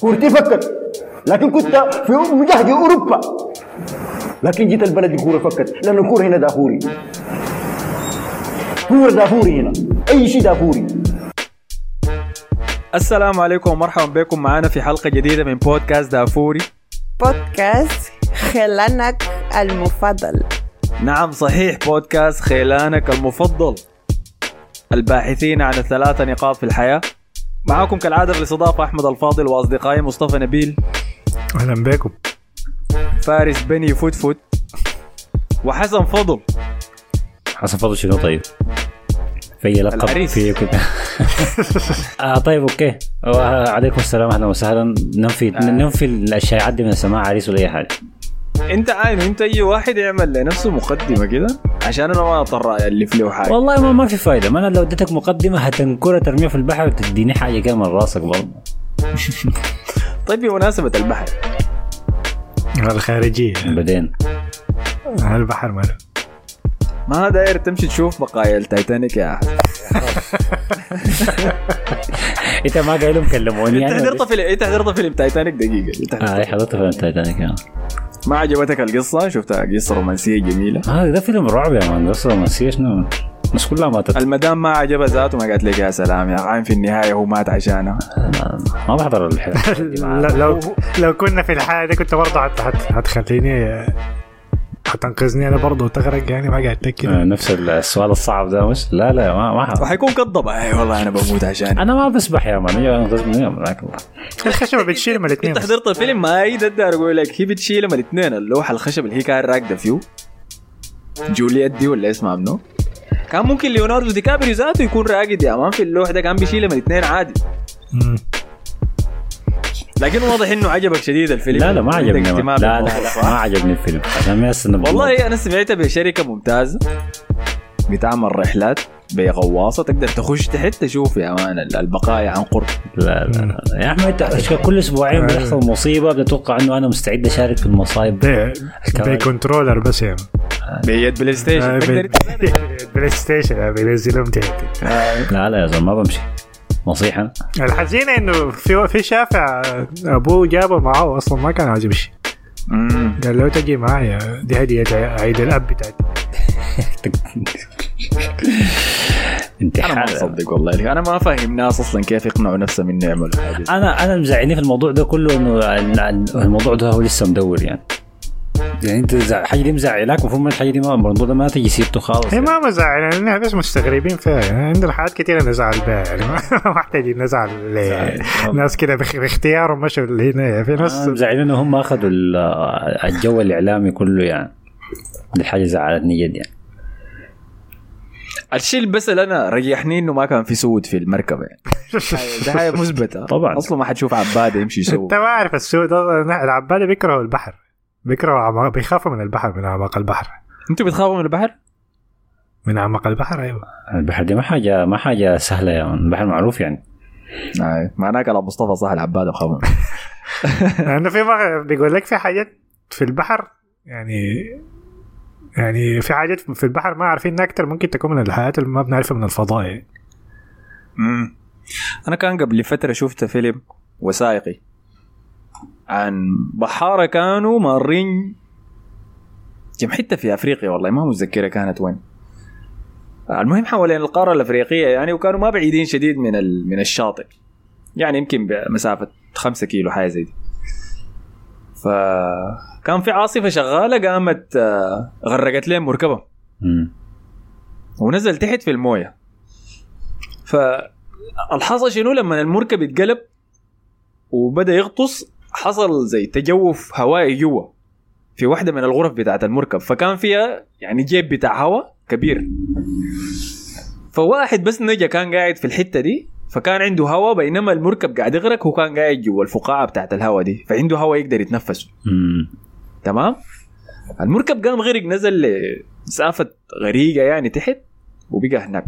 كورتي فكت لكن كنت في مجهد أوروبا. لكن جيت البلد الكوره فكت. لأن الكوره هنا دافوري. كوره دافوري هنا. أي شيء دافوري. السلام عليكم ومرحبا بكم معنا في حلقة جديدة من بودكاست دافوري. بودكاست خيلانك المفضل. نعم صحيح بودكاست خيلانك المفضل. الباحثين عن الثلاثة نقاط في الحياة. معكم كالعادة في الاستضافة أحمد الفاضل وأصدقائي مصطفى نبيل. أهلا بكم. فارس بني فوت فوت. وحسن فضل. حسن فضل شنو؟ طيب؟ في لقب. في كده آه طيب okay. وعليكم السلام أهلا وسهلا. ننفي آه. ننفي الشائعات دي من سماع عريس ولا أي حاجة. انت عاين انت اي واحد يعمل لنفسه مقدمة كده؟ عشان أنا ما اضطر الف له حاجة. والله ما, ما في فايدة. ما أنا لو اديتك مقدمة هتنكرها ترميها في البحر وتديني حاجة كده من راسك برضه. طيب بمناسبة البحر. الخارجية. بعدين. البحر ماله؟ ما داير تمشي تشوف بقايا التايتانيك يا حسن إنت ما قايل لهم كلموني إنت يعني حضرت فيلم إنت حضرت فيلم تايتانيك دقيقة. إنت حضرت- آه حضرت فيلم تايتانيك آه. ما عجبتك القصة؟ شفتها قصة رومانسية جميلة. آه ده فيلم رعب يا man قصه رومانسية شنو؟ الناس كلها ماتت. المدام ما عجبها ذاته ما قالت لك يا سلام يا عين في النهاية هو مات عشانها. ما- بحضر الحلقة. لو لو كنا في الحالة دي كنت برضه هت- هت- هتخليني هتنقذني أنا برضه وتغرق يعني ما قاعد آه، كده نفس السؤال الصعب ده مش لا لا ما ما. وحيكون كذب اي والله أنا بموت عشان أنا ما بسبح يا مان يا انقذني الله الخشبة بتشيل من الاثنين. أنت حضرت الفيلم؟ ما اي ده أقول لك هي بتشيلهم الاثنين. اللوحة الخشب اللي هي كان راكدة فيه. جولييت دي ولا اسمها منو؟ كان ممكن ليوناردو دي كابريو ذاته يكون راقد يا man في اللوح ده كان بيشيلهم الاثنين عادي. لكن واضح إنه عجبك شديد الفيلم. لا لا ما عجبني. اهتمام لا لا لا؟ ما عجبني الفيلم. ما إنه والله أنا سمعتها بشركة ممتازة. بتعمل رحلات بغواصة تقدر تخش تحت تشوف يا man البقايا عن قرب. لا لا لا يا أحمد كل أسبوعين بيحصل مصيبة. بتتوقع إنه أنا مستعد أشارك في المصايب. ده الكوارث. ده controller بس يعني بيد PlayStation. آه، PlayStation يعني بينزلهم تحت. لا لا يا زلمة ما بمشي. نصيحة. الحزينة إنه في في شافع أبوه جابه معاه أصلا ما كان عايز يمشي مم. قال له تجي معايا دي هدية عيد الأب بتاعتي. انت أنا ما. أصدق والله. أنا ما فاهم ناس أصلا كيف يقنعوا نفسهم إنه يعملوا حاجة أنا أنا مزعلني في الموضوع ده كله إنه ال- ال- الموضوع ده هو لسه مدور يعني. يعني انت زع- حاجة دي مزعلاك المفروض الحاجة دي ما الموضوع ده ما تجي سيرته خالص. هي. ما مزعل يعني إحنا بس مستغربين فيها؟ يعني عندنا حاجات كثيرة نزعل بها يعني ما محتاجين نزعل. ناس كده بخ- باختيارهم مشوا اللي هنا في ناس أنا مزعلين هم أخذوا ال- الجو الإعلامي كله يعني. دي حاجة زعلتني جد يعني. الشيء اللي بس اللي أنا ريحني إنه ما كان في سود في المركبة. يعني ده حاجة مثبتة. طبعاً. أصلا ما حتشوف عباده يمشي يسوي أنت ما عارف السود ده العباده بيكرهوا البحر. بيكرهوا عمق بيخافوا من البحر من أعماق البحر أنتوا بتخافوا من البحر؟ من أعماق البحر أيوه البحر دي ما حاجة ما حاجة سهلة يا مان البحر معروف يعني أي معناه كلام مصطفى صح العباده بخاف منه. لأنه في بيقول لك في حاجات في البحر يعني يعني في حاجات في البحر ما عارفين أكتر ممكن تكون من الحياة اللي ما بنعرفها من الفضاء يعني. مم. أنا كان قبل فترة شفت فيلم وثائقي عن بحاره كانوا مارين. كم حتة في أفريقيا والله ما متذكرة كانت وين. المهم حوالين القارة الأفريقية يعني وكانوا ما بعيدين شديد من ال... من الشاطئ. يعني يمكن بمسافة خمسة كيلو حاجة زي دي. فكان في عاصفة شغالة قامت آه، غرقت لهم مركبة. ونزل تحت في الموية. فالحصل شنو؟ لما المركب اتقلب وبدأ يغطس حصل زي تجوف هوائي جوا في واحدة من الغرف بتاعت المركب. فكان فيها يعني جيب بتاع هواء كبير. فواحد بس نجا كان قاعد في الحتة دي فكان عنده هواء بينما المركب قاعد يغرق هو كان قاعد جوا الفقاعة بتاعت الهواء دي. فعنده هواء يقدر يتنفسه. تمام؟ المركب قام غرق نزل لمسافة غريقة يعني تحت وبقى هناك.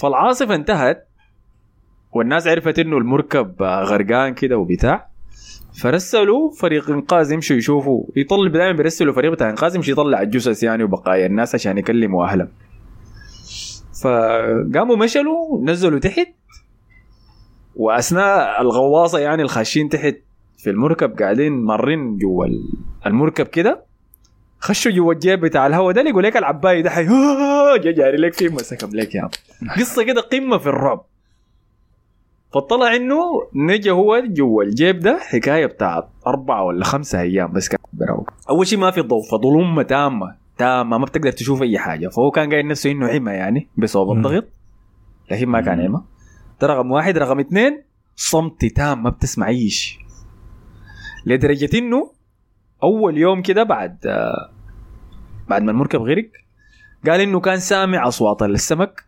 فالعاصفة انتهت والناس عرفت إنه المركب غرقان كده وبتاع فرسلوا فريق إنقاذ يمشوا يشوفوا يطلب دائما بيرسلوا فريق بتاع إنقاذ يمشي يطلع الجثث يعني وبقايا الناس عشان يكلموا أهلهم. فقاموا مشلوا نزلوا تحت وأثناء الغواصة يعني الخاشين تحت في المركب قاعدين مارين جوا المركب كده خشوا جوا الجيب بتاع الهواء ده لقوا لك العباية ده حي جا جاري لك فيه مسكب لك يا قصة كده قمة في الرعب. فطلع إنه نجا هو جوا الجيب ده حكاية بتاعت أربعة ولا خمسة أيام بس كان أول شيء ما في ضوء فظلمه تامة تامة ما بتقدر تشوف أي حاجة. فهو كان قايل نفسه إنه عمى يعني بسبب مم. الضغط. لكن ما كان عمى ده رقم واحد. رقم اثنين صمت تام ما بتسمع أي شيء لدرجة إنه أول يوم كده بعد آه، بعد ما المركب غرق قال إنه كان سامع أصوات السمك.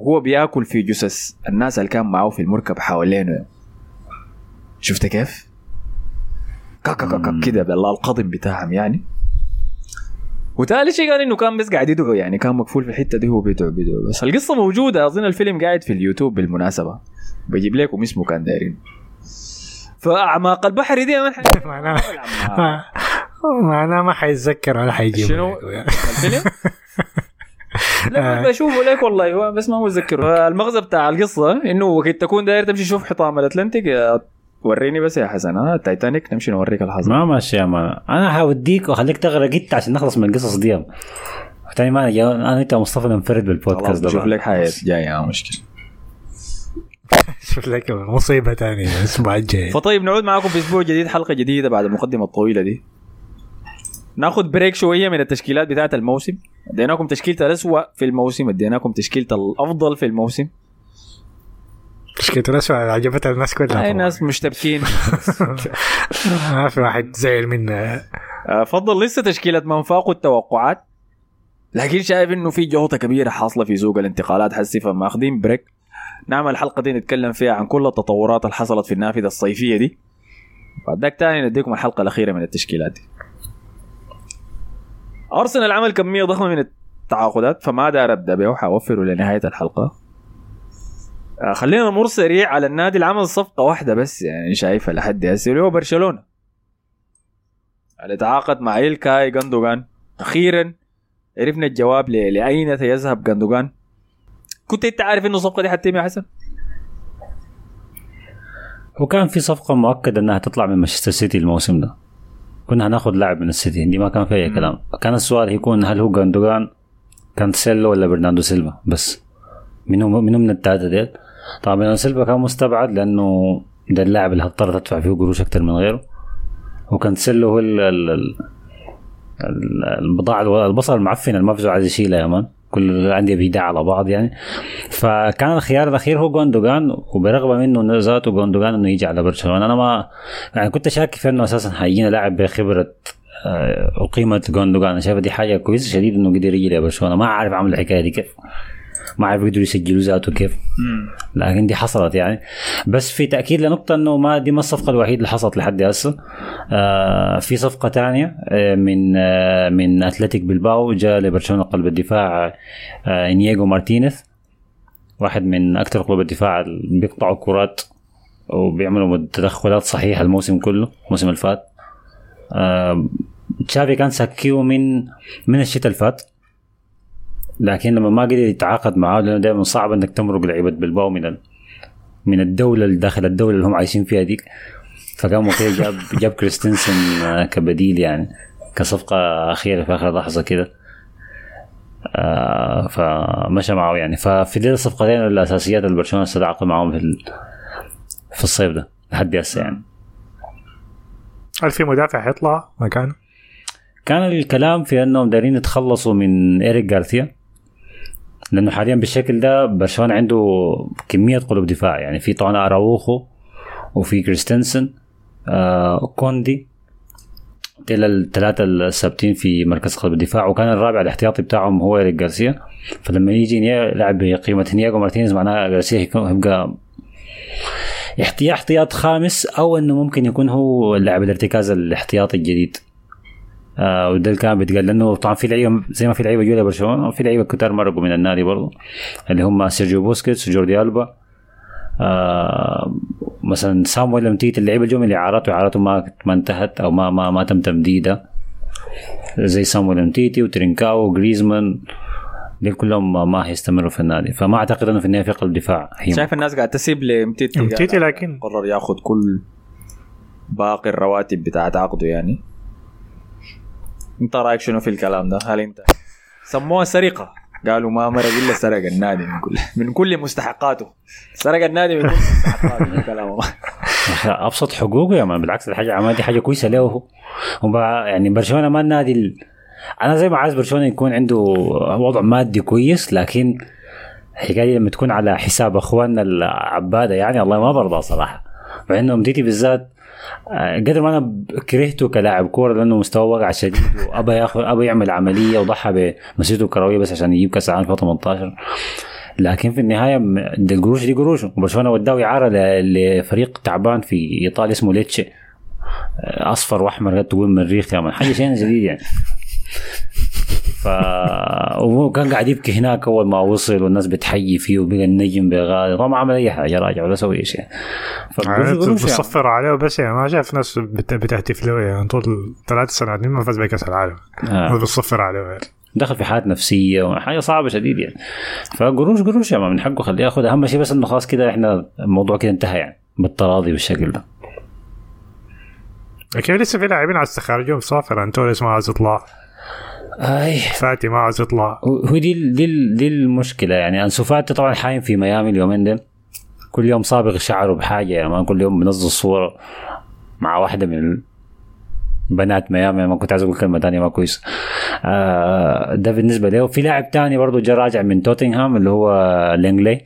وهو بياكل في جثث. الناس اللي كان معه في المركب حوالينه. شفت كيف؟ كده بالله القضم بتاعهم يعني. وتالي شيء قال إنه كان بس قاعد يدعو يعني كان مقفول في الحتة دي هو بيدعو بيدعو. بس القصة موجودة. أظن الفيلم قاعد في اليوتيوب بالمناسبة. بجيب لكم اسمه كان دايرين. فأعماق البحر دي ما- معناه ما حيتذكر ولا حيجيب شنو؟ الفيلم؟ لا بشوفه لك والله هو بس ما متذكره المغزى بتاع القصة إنه وقت تكون داير تمشي تشوف حطام الاتلانتيك آه، وريني بس يا حسن. ها التايتانيك نمشي نوريك الحظ ما ماشي يا man. أنا حوديك وأخليك تغرق انت عشان نخلص من القصص دي. تاني ما أنا- أنا أنت ومصطفى ننفرد بالبودكاست ده. بقى. لك حاجة جاية مشكلة. شوف لك مصيبة ثانية الأسبوع الجاي. فطيب نعود معاكم في أسبوع جديد حلقة جديدة بعد المقدمة الطويلة دي. ناخذ break شوية من التشكيلات بتاعت الموسم. اديناكم تشكيلة الاسوء في الموسم. اديناكم تشكيلة الأفضل في الموسم. تشكيلة الاسوء عجبتها الناس كلها أي. ناس مشتبكين. ما في واحد زعل منها آه، فضل لسه تشكيلة من فاقوا التوقعات. لكن شايف إنه في جوطه كبيرة حاصلة في سوق الانتقالات. حسي فماخذين break. نعمل الحلقة دي نتكلم فيها عن كل التطورات اللي حصلت في النافذة الصيفية دي. بعد ذاك تاني نديكم الحلقة الأخيرة من التشكيلات دي. أرسنال عمل كمية ضخمة من التعاقدات فما دار أبدأ به حوفره لنهاية الحلقة. آه، خلينا نمر سريع على النادي اللي عمل صفقة واحدة بس يعني شايفها لحد هسه اللي هو برشلونة. اللي تعاقد مع إلكاي جندوغان أخيرا عرفنا الجواب لأين سيذهب جندوغان كنت أنت عارف إنه الصفقة دي حتتم يا حسن؟ وكان في صفقة مؤكدة إنها تطلع من مانشستر سيتي الموسم ده. كنا هناخذ لاعب من السيتي دي ما كان فيها أي كلام. كان السؤال يكون هل هو جاندوجان كانسيلو ولا برناردو سيلفا؟ بس. منو منو من الثلاثه ديل؟ طبعا برناردو سيلفا كان مستبعد لأنه ده اللاعب اللي هضطر تدفع فيه قروش أكثر من غيره. وكانسيلو هو ال ال ال- البضاعه البصل المعفن اللي ما عايز يشيلها يا man. كل الانديه بيدعي على بعض يعني. فكان الخيار الأخير هو جوندوجان وبرغبه منه ذاته جوندوجان إنه يجي على برشلونة أنا ما يعني كنت شاك في إنه أساسا حيجينا لاعب بخبرة آه، وقيمه جوندوجان. أنا شايف دي حاجة كويسة شديد إنه قدر يجي لبرشلونة. ما عارف عمل الحكاية دي كيف. ما عارف يقدروا يسجلوا ذاته كيف. لكن دي حصلت يعني. بس في تأكيد لنقطة إنه ما دي ما الصفقة الوحيدة اللي حصلت لحد هسه. آه في صفقة ثانية آه من آه من أتلتيك بلباو جاء لبرشلونه قلب الدفاع آه انياجو مارتينيز. واحد من أكثر قلوب الدفاع اللي بيقطعوا كرات وبيعملوا تدخلات صحيحة الموسم كله الموسم اللي فات. آه تشافي كان سكيه من من الشتاء اللي فات. لكن لما ما قدر يتعاقد معاه لأنه دائما صعب إنك تمرق لعيبه بلباو من ال... من الدولة اللي داخل الدولة اللي هم عايشين فيها ديك. فقام وقتها جاب جاب كريستنسن آه، كبديل يعني كصفقة أخيرة في آخر لحظة كده. آه فمشى معه يعني. ففي دي الصفقتين الأساسيات اللي برشلونة استدعى معاهم في ال... في الصيف ده لحد هسه يعني. هل في مدافع حيطلع مكانه؟ كان الكلام في أنهم دارين يتخلصوا من إيريك جارثيا لأنه حاليا بالشكل ده برشلونة عنده كمية قلوب دفاع. يعني في طبعا أراوخو وفي كريستنسن آه كوندي ديل الثلاثة الثابتين في مركز قلب الدفاع. وكان الرابع الاحتياطي بتاعهم هو إيريك جارسيا فلما يجي لاعب بقيمة انياجو مارتينيز معناها جارسيا هيبقى احتياط خامس أو إنه ممكن يكون هو اللاعب الارتكاز الاحتياطي الجديد. آه وده اللي كان بيتقال لأنه طبعا في لعيبة زي ما في لعيبة جوا برشلونة وفي لعيبة كتار مرقوا من النادي برضه اللي هم سيرجيو بوسكيتس وجوردي ألبا آه مثلا سامويل أمتيت اللعيبة الجو من الاعارات واعاراته ما ما انتهت أو ما ما ما تم تمديدها زي سامويل أمتيتي وترينكاو وجريزمان دي كلهم ما- هيستمروا في النادي. فما أعتقد إنه في النهاية في قلب دفاع شايف الناس قاعد تسيب لمتيتي أمتيتي لكن قرر ياخذ كل باقي الرواتب بتاعت عقده يعني. انت رأيك شنو في الكلام ده؟ هل انت سموها سرقة. قالوا ما مرق إلا سرق النادي من كل من كل مستحقاته. سرق النادي من كل مستحقاته من كلامه أبسط حقوقه يا مان بالعكس الحاجة عمل دي حاجة كويسة له. هو يعني برشلونة ما النادي ال... أنا زي ما عايز برشلونة يكون عنده وضع مادي كويس لكن الحكاية لما تكون على حساب أخواننا العبادة يعني الله ما برضى صراحة. مع انه مديتي بالذات قدر ما أنا كرهته كلاعب كورة لأنه مستواه وقع شديد وأبى ياخذ أبى يعمل عملية وضحى بمسيرته الكروية بس عشان يجيب كأس العالم في 2018 لكن في النهاية دي القروش دي قروش. وبرشلونة وداه إعارة لفريق تعبان في إيطاليا اسمه ليتشي. آه، أصفر وأحمر قد تقول مريخ يا من حاجة شيء جديد يعني. ف وهو كان قاعد يبكي هناك أول ما وصل والناس بتحيي فيه وبقى النجم بغالي طبعا ما عمل أي حاجة راجع ولا سوي شيء. فالقروش قروش يعني. بتصفر عليه بس يعني. ما شاف ناس بت- بتهتف له يعني. طول ثلاث سنوات ما فاز بكأس العالم. آه. بتصفر عليه يعني. دخل في حالات نفسية وحاجة صعبة شديد يعني. فقروش قروش يا ما من حقه خليه ياخذ. أهم شيء بس إنه خلاص كده إحنا الموضوع كده انتهى يعني. بالتراضي بالشكل ده. لكن لسه في لاعبين عايز تخرجهم صافر انتوريس ما عايز يطلع آي. فاتي ما عايز يطلع. هو دي دي دي المشكلة يعني. انسو فاتي طبعا حايم في ميامي اليومين دول كل يوم صابغ شعره بحاجة يعني. ما كل يوم بنزل صورة مع واحدة من بنات ميامي. ما كنت عايز أقول كلمة ثانية ما كويس. آه ده بالنسبة له في لاعب تاني برضه جا راجع من توتنهام اللي هو لينجلي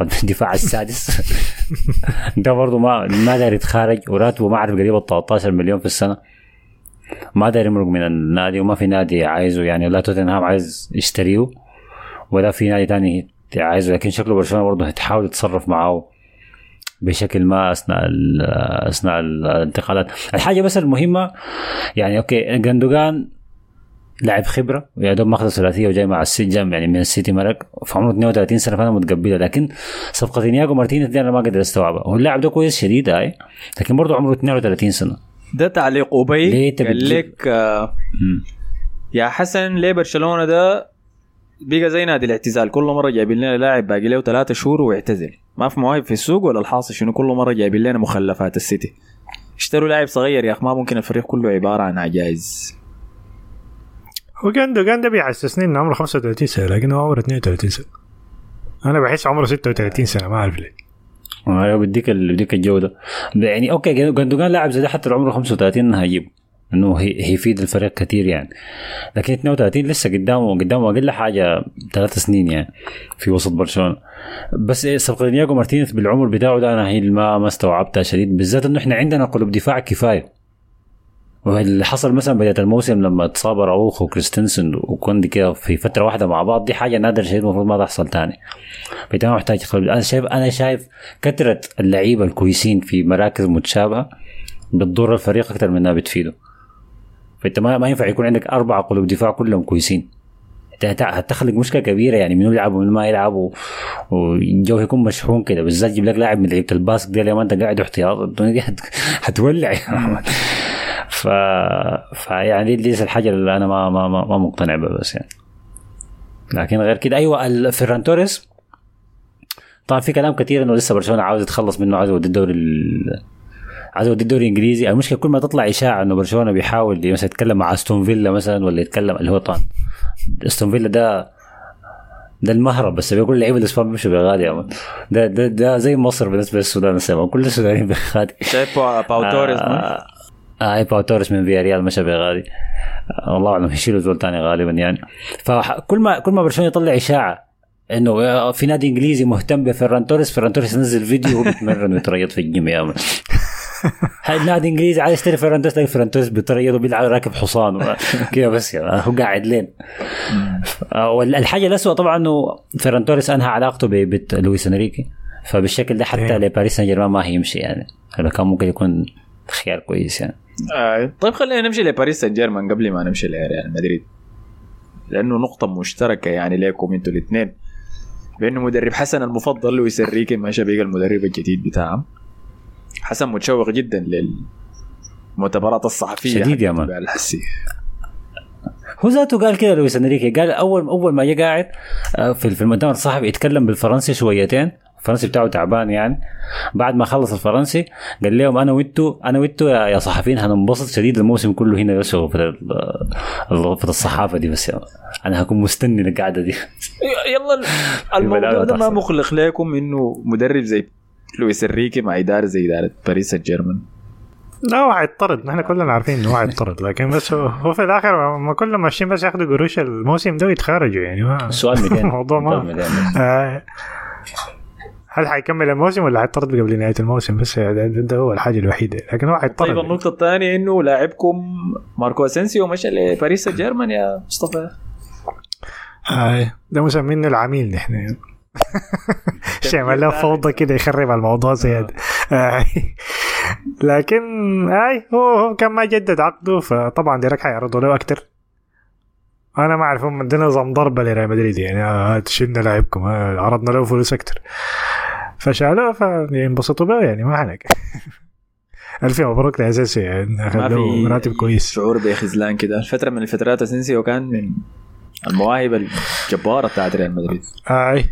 الدفاع السادس. ده برضه ما ما داير يتخارج. وراتبه ما أعرف قريب ال 13 مليون في السنة. ما داير يمرق من النادي وما في نادي عايزه يعني لا توتنهام عايز يشتريه ولا في نادي تاني عايزه لكن شكله برشلونة برضه هتحاول تتصرف معاه بشكل ما أثناء أثناء الانتقالات. الحاجة بس المهمة يعني okay جندوجان لاعب خبرة يا دوب ماخذ ثلاثيه وجاي مع جام يعني من السيتي مرق في عمره 32 سنة فأنا متقبلها لكن صفقة انياجو مارتينيز دي أنا ما قادر أستوعبها. هو اللاعب ده كويس شديد هاي لكن برضه عمره 32 سنة. ده تعليق ابي ليه قال لك آه،. يا حسن ليه برشلونة ده بقى زي نادي الاعتزال؟ كل مرة جايبين لنا لاعب باقي له ثلاثة شهور ويعتزل ما في مواهب في السوق ولا الحاصل شنو؟ كل مرة جايبين لنا مخلفات السيتي. اشتروا لاعب صغير يا أخي ما ممكن الفريق كله عبارة عن عجائز. هو جندوجان ده بيحسسني انه عمره 35 سنة لكن هو عمره 32 سنة. أنا بحس عمره 36 سنة ما أعرف ليه. بديك ال- بديك الجودة. يعني أوكي جندوجان لاعب زي ده حتى عمره 35 هيجيب إنه هي- هيفيد الفريق كثير يعني. لكن 32 لسه قدامه قدامه أقل حاجة ثلاث سنين يعني في وسط برشلونة. بس صفقه نياجو مارتينيز بالعمر بتاعه ده أنا هي ما ما استوعبتها شديد بالذات إنه إحنا عندنا قلوب دفاع كفاية. واللي حصل مثلا بداية الموسم لما اتصاب أراوخو وكريستنسن وكوندي كده في فترة واحدة مع بعض دي حاجة نادر شديد المفروض ما تحصل تاني. بالتالي محتاج قلب أنا شايف أنا شايف كثرة اللعيبة الكويسين في مراكز متشابهة بتضر الفريق أكثر من إنها بتفيده. فأنت ما, ما ينفع يكون عندك اربعه قلوب دفاع كلهم كويسين. هتخلق مشكلة كبيرة يعني منو يلعب ومنو ما يلعب والجو هيكون مشحون كده. بالذات جيب لك لاعب من لعيبة الباسك دي لما أنت قاعد احتياط. الدنيا دي هت- هتولع ف... فيعني دي دي الحاجة اللي أنا ما ما ما, ما مقتنع بها بس يعني لكن غير كده أيوه ال- فيران توريس طبعا في كلام كثير إنه لسه برشلونة عاوز يتخلص منه عاوز يودي الدوري ال... عاوز يودي الدوري الإنجليزي المشكلة كل ما تطلع إشاعة إنه برشلونة بيحاول مثلا يتكلم مع أستون فيلا مثلا ولا يتكلم اللي هو طبعا أستون فيلا ده ده المهرب بس بيقول لعيبه الاسبان بيمشوا بغالي يا. ده ده ده زي مصر بالنسبة للسودان كل السودانيين بغالي شايف باو توريس ما؟ آه اي باو توريس من فيا ريال مشى بغالي آه والله أعلم يشيلوا زول تاني غالبا يعني. فكل ما كل ما برشلونة يطلع إشاعة إنه آه، في نادي إنجليزي مهتم بفيران توريس فيران توريس ينزل فيديو وهو بيتمرن ويتريض في الجيم يا. هاي النادي الانجليزي عايز يشتري فيران توريس فيران توريس بيتريض وبيلعب راكب حصان كده بس يعني هو قاعد لين. آه، والحاجة الاسوء طبعا إنه فيران توريس أنهى علاقته ببيت لويس إنريكي. فبالشكل ده حتى إيه. لباريس سان جيرمان ما هيمشي يعني. هذا كان ممكن يكون خيار كويس يعني. آه. طيب خلينا نمشي لباريس سان جيرمان قبل ما نمشي لريال مدريد. لأنه نقطة مشتركة يعني ليكم أنتوا الاثنين. بأنه مدرب حسن المفضل لويس إنريكي ما شبيه المدرب الجديد بتاعهم حسن متشوق جدا للمؤتمرات الصحفية. شديد يا مان. الحسي. هو ذاته قال كده لويس إنريكي. قال اول أول ما جه قاعد آه، في المؤتمر الصحفي يتكلم بالفرنسي شويتين. الفرنسي بتاعه تعبان يعني. بعد ما خلص الفرنسي قال لهم أنا وانتو أنا وانتو يا صحفيين هننبسط شديد الموسم كله هنا بس في الصحافة دي بس. يعني. أنا هكون مستني القعده دي. يلا الموضوع ده ما. مقلق لكم إنه مدرب زي لويس إنريكي مع إدارة زي إدارة باريس سان جيرمان. لا هو حيطرد نحن كلنا عارفين إنه هو حيطرد لكن بس هو, في الآخر ما كلهم ماشيين بس ياخذوا قروش الموسم ده ويتخرجوا يعني. ما السؤال 200 الموضوع ما- 200 بس. هل حيكمل الموسم ولا حيطرد قبل نهاية الموسم؟ بس ده, ده, ده هو الحاجة الوحيدة. لكن هو حيطرد. طيب النقطة الثانية إنه لاعبكم ماركو أسينسيو مشى لباريس سان جيرمان يا مصطفى. آه. ده مسمينه العميل نحن. شعمل له فوضى كده يخرب على الموضوع زيادة. آه. لكن اي هو هو كان ما جدد عقده فطبعا ديرك حيعرضوا له أكثر أنا ما أعرف هم عندنا نظام ضربه لريال مدريد يعني. آه شلنا لاعبكم آه عرضنا له فلوس أكثر فشالوه فينبسطوا به يعني ما حنك ألف مبروك لاساسي يعني خلوه راتب كويس. شعور بخذلان كده. الفترة من الفترات أسينسيو كان من المواهب الجبارة بتاعت ريال مدريد. أي.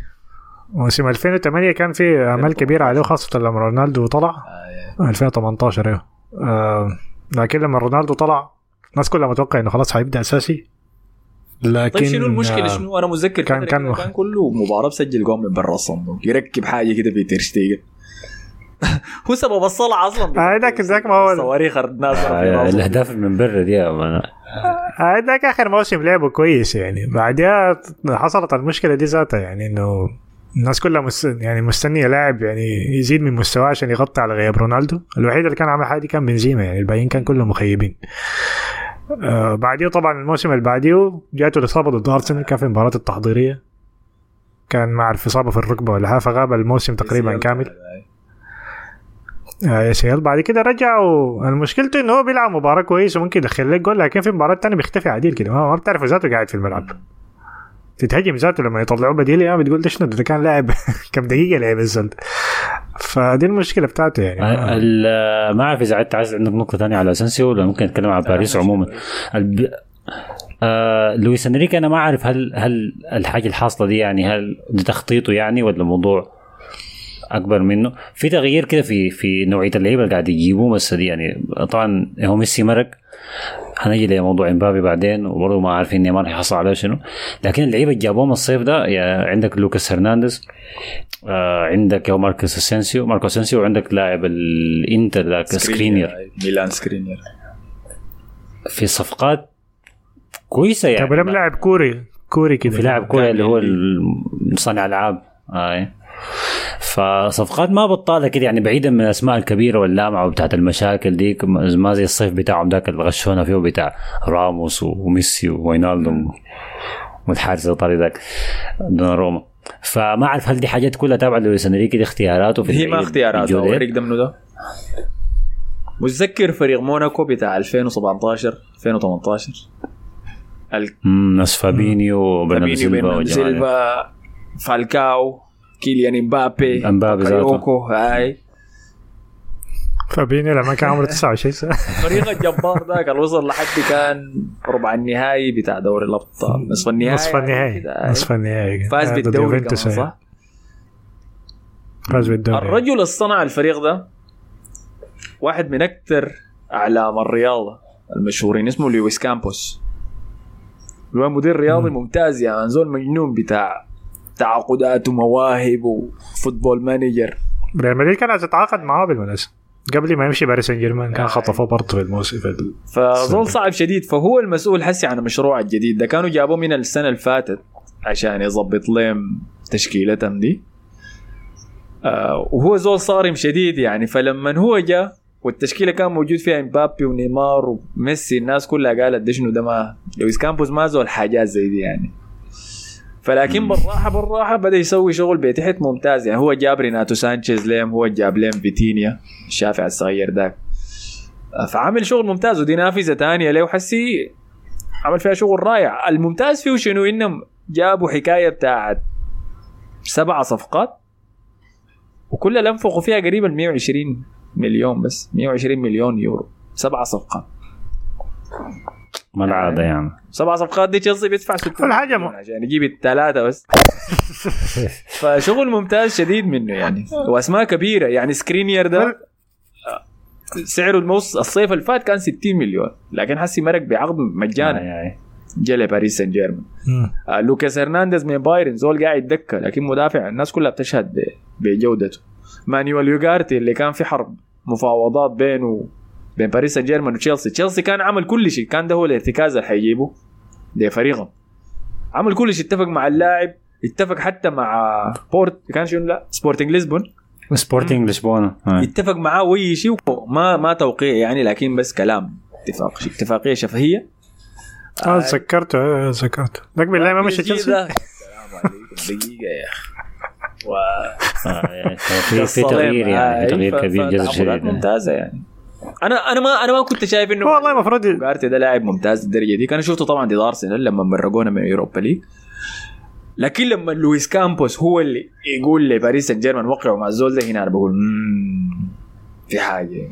موسم 2008 كان في امال كبيرة عليه خاصة لما رونالدو طلع. 2018 أيوه. آه لكن لما رونالدو طلع الناس كلها متوقع إنه خلاص حيبدا أساسي. لكن طيب شنو المشكلة؟ آه، شنو؟ أنا متذكر كان- كان كان كله مباراة بسجل جول من برا الصندوق يركب حاجة كده في تيرشتيجن هو سبب الصلع أصلا. آه، ذاك- ذاك ما هو- صواريخ الناس آه، الأهداف من برا دي يا مان. آه، ذاك آخر موسم لعبه كويس يعني. بعدها حصلت المشكلة دي ذاتها يعني إنه الناس كلها مس... يعني مستنية لاعب يعني يزيد من مستواه عشان يغطي على غياب رونالدو. الوحيد اللي كان عامل حاجة دي كان بنزيما يعني الباقيين كان كلهم مخيبين. آه بعديه طبعا الموسم اللي بعديه جاته الإصابة ضد أرسنال كان في المباراه التحضيرية. كان ما اعرف اصابه في الركبة ولا فغاب الموسم تقريبا كامل. آه يا سيال بعد كده رجعوا. المشكلته إنه هو بيلعب مباراة كويس وممكن يدخل لك جول لكن في مباراة تانية بيختفي عديل كده. ما بتعرف ذاته قاعد في الملعب. تتهجم ذاته لما يطلعوه بديل يا بتقول ده شنو ده كان لاعب كم دقيقة لعب الزول ده. فدي المشكلة بتاعته يعني. آه، ما أعرف إذا عدت عايز عندك نقطة ثانية على اسنسيو ولا ممكن نتكلم على باريس عموما. الب... آه لويس أنريكي أنا ما أعرف هل هل الحاجة الحاصلة دي يعني هل دي تخطيطه يعني ولا موضوع أكبر منه؟ في تغيير كده في في نوعية اللعيبة اللي قاعد يجيبوه بس دي يعني طبعا هو ميسي مرق. هنجي لموضوع امبابي بعدين وبرضه ما عارفين نيمار هيحصل عليه شنو. لكن اللعيبة اللي جابوهم الصيف ده يعني عندك لوكاس هرنانديز آه عندك هو ماركوس أسينسيو. ماركوس أسينسيو وعندك لاعب الإنتر ذاك سكرينير ميلان سكرينير في صفقات كويسة يعني. طب لاعب كوري كوري كده. في لاعب كوري اللي هو صانع العاب. آه. فصفقات ما بطالة كده يعني بعيدا من الأسماء الكبيرة واللامعة وبتاعت المشاكل دي ما زي الصيف بتاعهم ذاك اللي غشونا فيه بتاع راموس وميسي ووينالدوم والحارس الإيطالي ذاك دوناروما فما أعرف هل دي حاجات كلها تابعة لويس إنريكي دي اختياراته في هي ما البعيد اختيارات الجودة. أوريك ده منو ده متذكر فريق موناكو بتاع 2017 2018 ال- ناس فابينيو. سيلفا فالكاو كيليان امبابي امبابي. باكايوكو هاي فابيني لما كان عمره 29 سنه الفريق الجبار ذاك اللي وصل لحد كان ربع النهائي بتاع دوري الابطال نصف النهائي نصف النهائي. نصف النهائي فاز بالدوري كمان صح؟ فاز بالدوري الرجل اللي صنع الفريق ده واحد من أكثر اعلام الرياضه المشهورين اسمه لويس كامبوس هو مدير رياضي ممتاز يا يعني زول مجنون بتاع تعاقدات ومواهب و football manager. ريال مدريد كان عايز يتعاقد معاه بالمناسبة. قبل ما يمشي باريس سان جيرمان كان آه. خطفوه برضه في الموسم في فزول صعب شديد. فهو المسؤول حسي عن المشروع الجديد. ده كانوا جابوه من السنة اللي فاتت عشان يظبط لهم تشكيلتهم دي. آه وهو زول صارم شديد يعني. فلما هو جاء والتشكيلة كان موجود فيها إمبابي ونيمار وميسي الناس كلها قالت ده شنو ده؟ ما لويس كامبوس ما زول حاجات زي دي يعني. فلكن بالراحة بالراحة بدأ يسوي شغل بتحت ممتاز يعني. هو جاب ريناتو سانشيز ليم هو جاب ليم فيتينيا الشافع الصغير ذاك. فعمل شغل ممتاز ودي نافذة ثانية له. حسي عمل فيها شغل رائع. الممتاز فيه شنو؟ إنهم جابوا حكاية بتاعت سبع صفقات وكلها أنفقوا فيها قريبا 120 مليون بس 120 مليون يورو. سبعة صفقات. ما العادة يعني. سبع صفقات دي تشيلسي بيدفع 600 الحاجة مليون م- عشان يجيب الثلاثة بس. فشغل ممتاز شديد منه يعني. وأسماء كبيرة. يعني سكرينير ده سعره الموس الصيف اللي فات كان 60 مليون. لكن حسي مرق بعقد مجانا. جا لباريس سان جيرمان لوكاس هرنانديز من بايرن. زول قاعد دكه لكن مدافع الناس كلها بتشهد بجودته. مانويل يوغارتي اللي كان في حرب مفاوضات بينه بين باريس سان جيرمان وتشيلسي. تشيلسي كان عمل كل شيء. كان ده هو الارتكاز اللي حيجيبه لفريقهم. عمل كل شيء. اتفق مع اللاعب. اتفق حتى مع بورتو. كان شنو؟ لا سبورتنج لشبون سبورتنج لشبونه آي. اتفق معاه وأي شيء. ما ما توقيع يعني لكن بس كلام اتفاق اتفاقية شفهية. آه تذكرته. آه، تذكرته. ذاك بالله ما مشى تشيلسي. السلام عليكم. دقيقة يا أخي. و... آي. في في تغيير يعني في تغيير كبير شديد ممتازة يعني. أنا أنا ما أنا ما كنت شايف إنه والله المفروض يوغارتي ده لاعب ممتاز الدرجه دي. كان شفته طبعا ضد ارسنال لما مرقونا من أوروبا ليج. لكن لما لويس كامبوس هو اللي يقول لباريس سان جيرمان وقعوا مع الزول ده هنا أنا بقول "مم، في حاجة.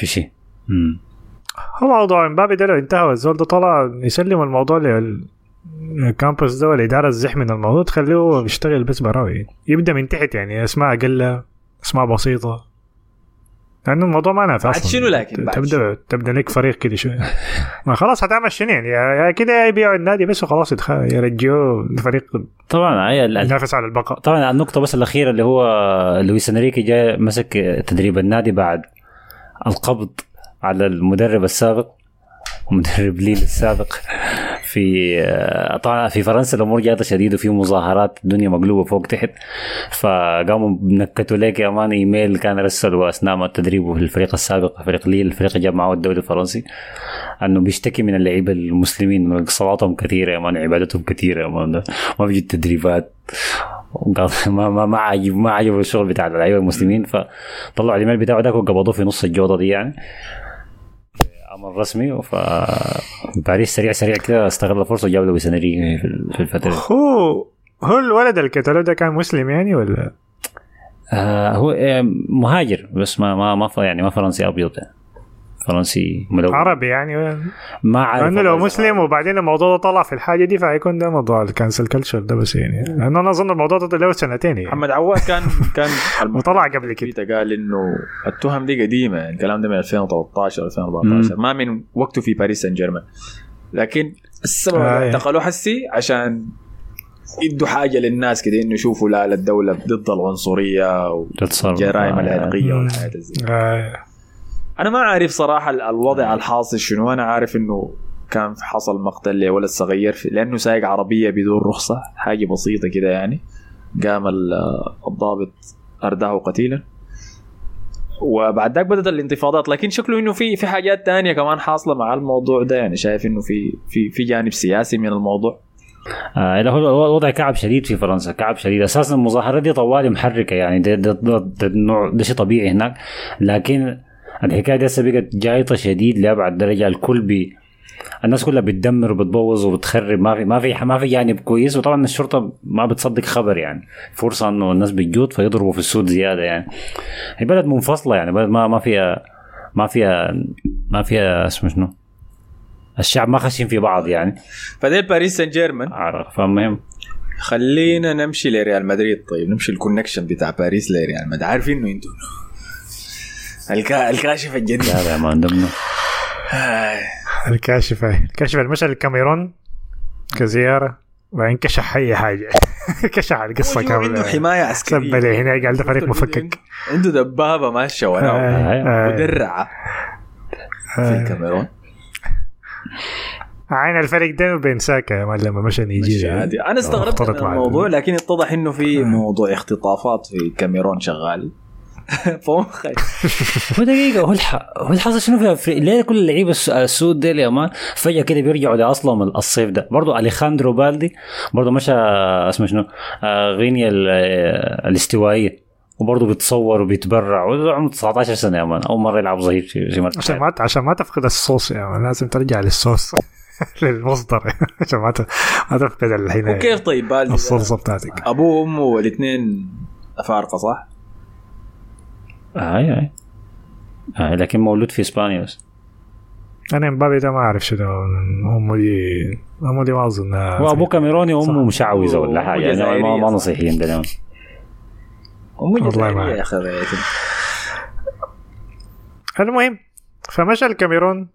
في شيء. هو موضوع إمبابي ده لو انتهى والزول ده طلع يسلم الموضوع للكامبوس ده والإدارة الزح من الموضوع تخليه هو يشتغل بس براوي. يبدأ من تحت يعني أسماء أقل أسماء بسيطة. لأنه الموضوع ما نافع أصلا. شنو لكن؟ بعد تبدا تبدأ لك فريق كده شوية. ما خلاص هتعمل شنو يعني؟ يا يا يبيعوا النادي بس وخلاص يرجعوه الفريق. طبعا ينافس على البقاء. طبعا النقطة بس الأخيرة اللي هو لويس إنريكي جاي مسك تدريب النادي بعد القبض على المدرب السابق مدرب ليل السابق. في طبعا في فرنسا الأمور جاته شديد وفي مظاهرات الدنيا مقلوبة فوق تحت. فقاموا نكتوا لك يا مان إيميل كان رسله أثناء ما تدريبه في الفريق السابق فريق ليل الفريق جاب معه الدوري الفرنسي. أنه بيشتكي من اللعيبة المسلمين صلاتهم كثيرة يا مان عبادتهم كثيرة يا مان. ما بيجي التدريبات. ما ما ما عجب ما عجبه الشغل بتاع اللعيبة المسلمين. فطلعوا الإيميل بتاعه ذاك وقبضوه في نص الجودة دي يعني. أمر رسمي ف باريس سريع سريع كده استغل الفرصه وجاب له سنري في الفترة. هو هو الولد الكتالو ده كان مسلم يعني ولا آه هو آه، مهاجر بس ما ما ما يعني ما فرنسي أبيض يعني. فرنسي ملون. عربي يعني. ما عارف لأنه لو مسلم وبعدين الموضوع ده طلع في الحاجة دي فهيكون ده موضوع ال cancel culture ده بس يعني. لأنه أنا أظن الموضوع ده له سنتين يعني. محمد عواد كان كان وطلع قبل كده. قال إنه التهم دي قديمة يعني الكلام ده من 2013 2014 ما من وقته في باريس سان جيرمان. لكن السبب آه، إيه. حسي عشان يدوا حاجة للناس كده إنه يشوفوا لا الدولة ضد العنصرية. والجرائم آه، العرقية. والحياة زي آه. أنا ما عارف صراحة ال- الوضع الحاصل شنو. أنا عارف إنه كان حصل مقتل لولد صغير في لأنه سايق عربية بدون رخصة حاجة بسيطة كده يعني. قام ال- الضابط أرداه قتيلا. وبعد ذاك بدأت الانتفاضات لكن شكله إنه في في حاجات تانية كمان حاصلة مع الموضوع ده. يعني شايف إنه في في في جانب سياسي من الموضوع. آه هو هو وضع كعب شديد في فرنسا كعب شديد. أساسا المظاهرات دي طوالي محركة يعني ده ده ده, ده, ده شيء طبيعي هناك. لكن الحكاية دي هسه بقت جايطة شديد لأبعد درجة. الكل بي الناس كلها بتدمر وبتبوظ وبتخرب. ما في ما في ما في جانب كويس وطبعا الشرطة ما بتصدق خبر يعني. فرصة إنه الناس بتجود فيضربوا في السود زيادة يعني. هي بلد منفصلة يعني. بلد ما ما فيها ما فيها ما فيها اسمه شنو؟ الشعب ما خشين في بعض يعني. فديل باريس سان جيرمان. فالمهم خلينا نمشي لريال مدريد. طيب نمشي ال connection بتاع باريس لريال مدريد. عارفين إنه أنتوا الكا... الكاشف الجديد لا لا ما عندنا. الكاشف هاي الكاشف المشى الكاميرون كزيارة وبعدين كشح أي حاجة. كشح القصة عنده كاملة. حماية عسكرية. سب لي هنا قال ده فريق مفكك. عنده دبابة ماشية وراه. آه، آه. مدرعة. في آه. الكاميرون. عين الفريق ده بينساك يا مان لما مشى نيجيريا أنا استغربت من الموضوع لكن اتضح إنه في موضوع اختطافات في الكاميرون شغال. فمخي هو دقيقة هو. هو الحصل شنو في أفريقيا؟ ليه كل اللعيبة الس- السود ديل يا مان فجأة كده بيرجعوا لأصلهم الصيف ده. برضو أليخاندرو بالدي برضو مشى اسمه شنو؟ آه غينيا آه، الاستوائية. وبرضه بيتصور وبيتبرع. وده عمره 19 سنة يا مان. أول مرة يلعب ظهير في مركز عشان ما عشان ما تفقد الصوص يا مان. لازم ترجع للصوص. للمصدر. عشان ما ت- ما تفقد الحين وكيف طيب بالدي؟ الصلصة بتاعتك. أبوه وأمه الاثنين أفارقة صح؟ آه أي أي آه لكن مولود في إسبانيا بس. أنا امبابي ده ما أعرف شنو. أمه دي أمه دي ما أظن. هو ابوه كاميروني وامه مشعوذة ولا حاجة. يعني ما, ما. نصيحيين ده أمي والله ما يا أخي. غايتهم. المهم فمشى الكاميرون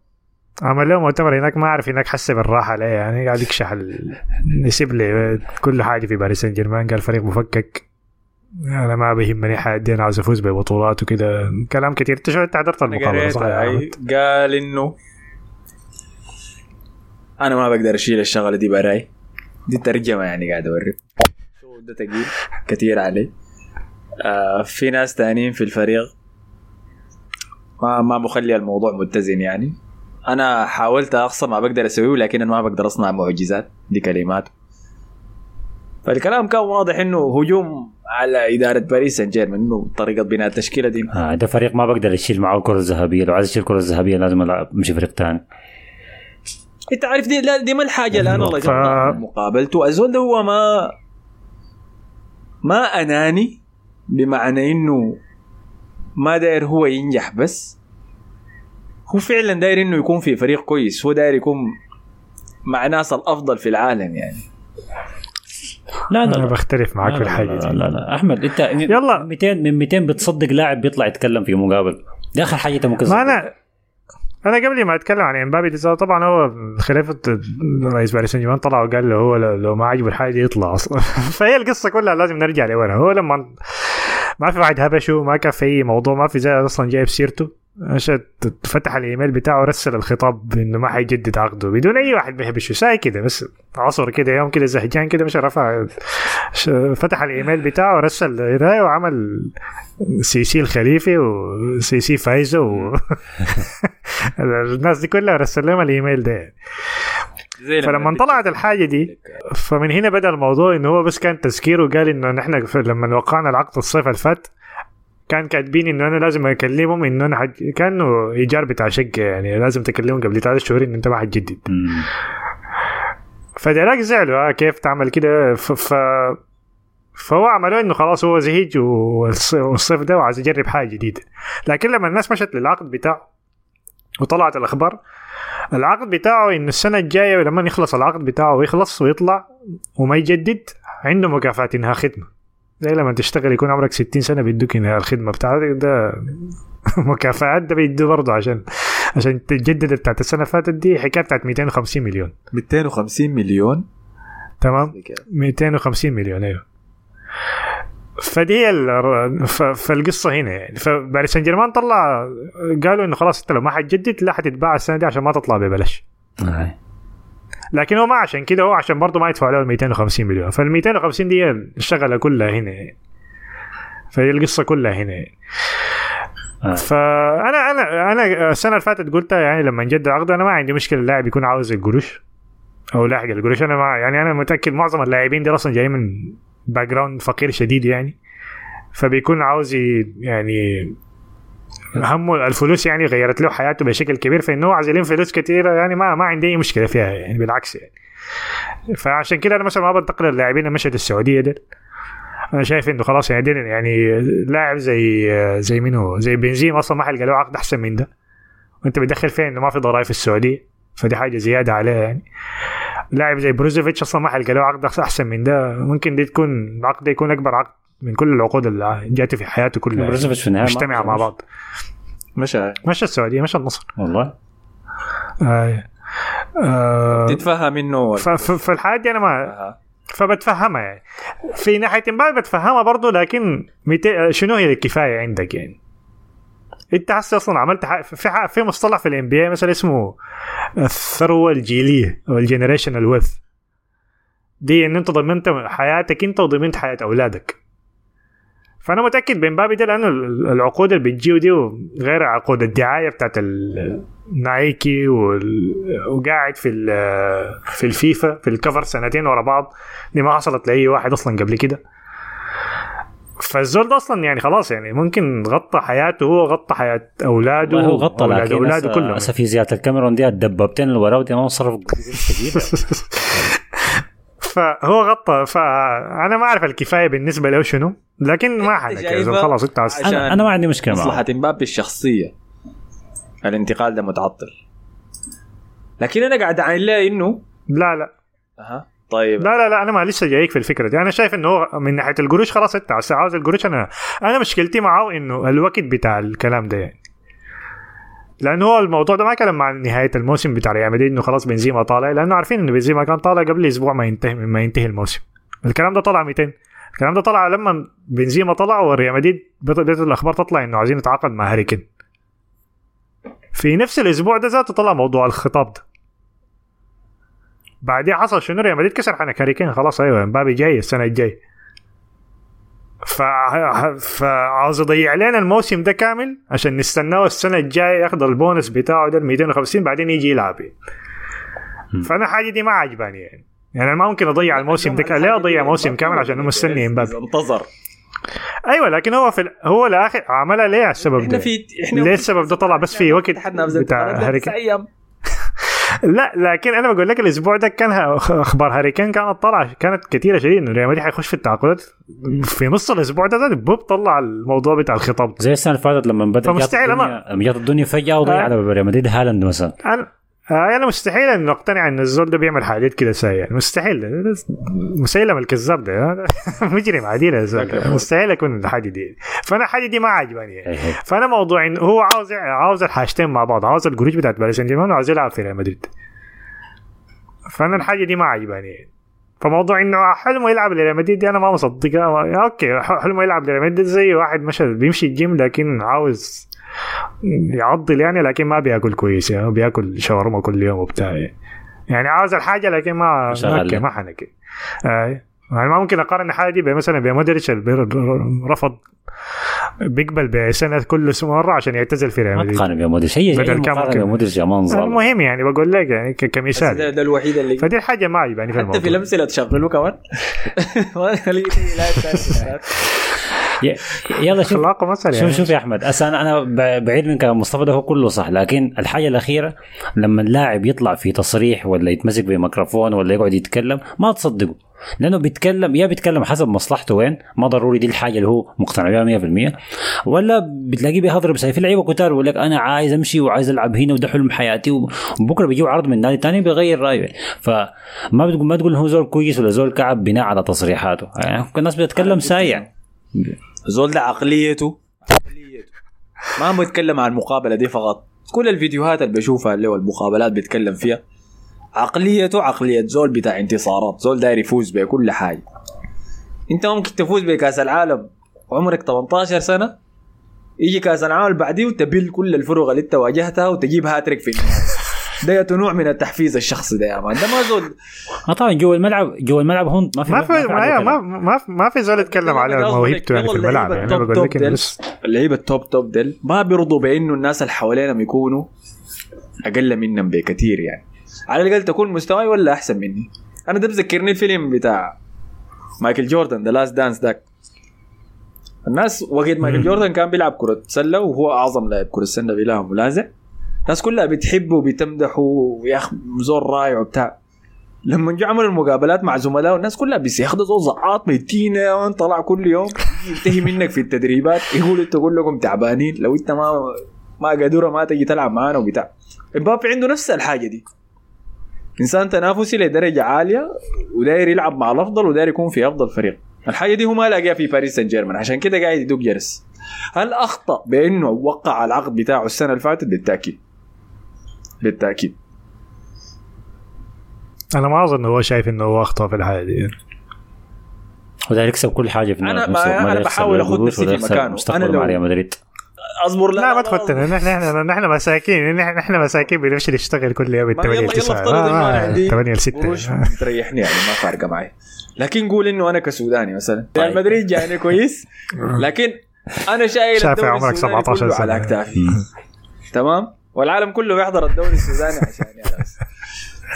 عمل له مؤتمر هناك ما أعرف هناك حس بالراحة ليه يعني قاعد يكشح ال... يسيب لي كل حاجة في باريس سان جيرمان قال فريق مفكك. أنا ما بيهمني حاجة أنا عاوز أفوز ببطولات وكده كلام كتير أنت شو أنت حضرت المقابلة؟ صح؟ قال إنه أنا ما بقدر أشيل الشغلة دي براي. دي ترجمة يعني قاعد أوريك. ده تقيل؟ كثير علي. آه في ناس تانيين في الفريق ما ما مخلي الموضوع متزن يعني. أنا حاولت اقصى ما بقدر أسويه لكن أنا ما بقدر أصنع معجزات. دي كلمات. فالكلام كان واضح إنه هجوم على إدارة باريس سان جيرمان إنه طريقة بناء التشكيلة دي. آه ده فريق ما بقدر يشيل معه الكرة الذهبية. لو عايز يشيل الكرة الذهبية لازم ألعب مشي فريق ثاني إنت عارف دي لا دي ما الحاجة الآن الله ف- مقابلته الزول ده هو ما ما أناني بمعنى إنه ما داير هو ينجح بس هو فعلا داير إنه يكون في فريق كويس. هو داير يكون مع ناس الأفضل في العالم يعني. لا أنا لا. بختلف معك في لا, الحاجة لا, دي لا, لا. أحمد أنت يلا. من 200 من 200 بتصدق لاعب بيطلع يتكلم في مقابل. دي اخر حاجة انت ممكن ما أنا أنا قبل ما أتكلم عن إمبابي دي طبعا هو خلافه رئيس باريس سان جيرمان طلع وقال له هو لو لو ما عجبه الحاجة دي يطلع أصلا. فهي القصة كلها لازم نرجع لورا. هو لما ما في واحد هبشه ما كان في أي موضوع ما في زي أصلا جايب سيرته. عشان فتح الإيميل بتاعه رسل الخطاب إنه ما حيجدد عقده. بدون أي واحد بيهبشه ساي كده بس. عصر كده يوم كده زهجان كده مش رفع فتح الإيميل بتاعه رسل قرايه وعمل سي سي الخليفي وسي سي فايزه و... الناس دي كلها رسل لهم الإيميل ده. فلما طلعت الحاجة دي فمن هنا بدأ الموضوع إنه هو بس كان تذكير وقال إنه نحن لما وقعنا العقد الصيف اللي فات كان كاتبين إنه أنا لازم أكلمهم إنه أنا حج... كأنه إيجار بتاع شقة يعني لازم تكلمهم قبل ثلاث شهور ان أنت ما حتجدد. فدراك زعلوا آه كيف تعمل كده؟ ف... ف... فهو عملوا إنه خلاص هو زهيج والص- والصيف ده وعايز يجرب حاجة جديدة. لكن لما الناس مشت للعقد بتاعه وطلعت الأخبار العقد بتاعه انه السنة الجاية لما يخلص العقد بتاعه ويخلص ويطلع وما يجدد عنده مكافأة إنهاء خدمة. زي لما تشتغل يكون عمرك 60 سنة بيدوك الخدمة بتاعتك ده مكافآت ده بيدوه برضه عشان عشان تجدد بتاعت السنة اللي فاتت دي حكاية بتاعت 250 مليون. 250 مليون؟ تمام؟ 250 مليون أيوه. فدي هي ال- ف- فالقصة هنا يعني. فباريس سان جيرمان طلع قالوا إنه خلاص أنت لو ما حتجدد لا حتتباع السنة دي عشان ما تطلع ببلاش. لكن هو ما عشان كده هو عشان برضه ما يدفع له ال 250 مليون فال 250 دي الشغلة كلها هنا فهي القصة كلها هنا. آه. فانا أنا أنا السنة اللي فاتت قلتها يعني لما نجدد عقده أنا ما عندي مشكلة اللاعب يكون عاوز القروش أو لاحق القروش أنا ما يعني أنا متأكد معظم اللاعبين دي أصلا جايين من background فقير شديد يعني فبيكون عاوز يعني همه الفلوس يعني غيرت له حياته بشكل كبير فانه هو عايز يلم فلوس كثيره يعني ما ما عندي أي مشكلة فيها يعني بالعكس يعني. فعشان كده أنا مثلا ما بنتقل اللاعبين اللي مشت السعودية ده أنا شايف إنه خلاص يعني يعني لاعب زي زي منو؟ زي بنزيما أصلا ما حلقى له عقد أحسن من ده. وأنت بتدخل فيه إنه ما في ضرائب في السعودية فدي حاجة زيادة عليه يعني. لاعب زي بروزوفيتش أصلا ما حلقى له عقد أحسن من ده. ممكن دي تكون العقد ده يكون أكبر عقد من كل العقود اللي جاته في حياته كلها يعني. بروزوفيتش في النهايه مجتمعه مع بعض مشى مشى السعودية مشى النصر والله آه. آه. تتفهم إنه في الحالات دي أنا ما آه. فبتفهمها يعني في ناحية ما بتفهمها برضه لكن. شنو هي الكفاية عندك يعني أنت هسه أصلا عملت حق في حق في مصطلح في ال NBA مثلا اسمه الثروة الجيلية أو ال generational wealth دي إن أنت ضمنت حياتك أنت وضمنت حياة أولادك فأنا متأكد بامبابي ده لأنه ال- العقود اللي بتجيه دي غير عقود الدعاية بتاعت ال- نايكي وال... وقاعد في. في الفيفا في الكفر سنتين ورا بعض. دي ما حصلت لأي واحد أصلا قبل كده. فالزول ده أصلا يعني خلاص يعني ممكن غطى حياته هو غطى حياة أولاده هو غطى أولاد لكن أولاده كلهم. هسه في زيادة الكاميرون دي الدبابتين اللي وراه دي ما صرف كثير فهو غطى فأنا ما أعرف الكفاية بالنسبة له شنو لكن ما شايفة؟ خلاص انت أنا أنا ما عندي مشكلة مصلحة معه امبابي الشخصية. الانتقال ده متعطل. لكن أنا قاعد اعاين لها انه لا لا. أها طيب. لا لا لا أنا ما لسه جايك في الفكرة دي. أنا شايف إنه هو من ناحية القروش خلاص انت عاوز القروش أنا أنا مشكلتي معاه إنه الوقت بتاع الكلام ده يعني. لأنه هو الموضوع ده ما كان مع نهاية الموسم بتاع ريال مدريد إنه خلاص بنزيما طالع لأنه عارفين إنه بنزيما كان طالع قبل أسبوع ما ينتهي ما ينتهي الموسم. الكلام ده طلع 200 الكلام ده طلع لما بنزيما طلع وريال مدريد بدات الأخبار تطلع إنه عايزين يتعاقد مع هاري كين. في نفس الأسبوع ده ذاته طلع موضوع الخطاب ده. بعدين حصل شنو؟ ريال مدريد كسر حنك. هاري كين خلاص أيوه مبابي جاي السنة الجاي ف... فعاوز يضيع علينا الموسم ده كامل عشان نستناه السنة الجاية ياخذ البونس بتاعه ده ال 250 بعدين يجي يلعب. فأنا حاجة دي ما عجباني يعني. يعني ما ممكن أضيع الموسم ده. ليه أضيع موسم كامل عشان مستني إمبابي. انتظر. أيوه لكن هو في. هو الآخر عملها ليه على السبب إحنا ده؟ في إحنا ليه السبب ده طلع بس في وقت بتاع هاري لا لكن أنا بقول لك الأسبوع ده كان أخبار هاري كين كانت طالعة كانت كثيره شديد انه ريال مدريد حيخش في التعاقدات في نص الأسبوع ده, ده boom طلع الموضوع بتاع الخطاب. زي السنة اللي فاتت لما بدا فمستحيل الدنيا جات الدنيا فجأة وضيع آه. على ريال مدريد هالاند مثلا آه، أنا مستحيل انه اقتنع إن الزول ده بيعمل حاجات كده سيئة. مستحيل. مسيلم الكذاب ده. مجرم عديل يا زول. مستحيل اكون الحاجة دي. فأنا الحاجة دي ما عجباني يعني. هي. فأنا موضوع انه هو عاوز عاوز الحاجتين مع بعض. عاوز القروش بتاعت باريس سان جيرمان وعاوز يلعب في ريال مدريد. فأنا الحاجة دي ما عجباني يعني. فموضوع إنه حلمه يلعب لريال مدريد دي أنا ما مصدقها. okay حلمه يلعب لريال مدريد زي واحد مشى بيمشي الجيم لكن عاوز يعضل يعني لكن ما بياكل كويس يعني بياكل شاورما كل يوم وبتاع يعني. يعني عاوز الحاجة لكن ما له. ما حنكي آه. يعني ما ممكن أقارن الحاجة دي مثلا بمودريتش رفض بيقبل بسنة كل مرة عشان يعتزل في ريال ما مدريد تقارن يا مودريتش هي بدل هي كم مقارنة ممكن. يا مودريتش يا منظر المهم يعني بقول لك يعني ك- ده, كمثال ده الوحيد اللي فدي الحاجة ما عجباني في حتى في الموضوع الامثله تشغلوه كمان يلا شوف اخلاقه مثلا شوف يعني. شوف يا أحمد أسا أنا بعيد من كلام مصطفى ده هو كله صح لكن الحاجة الأخيرة لما اللاعب يطلع في تصريح ولا يتمسك بميكروفون ولا يقعد يتكلم ما تصدقه. لأنه بيتكلم يا بيتكلم حسب مصلحته وين ما ضروري دي الحاجة اللي هو مقتنع بها 100% ولا بتلاقيه بيهضر بس في لعيبة كتار بيقول لك أنا عايز أمشي وعايز ألعب هنا وده حلم حياتي وبكرة بيجيب عرض من نادي تاني بيغير رأيه. فما بتقول ما تقول هو زول كويس ولا زول كعب بناء على تصريحاته. يعني الناس بتتكلم سايع. زول ده عقليته ما بيتكلم عن المقابله دي فقط. كل الفيديوهات اللي بشوفها اللي هو المقابلات بيتكلم فيها عقليته عقلية زول بتاع انتصارات. زول داير يفوز بكل حاجة. انت ممكن تفوز بكاس العالم وعمرك 18 سنة يجي كأس العالم بعديه وتبل كل الفرق اللي انت واجهتها وتجيب هاتريك في النهاية ده نوع من التحفيز الشخصي ده يا man ده ما زول آه طبعا جوا الملعب جوا الملعب هون ما في ما في ما ما. ما, ما في زول يتكلم على موهبته يعني في الملعب يعني أنا بقول لك بس اللعيبه ال top top ديل ما بيرضوا بانه الناس اللي حوالينهم يكونوا أقل منهم بكثير يعني على الاقل تكون مستواي ولا احسن مني أنا ده بذكرني الفيلم بتاع مايكل جوردن The Last Dance داك الناس وقت مايكل جوردن كان بيلعب كرة سلة وهو أعظم لاعب كرة سلة بلا منازع الناس كلها بتحبه وبتمدحه ويا أخ زور رائع وبتاع. لما جو عملوا المقابلات مع زملائه الناس كلها بس ياخذوا زول زعاط ميتين طلع كل يوم. ينتهي منك في التدريبات. يقول أنتوا كلكم تعبانين. لو انت ما ما قادرة ما تجي تلعب معانا وبتاع. امبابي عنده نفس الحاجة دي. إنسان تنافسي لدرجة عالية وداير يلعب مع الأفضل وداير يكون في أفضل فريق. الحاجة دي هو ما لاقيها في باريس سان جيرمان. عشان كده قاعد يدق جرس. هل أخطأ بأنه وقع العقد بتاعه السنة اللي فاتت؟ بالتأكيد. بالتأكيد أنا ما أظن هو شايف إنه هو أخطأ في الحاجة دي يعني. وداير يكسب كل حاجة في. ما- داير يخسر بحاول لا قروش نفسي في مكانه. أنا لو- مع ريال مدريد أصبر لا ما تخدنا نحن نحن نحن مساكين نحن نحن مساكين بنمشي نشتغل كل يوم ما 8 يلا ل يلا 9 افترض إنه أنا عندي 8 ل 6 قروش تريحني يعني ما فارقة معي لكن قول إنه أنا كسوداني مثلا ريال طيب. مدريد جاني كويس لكن أنا شايل شايف عمرك السوداني 17 كله سنة. على أكتافي تمام والعالم كله بيحضر الدوري السوداني عشاني أنا بس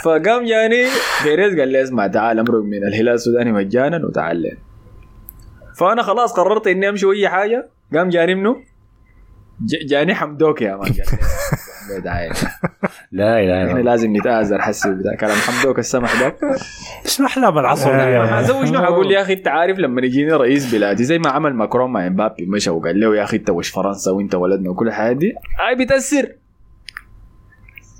فقام جاني بيريز قال لي اسمع تعال امرق من الهلال السوداني مجانا وتعال لين فأنا خلاص قررت إني أمشي واي حاجة. قام جاني منه ج- جاني حمدوك يا man. قال لي دعاية. لا إله إلا إحنا لازم نتآزر حسي بتاع كلام حمدوك السمح ده. شنو أحلام العصر؟ يا مان؟ حسوي شنو حقول يا أخي أنت عارف لما يجيني رئيس بلادي زي ما عمل ماكرون مع إمبابي مشى وقال له يا أخي أنت وش فرنسا وأنت ولدنا وكل الحاجات دي؟ هاي بتأثر.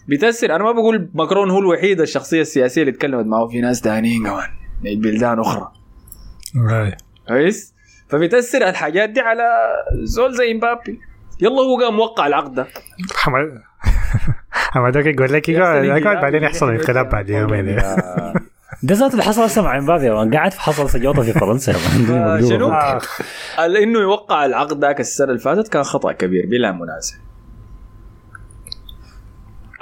بتأثر. أنا ما بقول ماكرون هو الوحيد الشخصية السياسية اللي تكلمت معه. في ناس تانيين كمان. من بلدان أخرى. كويس؟ فبتأثر الحاجات دي على زول زي مبابي. يلا هو قام موقع العقد ده. حمد حمدك يقول لك يقعد بعدين يحصل انقلاب بعد يومين. ده ذات اللي حصل هسه مع امبابي. قاعد في حصل سجوطه في فرنسا آه، شنو؟ ال- إنه يوقع العقد ذاك السنة اللي فاتت كان خطأ كبير بلا منازع.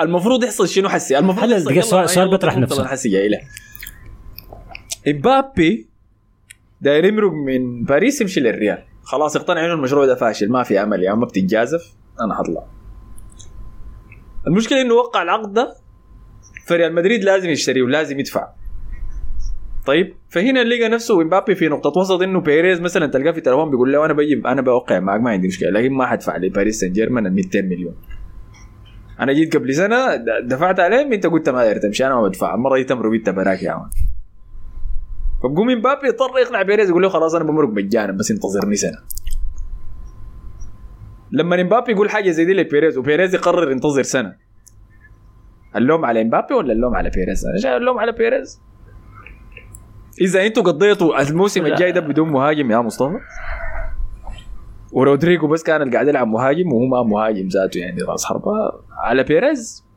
المفروض يحصل شنو حسي؟ المفروض هلا يحصل سؤال- سؤال بيطرح نفسه. حسي له إمبابي داير يمرق من باريس يمشي للريال. خلاص اقتنع إنه المشروع ده فاشل ما في أمل يا اما بتتجازف أنا حطلع. المشكلة إنه وقع العقد ده فريال مدريد لازم يشتريه ولازم يدفع. طيب فهنا لقى نفسه امبابي في نقطة وسط إنه بيريز مثلا تلقاه في تليفون بيقول له أنا بجي أنا بوقع معك ما عندي مشكلة لكن ما حدفع لي باريس سان جيرمان ال 200 مليون. أنا جيت قبل سنة دفعت عليهم أنت قلت ما داير تمشي أنا ما بدفع. المره دي تمرق انت براك يا man فبقوم امبابي يضطر يقنع بيريز يقول له خلاص أنا بمرق مجانا بس انتظرني سنة. لما إمبابي يقول حاجة زي دي لبيريز وبيريز يقرر ينتظر سنة. اللوم على إمبابي ولا اللوم على بيريز؟ أنا شايف اللوم على بيريز. إذا أنتوا قضيتوا الموسم الجاي ده بدون مهاجم يا مصطفى؟ ورودريجو بس كان اللي قاعد يلعب مهاجم وهو ما مهاجم ذاته يعني. راس حربة على بيريز.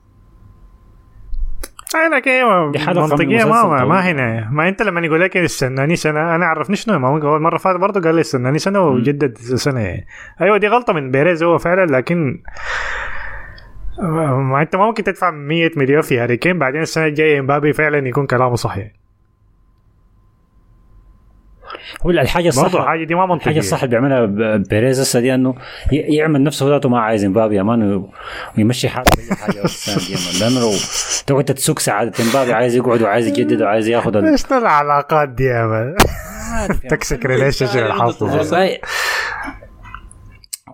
اي لكن هي دي حاجة ما منطقية ما ما. هنا. ما أنت لما يقول لك استناني سنة أنا عرفني شنو ما هو اول مرة فاتت برضه قال لي استناني سنة وجدد سنة. يعني. أيوه دي غلطة من بيريز هو فعلا لكن ما أنت ما ممكن تدفع 100 مليون في هاري كين بعدين السنة الجاية إمبابي فعلا يكون كلامه صحيح. هو الحاجة الصح برضه الحاجة دي ما منطقية. الحاجة الصح اللي بيعملها بيريز هسه دي إنه ي- يعمل نفسه ذاته ما عايز امبابي يا man ويمشي حاله بأي حاجة. لأنه لو تقعد تسوق سعاده امبابي عايز يقعد وعايز يجدد وعايز ياخذ إيش العلاقات دي يا man؟ toxic relationship والله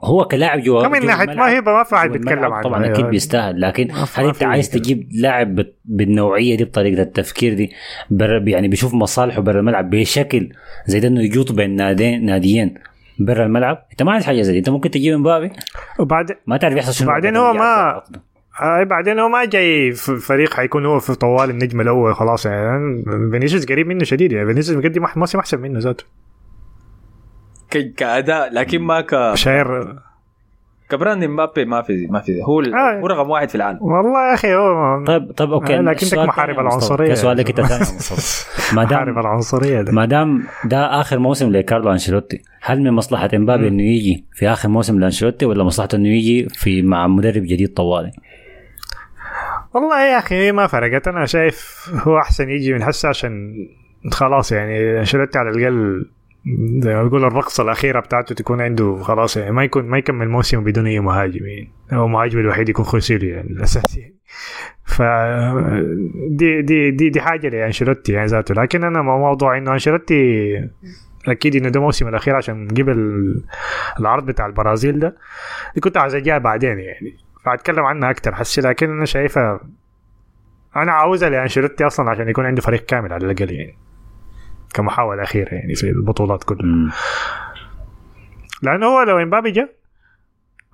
هو كلاعب جوا من الملعب- موهبة ما في واحد بيتكلم عنه. طبعا أيوة. أكيد بيستاهل لكن ما هل ما انت عايز. تجيب لاعب بالنوعية دي بطريقة التفكير دي بر يعني بيشوف مصالحه برا الملعب بشكل زي ده إنه يجوط بين نادين ناديين برا الملعب؟ أنت ما عايز حاجة زي دي. أنت ممكن تجيب امبابي وبعدين ما تعرف يحصل شنو بعدين بعد هو ما-. آه بعدين هو ما جاي في فريق حيكون هو في طوال النجم الأول خلاص يعني. فينيسيوس قريب منه شديد يعني. فينيسيوس أح- موسم أحسن منه ذاته. كأداء لكن ما ك شاير ك brand مبابي ما في ما في هو ال- آه. هو رقم واحد في العالم والله يا أخي هو طيب طيب أوكي آه، لكن السؤال عندك محارب الثاني يا مصطفى. العنصرية. كده سؤال لك انت. ما محارب دام العنصرية ده ما دام ده آخر موسم لكارلو أنشيلوتي هل من مصلحة امبابي إنه يجي في آخر موسم لأنشيلوتي ولا مصلحته إنه يجي في مع مدرب جديد طوالي والله يا أخي ما فرقت أنا شايف هو أحسن يجي من هسه عشان خلاص يعني أنشيلوتي على الأقل زي ما بيقول الرقصة الأخيرة بتاعته تكون عنده خلاص يعني ما يكون ما يكمل موسم بدون أي مهاجم يعني. هو المهاجم الوحيد يكون خوسيلو يعني الأساسي يعني. ف دي دي دي دي حاجة لأنشيلوتي يعني ذاته. لكن أنا مو- موضوع إنه أنشيلوتي أكيد إنه ده موسم الأخير عشان نجيب ال- العرض بتاع البرازيل ده. كنت عايز أجيها بعدين يعني. فأتكلم عنها أكتر حسي لكن أنا شايفها أنا عاوزها لأنشيلوتي أصلا عشان يكون عنده فريق كامل على الأقل يعني. كمحاولة أخيرة يعني في البطولات كلها. لأنه هو لو إمبابي جا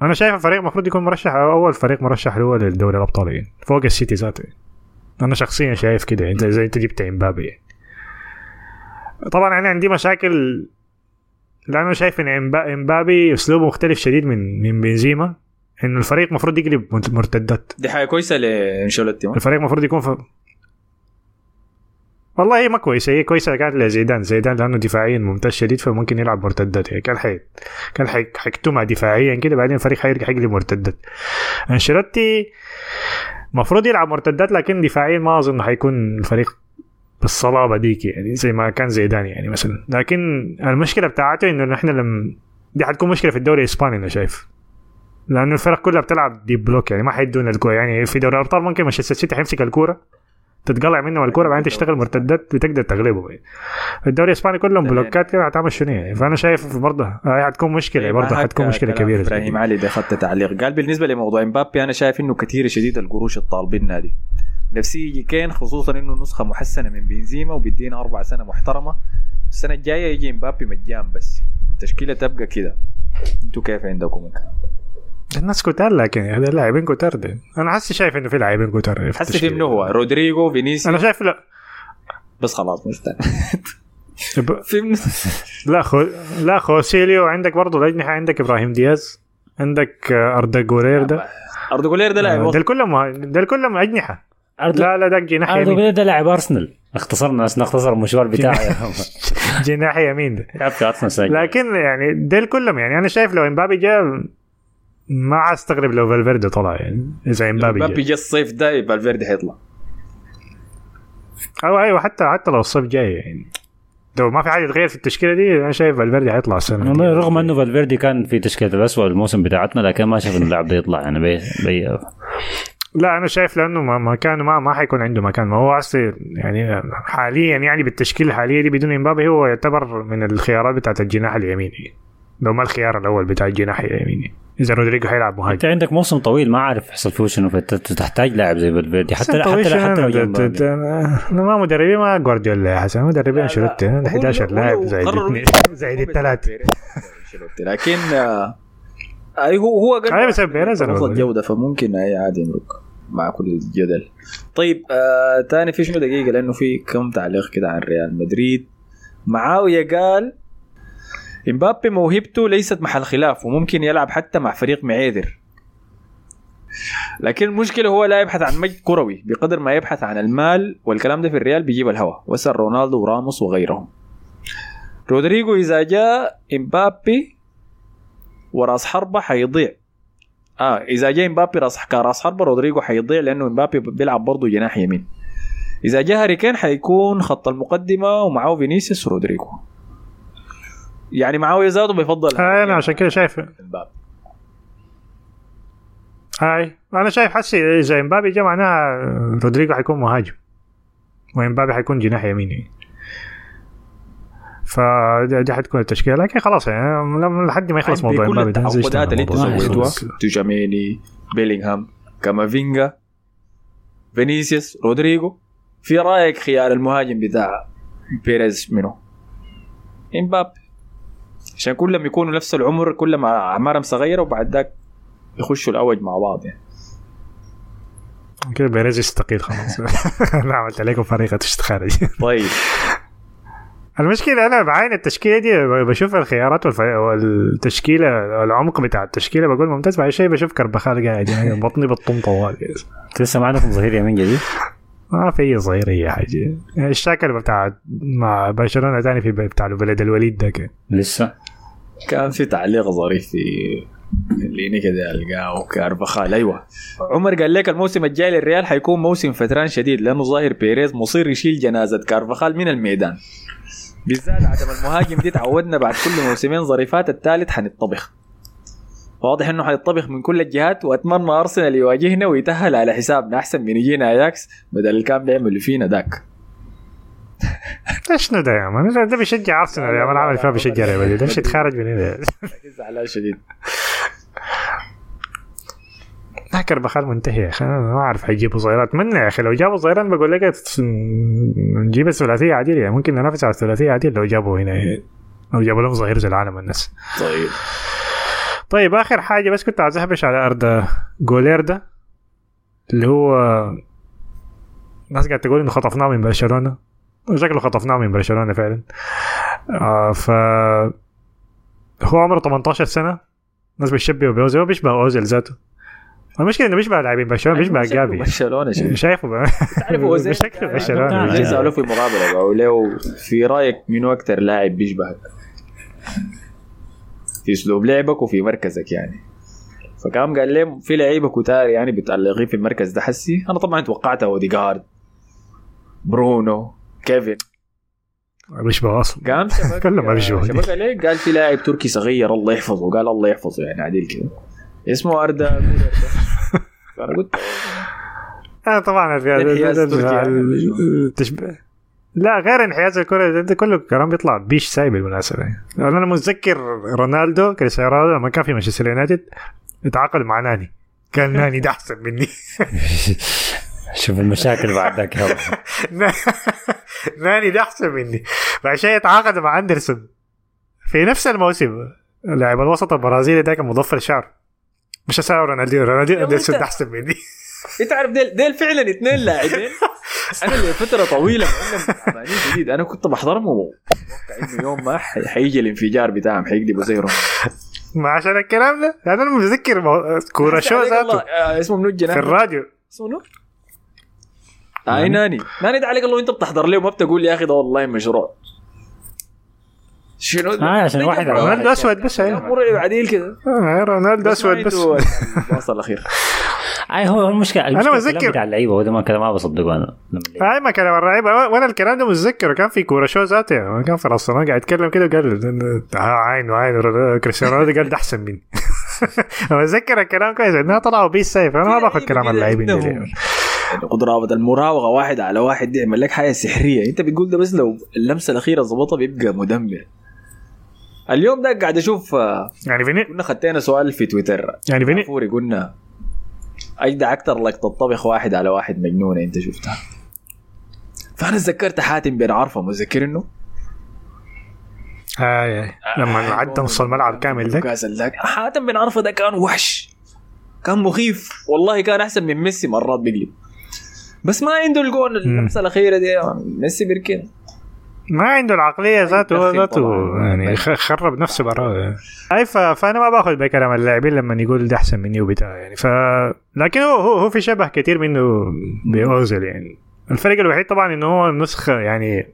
أنا شايف الفريق المفروض يكون مرشح أول فريق مرشح هو للدوري الأبطال يعني فوق السيتي ذاته يعني. أنا شخصيا شايف كده انت زي أنت جبت إمبابي يعني. طبعا أنا عندي مشاكل لأنه شايف إن إمبابي أسلوبه مختلف شديد من من بنزيما انه الفريق المفروض يقلب مرت- مرتدات دي حاجة كويسة لإنشيلوتي؟ الفريق المفروض يكون والله هي ما كويسة هي كويسة. كانت لزيدان زيدان لأنه دفاعيا ممتاز شديد فممكن يلعب مرتدات. يعني كان حي كان حي... حيكتمها دفاعيا كده بعدين الفريق حيرجع حيقلب مرتدات. أنشيلوتي المفروض يلعب مرتدات لكن دفاعيا ما أظن حيكون الفريق بالصلابة ديك يعني زي ما كان زيدان يعني مثلا. لكن المشكلة بتاعته إنه نحن لم دي حتكون مشكلة في الدوري الإسباني أنا شايف. لأنه الفرق كلها بتلعب deep block يعني ما حيدون الكورة. يعني في دوري الأبطال ممكن مانشستر سيتي حيمسك الكورة. تتقلع منه الكورة بعدين تشتغل مرتدات بتقدر تغلبه. يعني. الدوري الإسباني كلهم block ات كده هتعمل شنو يعني؟ فأنا شايف برضه هاي حتكون مشكلة برضه معاك حتكون مشكلة كلام كبيرة إبراهيم. علي ده خدت تعليق. قال بالنسبة لموضوع امبابي أنا شايف إنه كثير شديد القروش الطالبين النادي نفسي يجي كين خصوصا إنه نسخة محسنة من بنزيما وبيدينا أربع سنة محترمة. السنة الجاية يجي امبابي مجان بس. التشكيله تبقى كده. أنتوا كيف عندكم؟ الناس كتار لكن هذا لاعبين كتار ده. أنا حاسس شايف انه في لاعبين كتار حسي في. منو هو رودريجو فينيسيوس أنا شايف لا بس خلاص. ب- في لا خو... لا خوسيليو عندك برضه الاجنحه عندك إبراهيم دياز عندك اردا جولير ده اردا جولير ده لاعب ده. كلهم ده كلهم اجنحه أرض- لا لا ده جناح أردا يمين بيلي ده لاعب ارسنال اختصرنا بس نختصر المشوار بتاعي جناح يمين ده. لكن يعني ديل كلهم يعني أنا شايف لو امبابي جاء ما استغرب لو فالفيردي طلع يعني. إذا إمبابي مبابي جاء جا الصيف ده يبقى فالفيردي حيطلع. أو أيوه حتى حتى لو الصيف جاي يعني. لو ما في حاجة تغير في التشكيلة دي أنا شايف فالفيردي حيطلع السنة والله. رغم إنه فالفيردي كان في تشكيلة الاسوء الموسم بتاعتنا لكن ما شاف إنه اللاعب ده يطلع يعني. بي, بي لا أنا شايف لأنه ما مكانه ما ما حيكون عنده مكان. ما هو اصلي يعني حاليا يعني بالتشكيلة الحالية دي بدون إمبابي هو يعتبر من الخيارات بتاعت الجناح اليميني. لو ما الخيار الأول بتاع الجناح اليميني. إذا رودريجو حيلعب مهاجم. أنت عندك موسم طويل ما عارف يحصل فيه شنو تحتاج لاعب زي فالفيردي. حتى حتى حتى, لو ما مدربين ما جوارديولا يا حسن مدربين أنشيلوتي. هو- 11 هو- لاعب هو زائد قرروا اثنين زائد هو الثلاث بيريز أنشيلوتي. لكن آه، أي هو هو قال وسط بقول. جودة فممكن أي عادي يمرق مع كل الجدل طيب آه تاني في شنو دقيقة؟ لأنه في كم تعليق كده عن ريال مدريد. معاوية قال امبابي موهبته ليست محل خلاف وممكن يلعب حتى مع فريق معيذر لكن المشكلة هو لا يبحث عن مجد كروي بقدر ما يبحث عن المال والكلام ده في الريال بيجيب الهوا. وسأل رونالدو وراموس وغيرهم. رودريجو إذا جاء امبابي وراس حربة حيضيع. آه إذا جاء امبابي راس كراس حربة رودريجو حيضيع لأنه امبابي بيلعب برضه جناح يمين. إذا جاء هاري كين حيكون خط المقدمة ومعاه فينيسيوس ورودريجو يعني معاوية ذاته بيفضل آه أنا عشان كده شايف هاي. أنا شايف حسي إذا امبابي جاء معناها رودريجو حيكون مهاجم. وامبابي حيكون جناح يميني. فدي حتكون التشكيلة. لكن خلاص يعني لحد ما يخلص موضوع امبابي ننزل التعاقدات اللي. سويتوها تشواميني بيلينغهام كامافينجا فينيسيوس رودريجو. في رأيك خيار المهاجم بتاع بيريز منو؟ إمبابي. عشان كلهم يكونوا نفس العمر كلهم أعمارهم صغيرة وبعد ذاك يخشوا الأوج مع بعض يعني. كده بيريز يستقيل خلاص. أنا عملت عليكم فريق تخرج؟ طيب. المشكلة أنا بعين التشكيلة دي بشوف الخيارات والف... والتشكيلة العمق بتاع التشكيلة بقول ممتاز بعد شيء بشوف كربخال قاعد يعني بطني بطم طوال. أنت لسه ما عندكم ظهير يمين جديد؟ ما في صغير أي حاجة. الشكل بتاع مع برشلونة تاني في بتاع بلد الوليد ده كان. لسه؟ كان في تعليق ظريف في اللي كده ألقاه كارفخال أيوه. عمر قال لك الموسم الجاي للريال حيكون موسم فتران شديد لأنه ظاهر بيريز مصير يشيل جنازة كارفخال من الميدان. بالذات عدم المهاجم دي تعودنا بعد كل موسمين ظريفات الثالث حنطبخ. واضح إنه حيطبخ من كل الجهات وأتمنى أرسنال يواجهنا ويتأهل على حسابنا أحسن من يجينا أياكس بدل اللي كان بيعملوا فينا ذاك. شنو ده يا man ده بيشجع أرسنال يا man عمل فيها بيشجع ريال مدريد. مش يتخارج من هنا. زعلان شديد. لا كربخال منتهي يا أنا ما أعرف حيجيبوا صغيرات. اتمنى يا أخي؟ لو جابوا صغيرات بقول لك نجيب الثلاثية عديل يعني ممكن ننافس على الثلاثية عديل لو جابوا هنا. لو جابوا لهم ظهير زي العالم الناس. طيب. طيب آخر حاجة بس كنت عايز اهبش على ارض جولير ده اللي هو ناس قاعد تقول إنه خطفناه من برشلونة. وشكله خطفناه من برشلونة فعلا. آه ف هو عمره 18 سنة. ناس بيشبهوا بأوزيل هو بيشبه أوزيل ذاته. المشكلة إنه بيشبه لاعبين برشلونة بيشبه جافي. برشلونة شديد شايفه تعرف أوزيل؟ بشكل برشلونة. سالوه في مقابلة قالوا له في رأيك منو أكثر لاعب بيشبهك؟ في اسلوب لعبك وفي مركزك يعني فقام قال لي في لعيبه كتار يعني بتعلقين في المركز ده حسي أنا طبعا توقعتها اوديجارد برونو كيفن بيشبه أصلا قام شبك كلهم ما بيشبهوا. شبك عليه قال في لاعب تركي صغير الله يحفظه قال الله يحفظه يعني عديل كده اسمه اردا. فانا قلت آه طبعا. التشبيه لا غير انحياز الكرة ده كله كلام بيطلع بيش ساي بالمناسبة. لأن أنا متذكر رونالدو كريستيانو رونالدو لما كان في مانشستر يونايتد اتعاقد مع ناني. كان ناني ده أحسن مني. شوف المشاكل بعد ذاك يلا ناني ده أحسن مني. بعد شيء اتعاقد مع أندرسون في نفس الموسم لاعب الوسط البرازيلي ده كان مضفر شعر مش اساوي رونالدينو رونالدينو يا ده أحسن مني. انت عارف ديل ديل فعلا اثنين لاعبين. أنا لفتره طويلة مع جديد أنا كنت بحضرهم واتوقع إنه يوم ما حيجي الانفجار بتاعهم حيقلبوا زي رونالدو ما عشان الكلام ده. أنا متذكر. كوره شو ذاته آه، اسمه منو؟ في الراديو. اسمه منو؟ اي ناني. ناني ده عليك الله وأنت بتحضر ليه وما بتقول يا أخي ده والله مشروع. شنو؟ ده؟ آه، عشان واحد رونالدو أسود بس أيوة. مرعب عديل كده. آه، رونالدو أسود بس. الفاصل الأخير. اي هو المشكلة أنا المشكلة بتذكر- بتاع اللعيبة وده ما كلام ما بصدقه أنا هاي ما كلام الرعيب وأنا الكلام ده متذكره كان في كوره شو ذاته يعني كان في راسنا قاعد يتكلم كده وقال آه، عين وعين كريستيانو رونالدو قال ده أحسن مني. بتذكر الكلام كويس انها طلعوا بيه السيف. أنا ما باخذ كلام اللاعبين دي قدرة المراوغه واحد على واحد دي يعمل لك حاجة سحرية. أنت بتقول ده بس لو اللمسة الأخيرة ظبطها بيبقى مدمر. اليوم ده قاعد أشوف آه، يعني فيني كنا خدينا سؤال في تويتر. يعني فيني فوري قلنا اجدع أكتر لك تطبخ واحد على واحد مجنونة أنت شفتها. فأنا تذكرت حاتم بن عرفة متذكر إنه؟ هاي هاي. لما عدى نص الملعب كامل ده حاتم بن عرفة ده كان وحش. كان مخيف. والله كان أحسن من ميسي مرات بيقلب بس ما عنده الجون اللمسه الأخيرة دي ميسي بيركن ما عنده العقلية ذاته هو ذاته. يعني خرب نفسه براه أي. فأنا ما باخذ بكلام اللاعبين لما يقول ده أحسن مني وبتاع يعني ف لكن هو هو, هو في شبه كثير منه باوزل يعني الفرق الوحيد طبعا إنه هو نسخة يعني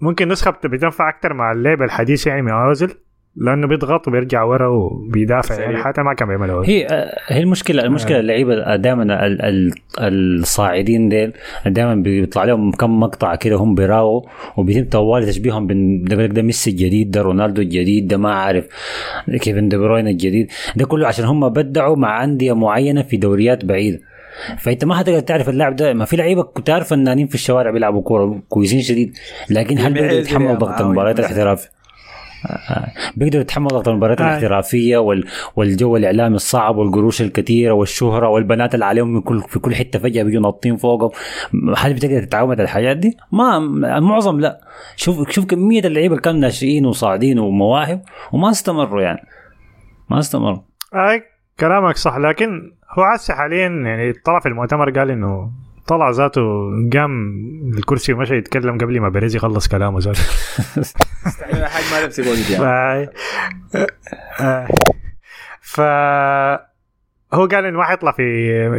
ممكن نسخة بت- بتنفع أكثر مع اللعب الحديث يعني من اوزل لأنه بيضغط وبيرجع ورا وبيدافع يعني. حتى ما كان بيعمل. هي آه، هي المشكلة المشكلة اللعيبة دائما ال- ال- الصاعدين ديل دائما بيطلع لهم كم مقطع كده هم بيراووا وبيتم طوال تشبيههم بين ده, ده ميسي الجديد ده رونالدو الجديد ده ما عارف كيفن دي بروين الجديد ده كله عشان هم بدعوا مع أندية معينة في دوريات بعيده فأنت ما حتقدر تعرف اللاعب ده ما في لعيبة كنت عارف فنانين في الشوارع بيلعبوا كورة كويسين شديد لكن هل بيقدروا يتحملوا ضغط المباريات. الاحترافيه بيقدروا يتحملوا ضغط المباريات آه. الاحترافية وال... والجو الإعلامي الصعب والقروش الكثيرة والشهرة والبنات اللي عليهم من كل في كل حتة فجأة بيجوا ناطين فوقهم. هل بتقدر تتعود على الحاجات دي؟ ما معظم لا. شوف شوف كمية اللعيبة اللي كانوا ناشئين وصاعدين ومواهب وما استمروا يعني. ما استمروا. اي كلامك صح. لكن هو عسى حاليا يعني في المؤتمر قال إنه طلع ذاته قام الكرسي ومشى يتكلم قبل ما بيريز يخلص كلامه ذاته حاجة ما لبس يعني. ف هو قال انه ما حيطلع في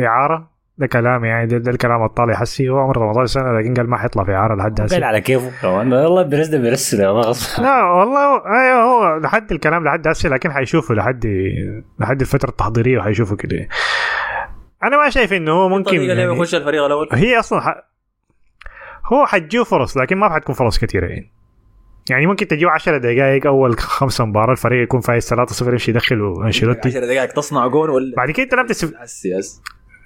إعارة. ده كلام يعني ده, ده الكلام الطالع. حسي هو عمره 18 سنة لكن قال ما حيطلع في إعارة لحد قال هسه على كيفه. والله بيريز ده بيرسل لا والله أيوه هو لحد الكلام لحد هسه لكن حيشوفه لحد لحد الفترة التحضيرية وحيشوفه كده. أنا ما شايف إنه هو ممكن يعني يخش الفريق الأول. هي أصلا ح... هو حتجيه فرص لكن ما حتكون فرص كثيرة يعني. يعني ممكن تجيه 10 دقائق أول خمسة مباراة الفريق يكون فايز 3-0 يمشي يدخل أنشيلوتي؟ 10 دقائق تصنع جون ولا بعد كده أنت تسف... السياس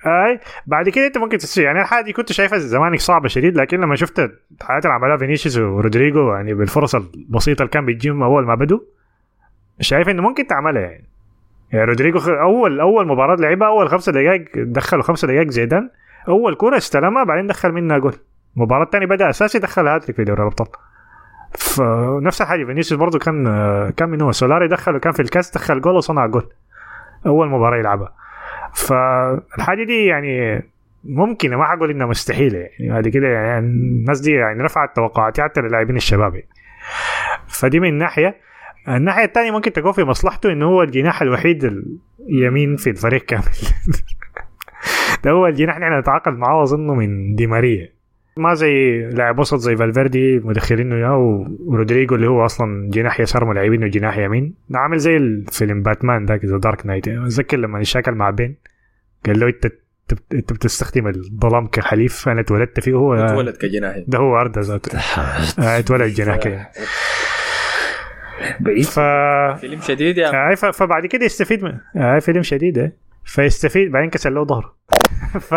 أي بعد كده أنت ممكن تسوي يعني الحاجة دي كنت شايفها زمانك صعبة شديد لكن لما شفت الحاجات اللي عملها فينيسيوس ورودريجو يعني بالفرص البسيطة اللي كان بيجيهم أول ما بدوا شايف إنه ممكن تعملها يعني. يعني رودريجو اول أول مباراة لعبها أول خمسة دقائق دخلوا خمسة دقائق زيدان. أول كوره استلمها بعدين دخل منها جول. المباراه الثانية بدأ أساسي دخل هاتريك في دوري الأبطال. فنفس الحاجة فينيسيوس برضه كان كان من هو. سولاري دخل وكان في الكاس دخل جول وصنع جول. أول مباراة يلعبها. فالحاجه دي يعني ممكن ما حقول إنها مستحيلة. يعني بعد كده يعني الناس دي يعني رفعت توقعاتي حتى للاعبين الشباب. يعني. فدي من ناحية. الناحية الثانية ممكن تكون في مصلحته انه هو الجناح الوحيد اليمين في الفريق كامل. ده هو الجناح اللي إحنا نتعاقد معاه اظنه من دي ماريا. ما زي لاعب وسط زي فالفيردي مدخلينه اياه ورودريجو اللي هو أصلا جناح يسار ملاعبينه جناح يمين. ده عامل زي الفيلم باتمان ذاك The Dark Knight اتذكر لما يشاكل مع Bane؟ قال له أنت أنت بتستخدم الظلام كحليف أنا اتولدت فيه هو اتولد كجناح. ده هو اردا ذاته. آه، اتولد جناح كده. بعيد ف فيلم شديد يا آه، ف- فبعد كده يستفيد من آه فيلم شديد آه. فيستفيد بعدين كسر له ظهره ف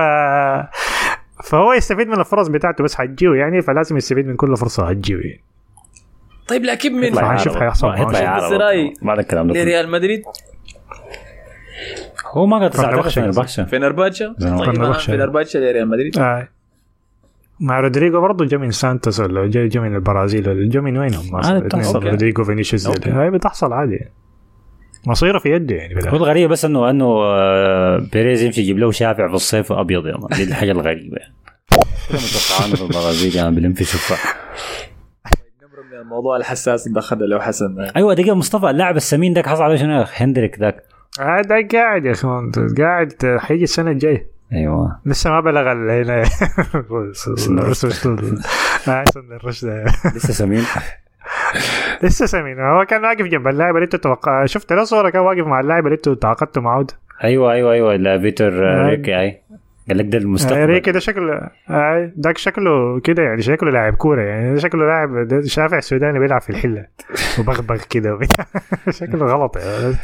فهو يستفيد من الفرص بتاعته بس حتجيه يعني فلازم يستفيد من كل فرصة حتجيه يعني. طيب لكن من هنشوف رأيي بعد الكلام ده. لريال مدريد هو ما. يساعدك فنربخشة فينرباتشا زين. طيب فنربخشة. فينرباتشا لريال مدريد آه. مع رودريجو برضه جا من سانتوس ولا جا من البرازيل ولا جا من وينهم الاثنين بتحصل. رودريجو فينيسيوس. هاي بتحصل عادي مصيره في يده يعني هو بالآخر. الغريب بس انه إنه آه، بيريز يمشي يجيب له شافع في الصيف أبيض يا مان. دي الحاجة الغريبة يعني متوقعين في البرازيل يعني بيلم في شفاح نمر من الموضوع الحساس اللي دخلنا له حسن أيوه دقيقة مصطفى اللاعب السمين ذاك حصل عليه شنو؟ هندريك ذاك آه، ده قاعد يا أخوان قاعد حيجي السنة الجاية أيوه. لسه ما بلغ هنا سن الرشد. آه، سن الرشد لسه سمين لسه سمين هو كان واقف جنب اللاعب اللي انت توقع شفت له صوره كان واقف مع اللاعب اللي انت تعاقدتوا معه ده أيوه أيوه أيوه لا فيتور. ريكي اي قال لك ده المستقبل ريكي ده شكله داك شكله كده يعني شكله لاعب كوره يعني ده شكله لاعب ده شافع سوداني بيلعب في الحله وبغبغ كده. شكله غلط يعني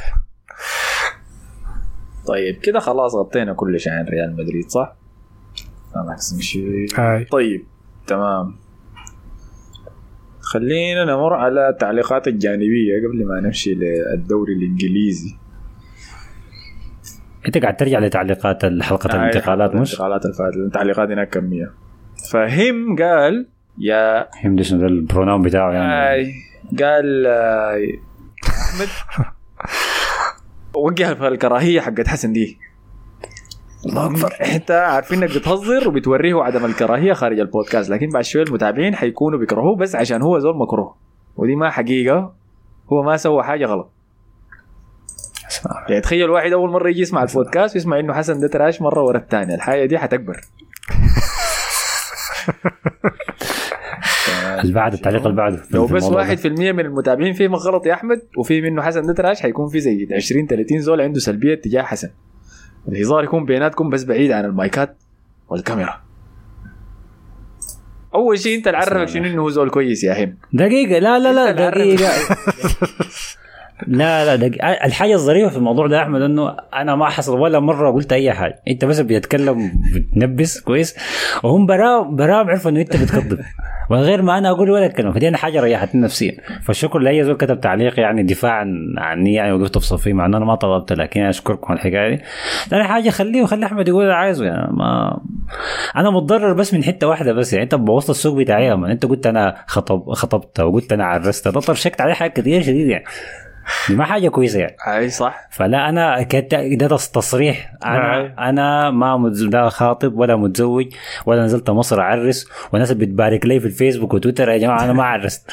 طيب كده خلاص غطينا كل شيء عن ريال مدريد صح؟ نمشي هاي. طيب تمام. خلينا نمر على التعليقات الجانبية قبل ما نمشي للدوري الإنجليزي. أنت قاعد ترجع لتعليقات حلقه الانتقالات مش؟ الانتقالات الفاتت. التعليقات هناك كمية. فهم قال يا هم ده البروناون بتاعه يعني. آي قال آه، يا أحمد وقف الكراهية حقت حسن دي. الله أكبر. انت عارفين إنك بتهزر وبتوريه عدم الكراهية خارج البودكاست لكن بعد شوية المتابعين حيكونوا بيكرهوه بس عشان هو زول مكروه. ودي ما حقيقة. هو ما سوى حاجة غلط. يعني تخيل واحد أول مرة يجي يسمع البودكاست ويسمع إنه حسن ده تراش مرة ورا الثانية الحاجة دي حتكبر. اللي بعد التعليق اللي بعده لو بس الموضوع ده. واحد في المية من المتابعين فيه غلط يا أحمد وفي منه حسن ده تراش حيكون في زي 20 30 زول عنده سلبية تجاه حسن. الهزار يكون بيناتكم بس بعيد عن المايكات والكاميرا. أول شيء أنت اللي عرفك شنو إنه هو زول كويس يا هم دقيقة لا لا لا دقيقة. لا لا دقيقة. الحاجة الظريفة في الموضوع ده يا أحمد إنه أنا ما حصل ولا مرة قلت أي حاجة. أنت بس بتتكلم بتنبس كويس. وهم براهم براهم عرفوا إنه أنت بتكذب. وغير ما أنا أقول ولا كلمة فدي أنا حاجة ريحتني نفسيا فالشكر لأي زول كتب تعليق يعني دفاعا عني يعني وقفت في صفي مع إنه أنا ما طلبت لكن أنا أشكركم على الحكاية دي. ثاني حاجة خليه وخلي أحمد يقول اللي عايزه. يعني ما أنا متضرر بس من حتة واحدة بس. يعني أنت بوظت السوق بتاعي أنت قلت أنا خطب خطبت وقلت أنا عرست. ده طرشكت عليه حاجات كثير شديد يعني. دي ما حاجة كويسة يعني. أي صح. فلا أنا كت... ده تص- تصريح. أنا أنا ما متز... لا خاطب ولا متزوج ولا نزلت مصر أعرس والناس اللي بتبارك لي في الفيسبوك وتويتر. يا جماعة أنا ما عرست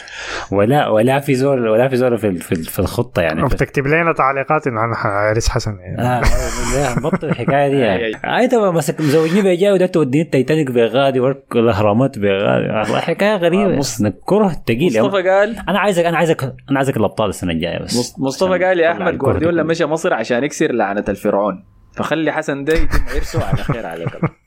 ولا ولا في زول ولا في زول في, في, في الخطة يعني. وبتكتب لنا تعليقات إنه أنا عريس حسن يعني. آه بطل الحكاية دي يعني. أي طبعا بس مزوجني بيجاي وده توديني التايتانيك بغادي ورك الأهرامات بغادي والله حكاية غريبة. مص- كره ثقيل يا مصطفى قال أنا عايزك أنا عايزك أنا عايزك الأبطال السنة الجاية بس. مصطفى قال طلع أحمد جوارديولا. مشى مصر عشان يكسر لعنة الفرعون فخلي حسن ده يتم عرسه على خير الله.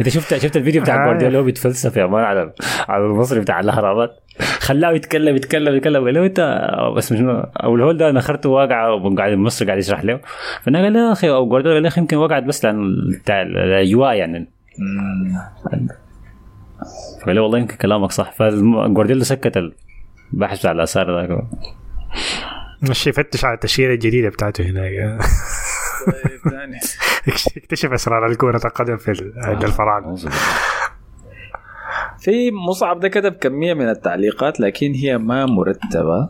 انت شفت شفت الفيديو بتاع. جوارديولا هو بيتفلسف يا مان على على المصري بتاع الأهرامات خلاه يتكلم يتكلم يتكلم قال له انت بس مش أو الهول ده أنا اخرته واقعه وقاعد المصري قاعد يشرح له فانا قال له يا أخي أو جوارديولا قال له يمكن وقعت بس لأن بتاع الأجواء يعني فقال له والله يمكن كلامك صح فجوارديولا سكت البحث بتاع الآثار ذاك مش يفتش على التشكيله الجديده بتاعته هناك. طيب، ثاني. اكتشف أسرار الكره القدم في ال- عند الفراعنه في مصعب ده كتب كمية من التعليقات لكن هي ما مرتبة.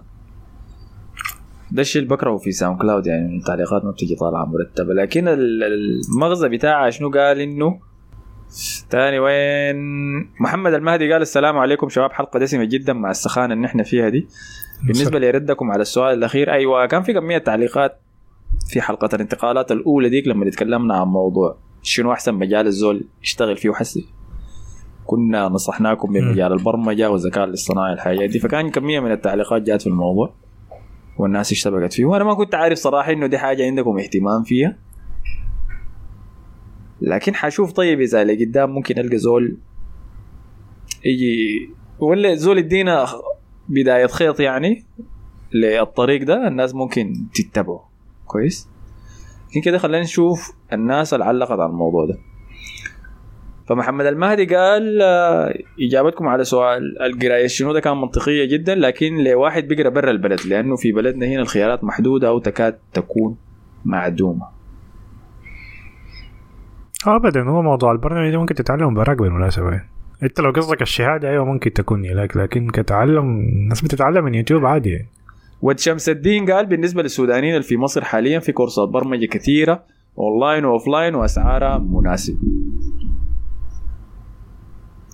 ده الشيء اللي بكرهه في ساوند كلاود يعني التعليقات ما بتجي طالعة مرتبة. لكن ال- المغزى بتاعها شنو؟ قال إنه تاني وين؟ محمد المهدي قال السلام عليكم شباب حلقة دسمة جدا مع السخانة اللي إحنا فيها دي. بالنسبة لردكم على السؤال الأخير أيوه كان في كمية تعليقات في حلقة الانتقالات الأولى ديك لما تكلمنا عن موضوع شنو أحسن مجال الزول يشتغل فيه حسي كنا نصحناكم بمجال البرمجة والذكاء الاصطناعي الحاجات دي فكان كمية من التعليقات جات في الموضوع والناس اشتبكت فيه. وأنا ما كنت عارف صراحة إنه دي حاجة عندكم اهتمام فيها. لكن حشوف طيب إذا لقدام ممكن ألقى زول يجي ولا زول يدينا بداية خيط يعني للطريق ده الناس ممكن تتبعه. كويس؟ لكن كده خلينا نشوف الناس اللي علقت على الموضوع ده. فمحمد المهدي قال آه، إجابتكم على سؤال القراية شنو ده كان منطقية جدا لكن لواحد بيقرأ برا البلد لأنه في بلدنا هنا الخيارات محدودة أو تكاد تكون معدومة. ابدا هو موضوع البرنامج ده ممكن تتعلم براك بالمناسبة. يعني. أنت لو قصدك الشهادة أيوه ممكن تكون هناك لكن كتعلم الناس بتتعلم من يوتيوب عادي. يعني ود شمس الدين قال بالنسبة للسودانيين اللي في مصر حاليا في كورسات برمجة كثيرة online و offline وأسعارها مناسب.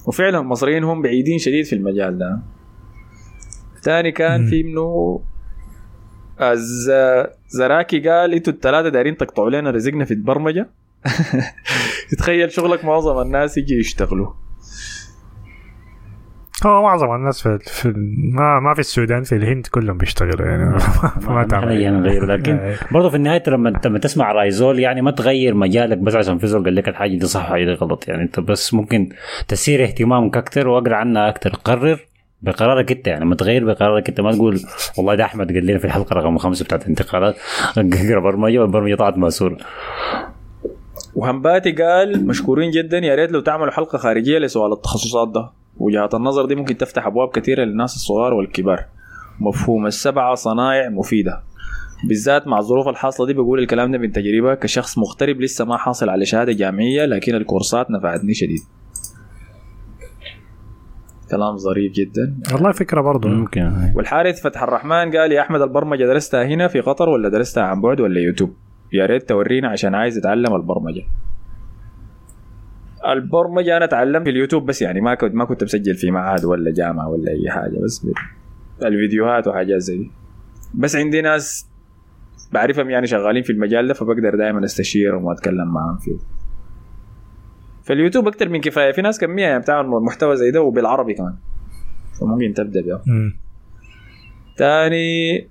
وفعلا المصريين هم بعيدين شديد في المجال ده. ثاني كان في منه الز... زراكي قال إنتوا الثلاثة دايرين تقطعوا لنا رزقنا في البرمجة؟ تخيل شغلك معظم الناس يجي يشتغلوا. هو معظم الناس في, في ما ما في السودان في الهند كلهم بيشتغلوا يعني. ما, تعمل. جينا نغير لكن إيه. برضه في النهاية لما لما تسمع راي زول يعني ما تغير مجالك بس عشان في زول قال لك الحاجة دي صح والحاجة دي غلط يعني. انت بس ممكن تسير اهتمامك أكثر وأقرأ عنها أكثر قرر بقرارك أنت يعني. ما تغير بقرارك أنت. ما تقول والله ده أحمد قال لنا في الحلقة رقم خمسة بتاعت الانتقالات اقرأ برمجة والبرمجة طلعت مأسورة. وهمباتي قال مشكورين جدا يا ريت لو تعملوا حلقة خارجية لسؤال التخصصات ده. وجهات النظر دي ممكن تفتح أبواب كثيرة للناس الصغار والكبار. مفهوم. السبعة صنايع مفيدة. بالذات مع الظروف الحاصلة دي بقول الكلام ده من تجربة. كشخص مغترب لسه ما حاصل على شهادة جامعية لكن الكورسات نفعتني شديد. كلام ظريف جدا. والله فكرة برضه ممكن. والحارث فتح الرحمن قال يا أحمد البرمجة درستها هنا في قطر ولا درستها عن بعد ولا يوتيوب؟ يا ريت تورينا عشان عايز اتعلم البرمجة. البرمجة أنا اتعلمت في اليوتيوب بس يعني ما كنت ما كنت مسجل في معهد ولا جامعة ولا أي حاجة بس الفيديوهات وحاجات زي بس عندي ناس بعرفهم يعني شغالين في المجال ده فبقدر دائما أستشيرهم وأتكلم معاهم فيه. فاليوتيوب أكتر من كفاية. في ناس كمية يعني بتعمل محتوى زي ده وبالعربي كمان. فممكن تبدأ مم. تاني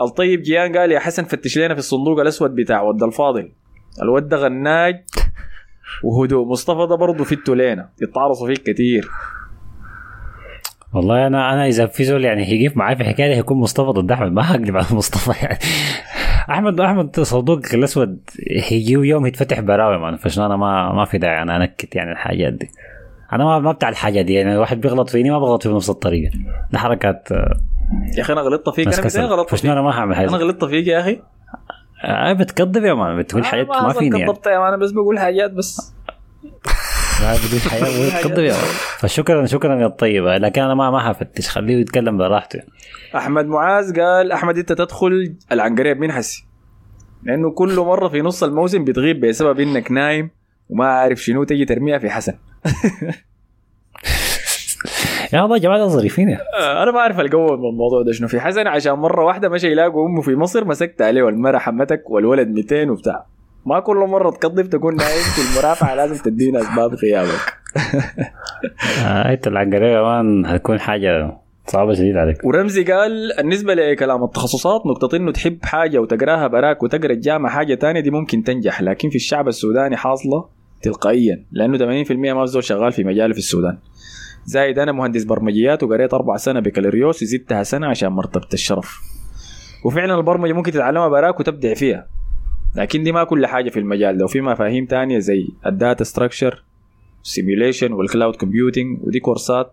الطيب جيان قال يا حسن فتش لنا في الصندوق الأسود بتاع ود الفاضل. الود ده غناج وهدوء. مصطفى ده برضه فته لينا يتعرصوا فيك كتير. والله أنا أنا إذا في زول يعني هيجيب معاي في الحكاية دي هيكون مصطفى ضد أحمد. ما هقلب على مصطفى يعني. احمد أحمد صندوق الأسود هيجي يوم يتفتح براوي. man فشان أنا ما ما في داعي. أنا أنكت يعني الحاجات دي. أنا ما ما بتاع الحاجات دي. يعني الواحد بيغلط فيني ما بغلط فيه بنفس الطريقة. ده حركات آه، يا أخي أنا غلطت فيك أنا غلطت فيك أنا ما هعمل أنا حاجة غلطت فيك يا أخي. آه بتكذب يا مان. بتقول حاجات ما فيني يعني. كذبت يا man، أنا بس بقول حاجات بس. لا بتقول حاجات بتكذب يا man. فشكرا شكرا يا الطيب. لكن أنا ما ما حفتش خليه يتكلم براحته. أحمد معاذ قال أحمد أنت تدخل العنقريب من حسي؟ لأنه كل مرة في نص الموسم بتغيب بسبب إنك نايم وما عارف شنو تجي ترميها في حسن. يا والله يا جماعة ظريفين آه، أنا ما أعرف القوة من الموضوع ده شنو. في حسن عشان مرة واحدة مشى يلاقوا أمه في مصر مسكت عليه والمرة حمتك والولد 200 وبتاع. ما كل مرة تكذب تكون نايم في المرافعة لازم تدينا أسباب غيابك آه انت العنقريه كمان هتكون حاجة صعبة شديد عليك. ورمزي قال بالنسبة لكلام التخصصات نقطة إنه تحب حاجة وتقراها براك وتقرأ الجامعة حاجة تانية دي ممكن تنجح. لكن في الشعب السوداني حاصلة تلقائيا لأنه 80% ما في زول شغال في مجاله في السودان. زايد أنا مهندس برمجيات وقريت أربع سنة بكالوريوس وزدتها سنة عشان مرتبة الشرف. وفعلا البرمجة ممكن تتعلمها براك وتبدع فيها لكن دي ما كل حاجة في المجال ده. وفي مفاهيم تانية زي ال data structure simulation وال cloud computing ودي كورسات.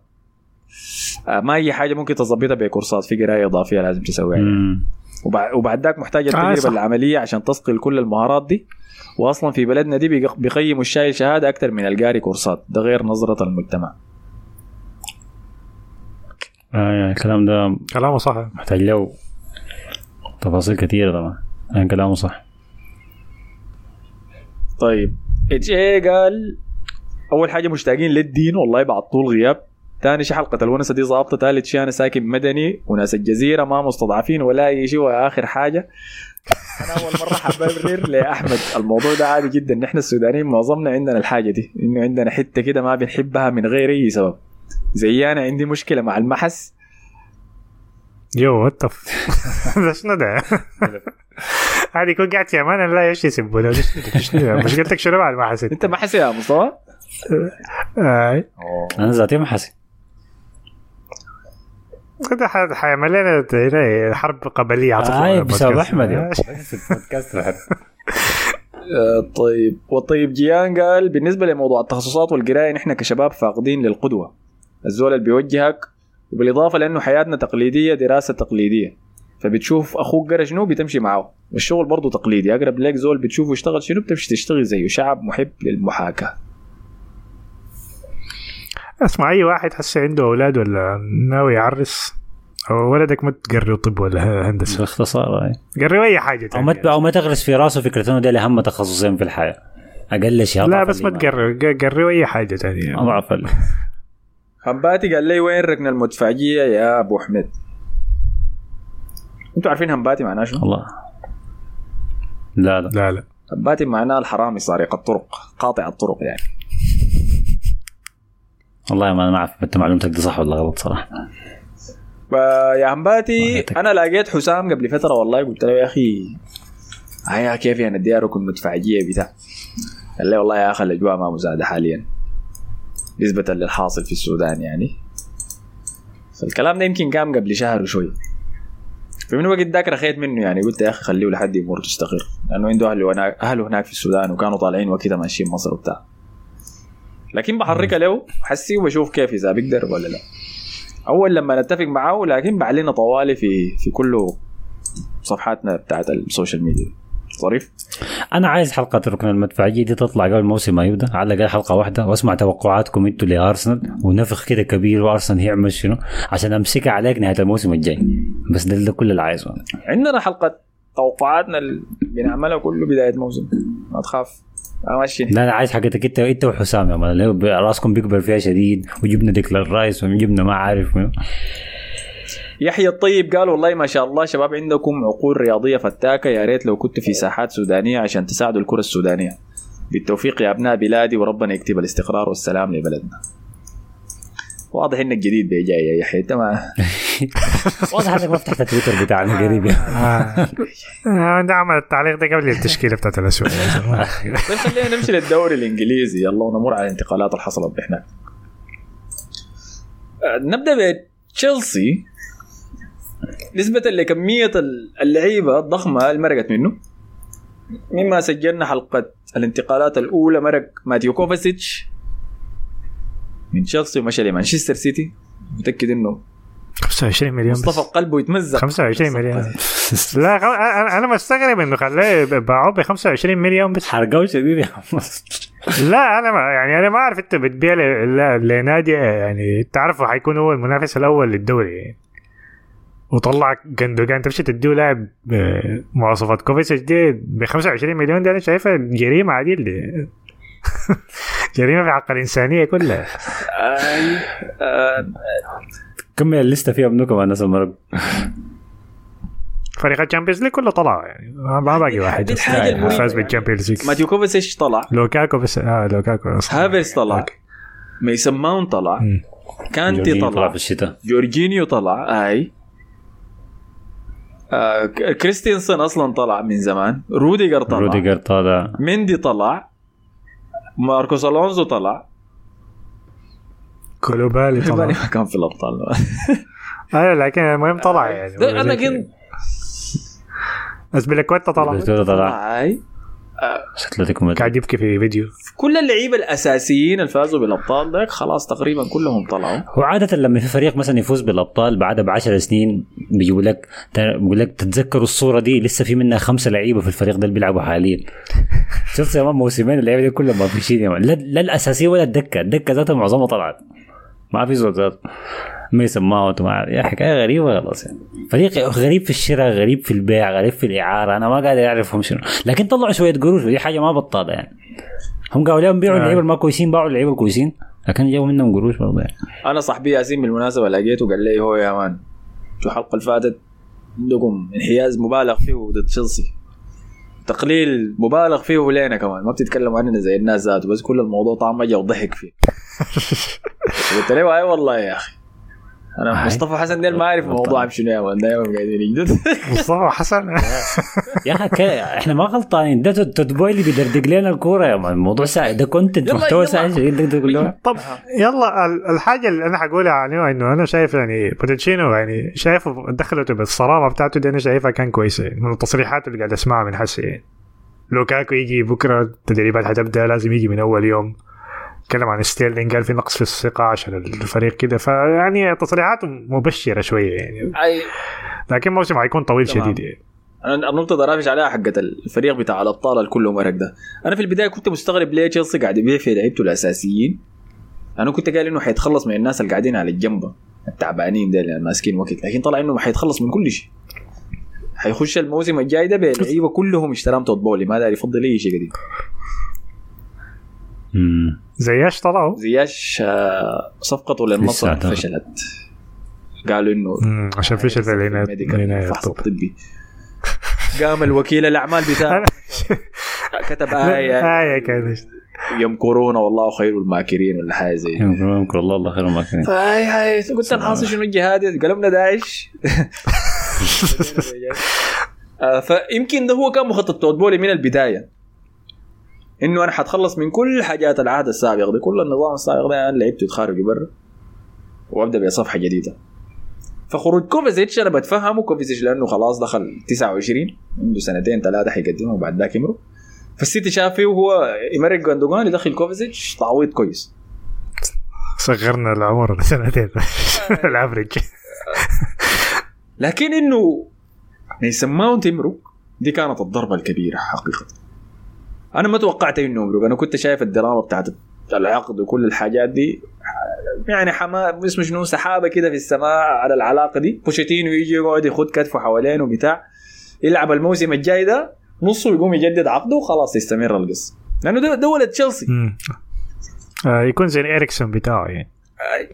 آه، ما اي حاجة ممكن تظبطها بكورسات في قراية إضافية لازم تسويها. يعني. وبعد ذاك محتاج. التجربه العملية عشان تصقل كل المهارات دي. واصلا في بلدنا دي بيق- بيقيموا الشايل شهاده أكثر من القاري كورسات ده غير نظرة المجتمع. آه يعني الكلام ده كلامه صح محتاج له تفاصيل كثيره طبعا. يعني كلامه صح. طيب. HA قال أول حاجة مشتاقين للدين والله بعد طول غياب. ثاني شيء حلقة الونسة دي ظابطة ثالث شيء أنا ساكن مدني وناس الجزيرة ما مستضعفين ولا أي شيء وآخر حاجة. أنا أول مرة حبرر لأحمد. الموضوع ده عادي جدا. نحن السودانيين معظمنا عندنا الحاجة دي. إنه عندنا حتة كده ما بنحبها من غير أي سبب. زي أنا عندي مشكلة مع المحس. you what ده شنو ده؟ عادي يكون قاعد في أمان الله إيش يسبونه شنو مشكلتك شنو مع المحاسن؟ أنت محس يا مصطفى؟ آه. أنا ذاتي ما حاسس كده ح- حيعمل لنا حرب قبلية عاطفه آه بسبب أحمد يا. آه، طيب. والطيب جيان قال بالنسبة لموضوع التخصصات والقراية نحن كشباب فاقدين للقدوة. الزول اللي بيوجهك وبالإضافة لأنه حياتنا تقليدية دراسة تقليدية. فبتشوف أخوك قرأ شنو بتمشي معه. والشغل برضه تقليدي. أقرب لك زول بتشوفه يشتغل شنو بتمشي تشتغل زيه. شعب محب للمحاكاة. اسمع اي واحد هسه عنده أولاد ولا ناوي يعرس؟ أو ولدك ما تقري طب ولا هندسة؟ باختصار يعني. قري أي حاجة أو ما. أو ما تغرس في راسه فكرة إنه ده اهم تخصصين في الحياة. أقل شيء لا بس ما. تقري قري أي حاجة ثانية أضعف همباتي قال لي وين ركن المدفعجيه يا ابو حميد أنتوا عارفين همباتي معناه شنو؟ الله لا لا. لا لا همباتي معناه الحرامي سارق الطرق قاطع الطرق يعني والله ما أنا اعرف انت معلومتك دي صح ولا غلط صراحة فيا همباتي. أنا لقيت حسام قبل فتره والله قلت له يا أخي هيا كيف أنا ادي ركن مدفعجيه بتاع قال لي والله يا أخي الاجواء ما مساعده حاليا نسبة للحاصل في السودان يعني. فالكلام ده يمكن كان قبل شهر وشوي. فمن الوقت ذاك رخيت منه يعني قلت يا أخي خليه لحد يمور تستقر. لأنه عنده اهله هناك أهله هناك في السودان وكانوا طالعين وكذا ماشيين مصر وبتاع. لكن بحركها له حسي وبشوف كيف إذا بيقدر ولا لا. أول لما نتفق معاه لكن بعلنا طوالي في في كل صفحاتنا بتاعت السوشيال ميديا. ظريف. أنا عايز حلقة الركن المدفعية دي تطلع قبل الموسم ما يبدأ على الأقل حلقة واحدة وأسمع توقعاتكم أنتوا لأرسنال ونفخ كده كبير وأرسنال هيعمل شنو؟ عشان أمسكها عليك نهاية الموسم الجاي. بس ده, ده كل اللي عايزه عندنا حلقة توقعاتنا اللي بنعملها كل بداية موسم. ما تخاف. ما ماشي. لا لا عايز حقتك أنت انت وحسام يا man رأسكم بيكبر فيها شديد وجبنا ديكلان رايس وجبنا ما عارف منو يحيى الطيب قال والله ما شاء الله شباب عندكم عقول رياضية فتاكة يا ريت لو كنت في ساحات سودانية عشان تساعدوا الكرة السودانية. بالتوفيق يا أبناء بلادي وربنا يكتب الاستقرار والسلام لبلدنا. واضح إنك جديد بيجي يا يحيى أنت ما واضح إنك ما فتحت التويتر بتاعنا قريب. يعني. آه. آه، عمل التعليق ده قبل التشكيلة بتاعت الاسود طيب خلينا نمشي للدوري الإنجليزي. يلا ونمر على الانتقالات اللي حصلت هناك آه، نبدأ بتشيلسي. نسبة لكمية اللعيبة الضخمة اللي مرقت منه. مما سجلنا حلقة الانتقالات الأولى مرق ماتيو كوفاسيتش من تشيلسي ومشى لمانشستر سيتي. متأكد إنه 25 مليون مصطفى قلبه يتمزق. 25 مليون. لا أنا أنا مستغرب إنه خلاه باعوه ب 25 مليون بس. حرقوه شديد يا. لا أنا ما يعني أنا ما أعرف أنت بتبيع ل- ل- لنادي يعني تعرفه حيكون هو المنافس الأول للدوري. يعني. وطلع جندوجان. تمشي تديه لاعب بمواصفات كوفيسيتش دي ب 25 مليون دي أنا شايفها جريمة عديل دي جريمة في حق الانسانيه كلها. آه، آه، كمل ال list فيها منكم الناس المرق فريق ال Champions League كله طلع يعني. ما باقي واحد. فاز يعني. بال Champions League. ماتيو كوفاسيتش طلع. لوكاكو بس آه لوكاكو. هافرز طلع. ميسن ماونت طلع. كانتي طلع. في الشتاء. جورجينيو طلع. آي. آه كريستينسون أصلا طلع من زمان. روديجر طلع. روديجر طالع. مندي طلع. ماركوس ألونزو طلع. كوليبالي طلع ما كان في الأبطال. أيوه لكن المهم طلع يعني. ده أنا كنت بس ازبلكويتا طلع. روديجر طلع. طلع أي. اتلتيكو مدريد قاعد يبكي في فيديو. كل اللعيبة الأساسيين اللي فازوا بالأبطال ده خلاص تقريبا كلهم طلعوا. هو عادة لما في فريق مثلا يفوز بالأبطال بعدها بعشر سنين بيجيبوا لك بيقول لك تتذكروا الصورة دي لسه في منها خمسة لعيبة في الفريق ده اللي بيلعبوا حاليا. شفت يا مان موسمين اللعيبة دي كلهم ما يا مان لا, لا الأساسية ولا الدكة. الدكة ذاتها معظمها طلعت. ما في زول ما عارف. يا حكاية غريبة خلاص يعني. فريق غريب في الشراء غريب في البيع غريب في الإعارة. أنا ما قادر أعرفهم شنو. لكن طلعوا شوية قروش ودي حاجة ما بطالة يعني. هم قالوا لهم بيعوا آه. اللعيبة الما كويسين باعوا اللعيبة الكويسين. لكن جابوا منهم قروش برضه يعني. أنا صاحبي ياسين بالمناسبة لقيته قال لي هو يا مان شو الحلقة اللي فاتت؟ عندكم انحياز مبالغ فيه ضد تشيلسي. تقليل مبالغ فيه لينا كمان. ما بتتكلموا عننا زي الناس ذاته بس كل الموضوع طعم مجا وضحك فيه. قلت له أي والله يا أخي. أنا أي. مصطفى حسن ديل ما أعرف الموضوع شنو دايما قاعدين يجدد مصطفى حسن. يا أخي كا- إحنا ما غلطانين. ده تود بولي اللي بيدردق لنا الكورة. يا man الموضوع ساعة ده content محتوى كله طب يلا ال- الحاجة اللي أنا حقولها عنه إنه أنا شايف يعني بوتشيتينو يعني شايفه دخلته بالصرامة بتاعته دي أنا شايفها كان كويسة. يعني من التصريحات اللي قاعد أسمعها من حسي. يعني لوكاكو يجي بكرة التدريبات حتبدأ لازم يجي من أول يوم. تكلم عن ستيرلينج قال في نقص في الثقة عشان الفريق كده. فيعني تصريحاته مبشرة شوية يعني. أي. لكن موسم حيكون طويل تمام. شديد يعني. أنا النقطة اللي رافش عليها حقت الفريق بتاع الأبطال الكل مرق ده. أنا في البداية كنت مستغرب ليه تشيلسي قاعد يبيع في لعيبته الأساسيين. أنا كنت قايل إنه حيتخلص من الناس اللي قاعدين على الجنب التعبانين ديل يعني ماسكين وقت. لكن طلع إنه حيتخلص من كل شيء. حيخش الموسم الجاي ده بلعيبه كلهم اشتراهم توت بولي ما داري يفضل أي شيء قديم. زياش طلعوا؟ زياش آه، صفقته للنصر. فشلت. قالوا إنه عشان فشل في العناية ال medical العناية الفحص الطب. الطبي قام الوكيل الأعمال بتاعه. كتب آية. آية كان يمكرون والله خير الماكرين ولا حاجة زي يمكن الله الله خير ما كان فهاي هاي. قلت أنا حاصل شنو الجهاد؟ قلبنا داعش. آه، فيمكن ده هو كان مخطط تود بولي من البداية. إنه أنا حتخلص من كل حاجات العهد السابق ده كل النظام السابق ده أنا لعبته يتخارجوا برا. وأبدأ بصفحة جديدة. فخروج كوفيزيتش أنا بتفهمه. كوفيزيتش لأنه خلاص دخل 29 عنده سنتين ثلاثة حيقدمه وبعد ذاك يمرق فالسيتي شاف فيه وهو يمرق جوندوجان يدخل كوفيزيتش. تعويض كويس. صغرنا العمر سنتين. ال average. لكن إنه ميسن ماونت يمرق دي كانت الضربة الكبيرة حقيقة. أنا ما توقعت انه يمرق أنا كنت شايف الدراما بتاعت العقد وكل الحاجات دي يعني حما اسمه شنو سحابة كده في السماء على العلاقة دي بوتشيتينو يجي يقعد يخد كتفه حوالينه وبتاع يلعب الموسم الجاي ده نصه يقوم يجدد عقده وخلاص يستمر القصة لأنه ده, ولد تشيلسي. آه، يكون زي اريكسون بتاعه يعني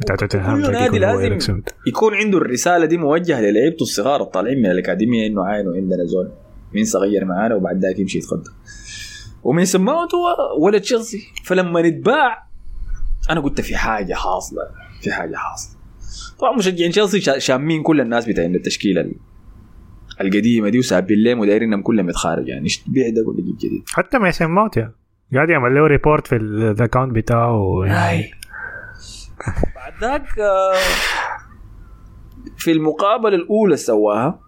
بتاع توتنهام كل نادي لازم. يكون عنده الرسالة دي موجهة للعيبته الصغار الطالعين من الأكاديمية إنه عاينوا عندنا زول مين صغير معانا وبعد ذاك يمشي يتقدم ومن سماوت هو ولد تشيلسي. فلما نتباع أنا قلت في حاجة حاصلة في حاجة حاصلة. طبعا مشجعين تشيلسي شا- شامين كل الناس بتاعين التشكيلة ال- القديمة دي وسابين لهم ودايرينهم كلهم يتخارج. يعني إيش تبيع ده ولا جيب جديد؟ حتى ميسن ماونت يا قاعد يعمل له report في ال account بتاعه. هاي. بعد ذاك آه، في المقابلة الأولى سواها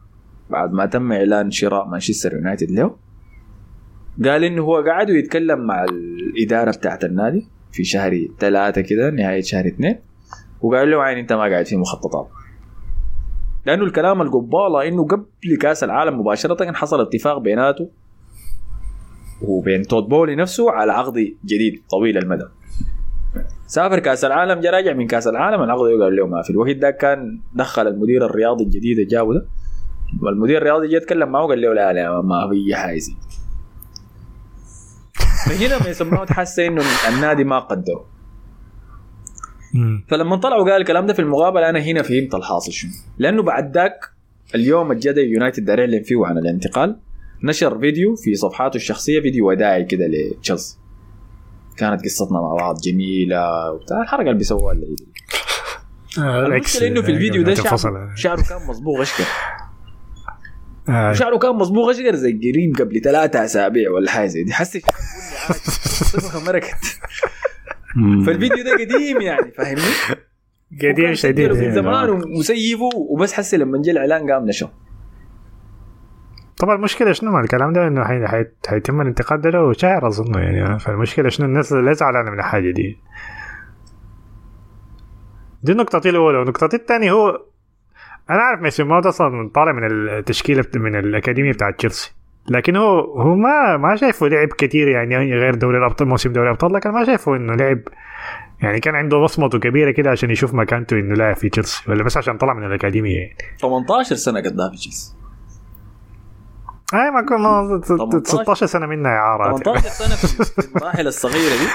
بعد ما تم إعلان شراء مانشستر يونايتد له قال إنه هو قاعد ويتكلم مع الإدارة بتاعت النادي في شهر ثلاثة كده نهاية شهر اثنين وقال له عين أنت ما قاعد في مخططات. لأنه الكلام القبالة إنه قبل كأس العالم مباشرة كان حصل اتفاق بيناته وبين توت بولي نفسه على عقد جديد طويل المدى. سافر كأس العالم جا راجع من كأس العالم العقد قال له ما في. الوقت ده كان دخل المدير الرياضي الجديد جابه ده. والمدير الرياضي جه يتكلم معه قال له لا لا ما في حاجة. فهنا ما يسموه تحس إنه النادي ما قدره. فلما طلع وقال الكلام ده في المقابلة أنا هنا فهمت الحاصل شنو. لأنه بعد ذاك اليوم الجدي يونايتد دار يعلن فيه عن الانتقال نشر فيديو في صفحاته الشخصية فيديو وداعي كده لتشيلسي. كانت قصتنا مع بعض جميلة وبتاع الحركة اللي بيسووها آه، المشكلة إنه في الفيديو ده انفصل. شعره, شعره كان مصبوغ اشقر آه، شعره كان مصبوغ اشقر زي قريب قبل ثلاثة أسابيع ولا حاجة زي دي. حسي صبغه مركت. فالفيديو ده قديم يعني فاهمني؟ قديم شديد في يعني. زمان ومسيفه وبس حسي لما جه الإعلان قام نشر. طبعا المشكلة شنو مع الكلام ده؟ إنه حي- حي- حيتم الانتقاد ده له شهر اظن يعني. فالمشكلة شنو؟ الناس لا زعلانه من الحاجة دي. دي نقطتي الأولى. ونقطتي الثانية هو أنا عارف ميسي ماوت أصلا طالع من التشكيلة من الأكاديمية بتاعت تشيلسي. لكن هو هو ما ما شايفه لعب كثير يعني غير دوري الأبطال موسم دوري الأبطال لكن ما شايفه إنه لعب. يعني كان عنده بصمته كبيرة كده عشان يشوف مكانته إنه لاعب في تشيلسي ولا بس عشان طلع من الأكاديمية يعني. 18 سنة قدام في تشيلسي. أي ما 18 16 سنة منها اعاره 18 سنة في المراحل الصغيرة دي.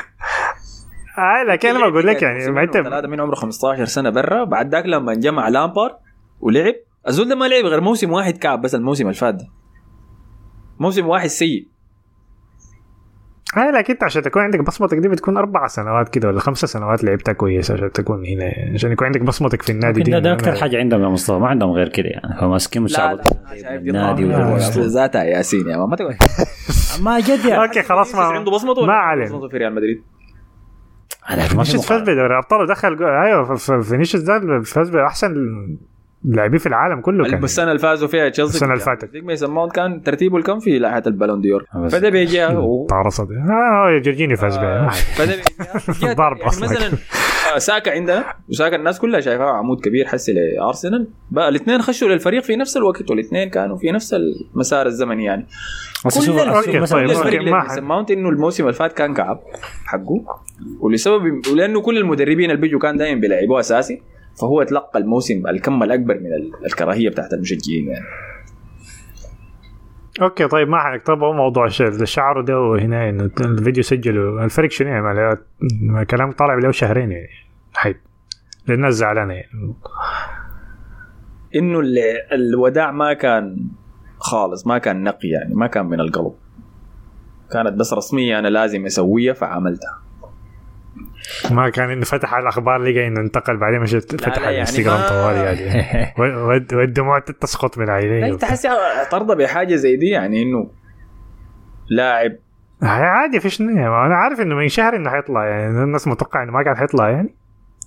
أي لكن أنا بقول لك يعني ما انت من عمره 15 سنة برا؟ بعد ذاك لما جمع لامبار ولعب؟ الزول ده ما لعب غير موسم واحد كعب بس الموسم اللي فات ده. موسم واحد سيء. أي لكن أنت عشان تكون عندك بصمتك دي بتكون أربع سنوات كده ولا خمسة سنوات لعبتها كويس عشان تكون هنا. يعني عشان يكون عندك بصمتك في النادي دي. ده, ده أكثر حاجة عندهم يا مصطفى ما عندهم غير كده يعني. فماسكين دي النادي ذاتها ياسين يا ما تقعد ما جد يعني أوكي خلاص ما عنده بصمته ما عليه بصمته في ريال مدريد؟ فينيسيوس فاز. بدوري الأبطال ودخل جول أيوه فينيسيوس ده فاز بأحسن لاعبين في العالم كله كان السنة اللي فازوا فيها تشيلسي السنة اللي فاتت. ديك ميسن ماونت كان ترتيبه الكم في لائحة ال Ballon d'Or؟ بس. فده بيجي و- تعرصت آه جورجينيو فاز بها. فده بيجي. ضرب يعني. مثلا آه، ساكا عندنا. وساكا الناس كلها شايفاه عمود كبير حسي لأرسنال. بقى الاثنين خشوا للفريق في نفس الوقت والاثنين كانوا في نفس المسار الزمني يعني. بس كل الفريق- طيب، ما ماونت إنه الموسم اللي فات كان كعب حقه. ولسبب ولأنه كل المدربين اللي بيجوا كان دائما بيلعبوه أساسي. فهو تلقى الموسم الكم الأكبر من ال- الكراهية بتاعت المشجعين يعني. أوكي طيب ما حنك طب هو موضوع الش- الشعر ده هنا إنه الفيديو سجله. الفرق شنو يعني؟ ما- ما كلام طالع له شهرين يعني. حيد للناس زعلانة يعني. إنه اللي- الوداع ما كان خالص ما كان نقي يعني ما كان من القلب. كانت بس رسمية أنا لازم أسويها فعملتها. ما كان إنه فتح على الأخبار لقى إنه انتقل بعدين مشى فتح على يعني الانستغرام طوالي يعني. والدموع تسقط من عينيه أنت حسي ترضى بحاجة زي دي يعني إنه لاعب. عادي فيش نية ما أنا عارف إنه من شهر إنه حيطلع يعني. الناس متوقع إنه ما كان حيطلع يعني.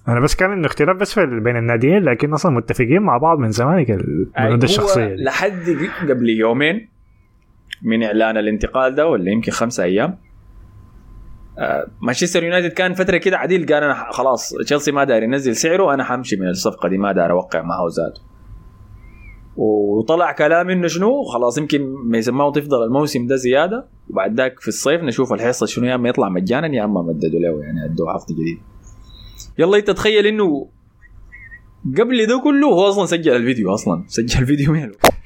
أنا بس كان إنه اختلاف بس في بين الناديين لكن أصلا متفقين مع بعض من زمان البنود الشخصية. لحد قبل يومين من إعلان الانتقال ده ولا يمكن خمسة أيام مانشستر يونايتد كان فترة كده عديل قال أنا خلاص تشيلسي ما داير ينزل سعره أنا حمشي من الصفقة دي ما داير أوقع معه ذاته وطلع كلام إنه شنو؟ خلاص يمكن ميسن ماونت يفضل الموسم ده زيادة وبعد ذاك في الصيف نشوف القصة شنو يا أما يطلع مجانا يا أما مددوا له يعني ادوه عقد جديد. يلا أنت تخيل إنه قبل ده كله هو أصلا سجل الفيديو أصلا سجل فيديو من الوقت.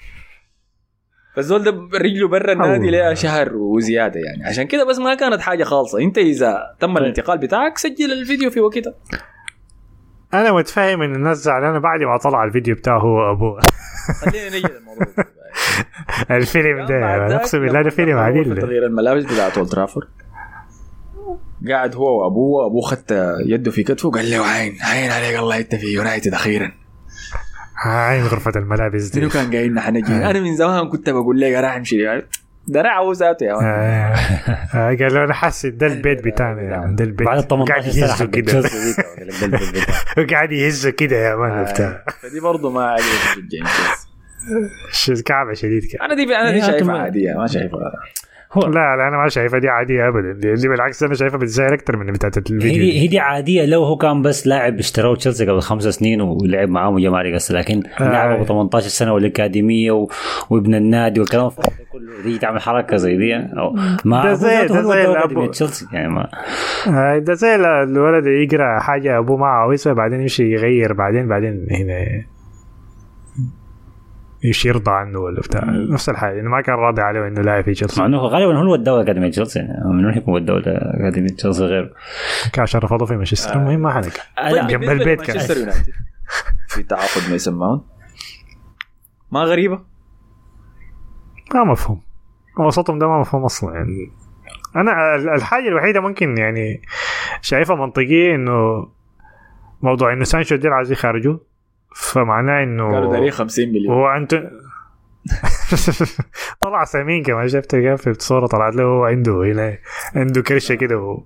فالزول ده رجله برا النادي. لها شهر وزيادة يعني. عشان كده بس ما كانت حاجة خالصة. انت إذا تم الانتقال بتاعك سجل الفيديو في وقتها. أنا متفاهم إن الناس زعلانة بعد ما طلع الفيديو بتاعه هو وابوه خلينا نجي للموضوع. الفيلم ده اقسم بالله ده فيلم عديل. تغيير الملابس بتاعت أولد ترافورد. قاعد هو وأبوه ابوه خدت يده في كتفه قال له عين عين عليك الله انت في يونايتد أخيرا. عين غرفة الملابس دي كان قايل؟ لنا حنجي أنا من زمان كنت بقول لك راح أمشي. ده راح هو ذاته يا. آه، آه، قال له أنا حاسس ده البيت بتاعنا يعني ده البيت. بعد 18 قاعد سنه كده. قاعد يهزه كده يا مان بتاع. فدي برضه ما تشجعني ش- كعبة شديد كده. أنا دي أنا دي شايفها عادية ما شايفها. لا لا أنا ما شايفها دي عادية ابدا. دي, دي بالعكس أنا شايفها بتزعل أكثر من بتاعت هي الفيديو دي دي. هي دي عادية. لو هو كان بس لاعب اشتروه تشيلسي قبل خمس سنين ولعب معاهم وجا ماري قصة لكن لاعب أبو 18 سنة والأكاديمية و... وابن النادي والكلام كله. دي تعمل حركة زي دي أو ما ده زي- ده هو زي أكاديمية تشيلسي يعني ما آه، ده زي ال- الولد يقرا حاجة ابوه ما عاوزها بعدين يمشي يغير بعدين بعدين هنا يمشي يرضى عنه ولا بتاع نفس الحاجة. انه ما كان راضي عليه إنه لاعب في مع تشيلسي إنه غالبا هو وداه أكاديمية تشيلسي يعني من وين يكون وداه أكاديمية تشيلسي غيره كاش رفضه في مانشستر. المهم ما حنك لا، جنب البيت كان. مانشستر يونايتد. في تعاقد ميسن ماونت ما غريبة؟ ما مفهوم. وسطهم ده ما مفهوم أصلا. يعني أنا ال- الحاجة الوحيدة ممكن يعني شايفها منطقية إنه موضوع إنه سانشو ديل عايز يخرجوه فمعناه إنه كانوا دارين 50 مليون. هو انت طلع سمين كمان شفت كيف في الصورة طلعت له هو عنده هنا عنده كرشة كده و...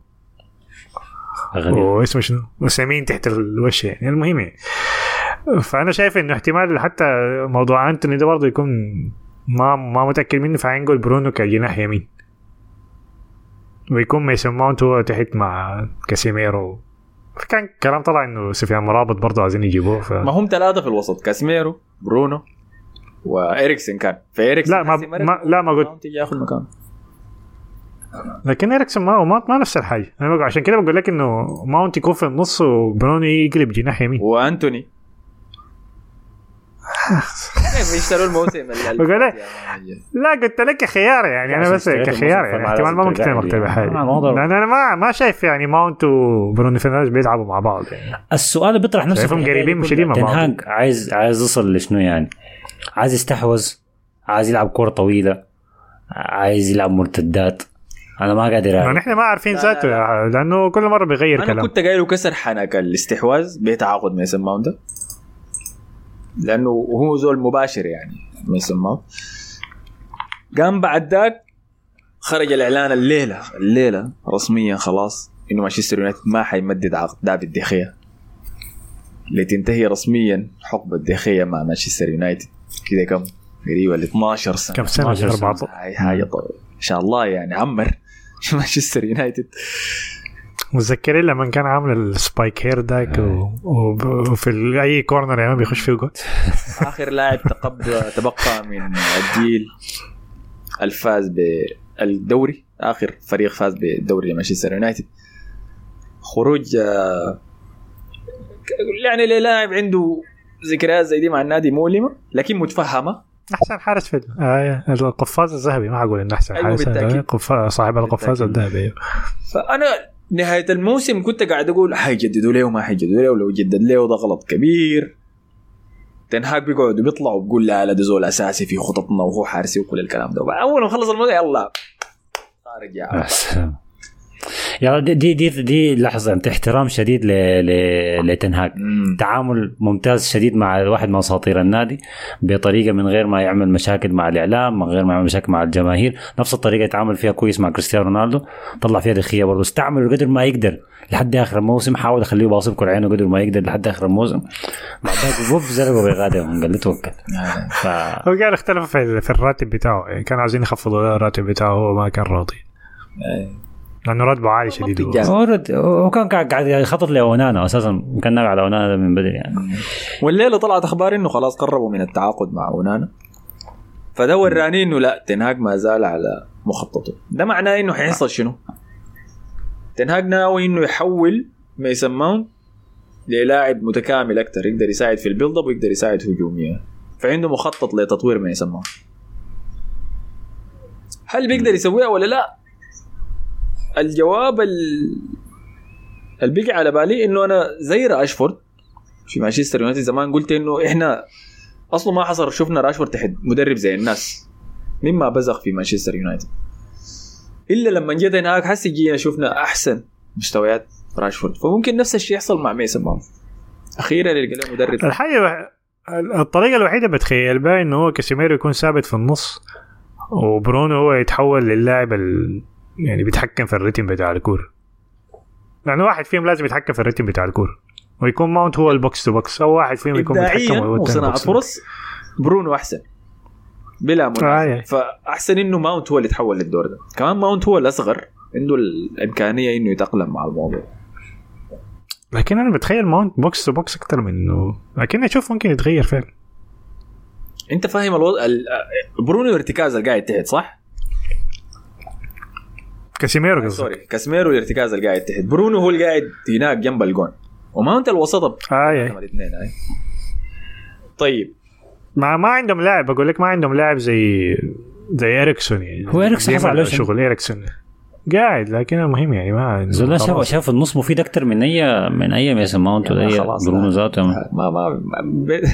واسمه شنو؟ وسمين تحت الوش يعني المهم يعني. فأنا شايف إنه احتمال حتى موضوع أنتوني ده برضه يكون ما ما متأكد منه فهينقل برونو كجناح يمين. ويكون ميسن ماونت هو تحت مع كاسيميرو. كان كلام طلع إنه سفيان امرابط برضه عايزين يجيبوه ف... ما هم ثلاثة في الوسط كاسميرو برونو وإريكسن كان. فإريكسن لا، ما- ما- لا، ما قلت. ياخذ مكانه. لكن اريكسون ما ما, ما نفس الحاجة. أنا عشان كده بقول لك إنه ماونت يكون في النص وبرونو يقلب جناح يمين. وأنتوني كيف يشتروا الموسم لا قلت لك كخيار يعني أنا بس كخيار يعني احتمال ما ممكن لي. حاجة. لأن أنا ما ما شايف يعني ماونت وبرونو فرنانديز بيلعبوا مع بعض يعني السؤال اللي بيطرح نفسه شايفهم قريبين كلها. مع بعض. تنهاج عايز عايز يوصل لشنو يعني عايز يستحوذ عايز يلعب كرة طويلة عايز يلعب مرتدات أنا ما قادر ما أعرف. نحن ما عارفين لا، ذاته لا، لأنه كل مرة بيغير أنا كلام كنت قايله كسر حنك الاستحواذ بتعاقد ميسن ماونت ده لأنه هو زول مباشر يعني ميسن ماونت قام بعد ذاك خرج الإعلان الليلة الليلة رسميا خلاص إنه مانشستر يونايتد ما حيمدد عقد دافيد ديخيا لتنتهي رسميا حقبة ديخيا مع مانشستر يونايتد. كده كم؟ قريبه ل 12 سنة. كم سنة؟ 12 سنة. 14 هاي حاجة طو... إن شاء الله يعني عمر مانشستر يونايتد. متذكرين لما كان عامل ال spiky hair داك و... وب- وفي أي corner يعني بيخش فيه جول آخر لاعب تقبل تبقى من الجيل الفاز بالدوري آخر فريق فاز بالدوري مانشستر يونايتد خروج آه، يعني للاعب عنده ذكريات زي دي مع النادي مؤلمة لكن متفهمة أحسن حارس في آه القفاز الذهبي ما حقول انه أحسن أيوة حارس. قفاز صاحب القفاز. الذهبي. فأنا نهاية الموسم كنت قاعد أقول حيجددوا له وما حيجددوا له ولو جدد له ده غلط كبير. تنهاك بيقعد وبيطلع وبيقول لا لا ده زول أساسي في خططنا وهو حارسي وكل الكلام ده. أول ما خلص الموضوع يلا. خارج يا. يا دي دي دي, دي لحظة انت احترام شديد ل ل لتنهاج. تعامل ممتاز شديد مع واحد من أساطير النادي بطريقة من غير ما يعمل مشاكل مع الإعلام من غير ما يعمل مشاكل مع الجماهير. نفس الطريقة يتعامل فيها كويس مع كريستيانو رونالدو. طلع فيها دخية برضه. استعمله قدر ما يقدر لحد آخر الموسم. حاول يخليه باصب عينه قدر ما يقدر لحد آخر الموسم. بعد ذاك وف زرقه بغادر قال له توكل. ف هو قال اختلف في, الراتب بتاعه. يعني كانوا عايزين يخفضوا الراتب بتاعه هو ما كان راضي. لأنه راتبه عالي شديد هو. كان قاعد قاعد يخطط لأونانا أساسا. كان ناوي على أونانا من بدري يعني. والليلة طلعت أخبار إنه خلاص قربوا من التعاقد مع أونانا. فده وراني إنه لا تنهاج ما زال على مخططه. ده معناه إنه حيحصل شنو؟ تنهاج ناوي إنه يحول ميسن ماونت للاعب متكامل أكثر يقدر يساعد في ال build up ويقدر يساعد هجوميا. فعنده مخطط لتطوير ميسن ماونت. هل بيقدر يسويها ولا لا؟ الجواب ال... اللي على بالي إنه أنا زي راشفورد في مانشستر يونايتد زمان قلت إنه إحنا أصلا ما حصل شفنا راشفورد تحت مدرب زي الناس. مما بزغ في مانشستر يونايتد. إلا لما جيت هناك حس جينا شفنا أحسن مستويات راشفورد. فممكن نفس الشيء يحصل مع ميسن ماونت. أخيرا يلقى مدرب. الوح- الطريقة الوحيدة بتخيل بها إنه هو كاسيميرو يكون ثابت في النص وبرونو هو يتحول للاعب ال... يعني بيتحكم في ال rhythm بتاع الكوره لأنه واحد فيهم لازم يتحكم في ال rhythm بتاع الكوره ويكون ماونت هو ال box to box أو واحد فيهم يكون بيتحكم وصناعه. فرص برونو أحسن. بلا آه، منازع يعني. فأحسن إنه ماونت هو اللي يتحول للدور ده. كمان ماونت هو الأصغر. عنده الإمكانية إنه يتأقلم مع الموضوع. لكن أنا بتخيل ماونت box to box أكثر من انه لكن أشوف ممكن يتغير فعلا. أنت فاهم الوضع ال- برونو ارتكاز قاعد تحت صح؟ كاسيميرو قصدك. سوري كاسميرو الارتكاز اللي قاعد تحت. برونو هو اللي قاعد هناك جنب الجون. وماونت الوسط آه. الاثنين هاي طيب. ما ما عندهم لاعب. بقول لك ما عندهم لاعب زي زي اريكسون يعني. هو إريكسون حصل عليه؟ شغل اريكسون قاعد لكن المهم يعني ما زول شاف. شاف النص مفيد أكثر من اي من أي ميسن ماونت ولا أي برونو. ذاته ما ما ما,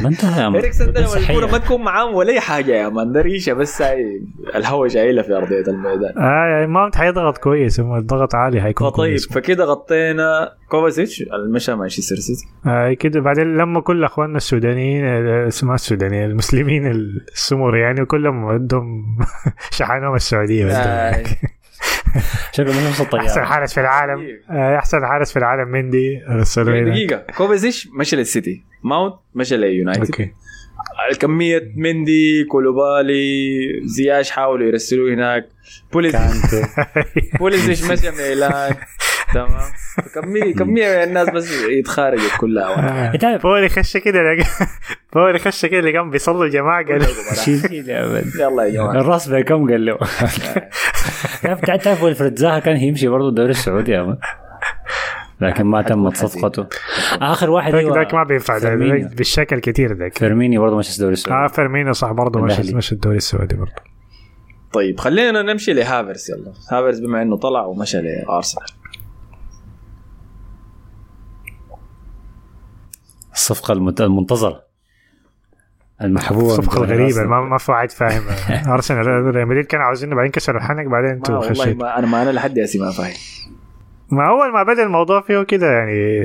ما انتهى يا man. اريكسن ده لما صحيح. الكورة ما تكون معاه ولا أي حاجة يا man ده ريشه بس هاي الهواء شايله في أرضية الميدان آه يعني ماونت حيضغط كويس الضغط عالي حيكون فطيب كويس فكده غطينا كوفاسيتش المشى مانشستر سيتي آه كده بعدين لما كل أخواننا السودانيين آه، اسمها السودانيين المسلمين السمر يعني وكلهم ودهم شحنهم السعودية آه، شكله من نفس أحسن الطياره حارس في العالم. آه أحسن حارس في العالم مندي هنا. دقيقة. كوفاسيتش مشى للسيتي. ماونت مشى ليونايتد. أوكي. الكمية مندي كولوبالي زياش حاولوا يرسلوه هناك. بوليزيش بوليزيش مشى ميلان. تمام؟ كمية كمية من الناس بس يتخارجت كلها واحد. انت عارف فوري خش كده فوري خش كده لقى بيصلوا الجماعة قال. يلا يا جماعة. الراس بكم قال له. تعرف تعرف ولفريد زاها كان يمشي برضه الدوري السعودي يا مان لكن ما تمت صفقته. آخر واحد ذاك هو ذاك ما بينفع بالشكل كتير ذاك. فيرمينو برضه مش الدوري آه السعودي فيرمينو صح برضه مش الأهلي. مش الدوري السعودي برضه. طيب خلينا نمشي لهافرز يلا. هافرز بما إنه طلع ومشى لأرسنال. الصفقة المنتظرة. المحبوبه الصفقة الغريبة. ما ما في واحد فاهم. أرسنال ريال مدريد كانوا عاوزين بعدين كسروا الحنك بعدين أنتوا والله خشيتوا ما أنا ما أنا لحد هسه ما فاهم ما أول ما بدأ الموضوع فيه كده يعني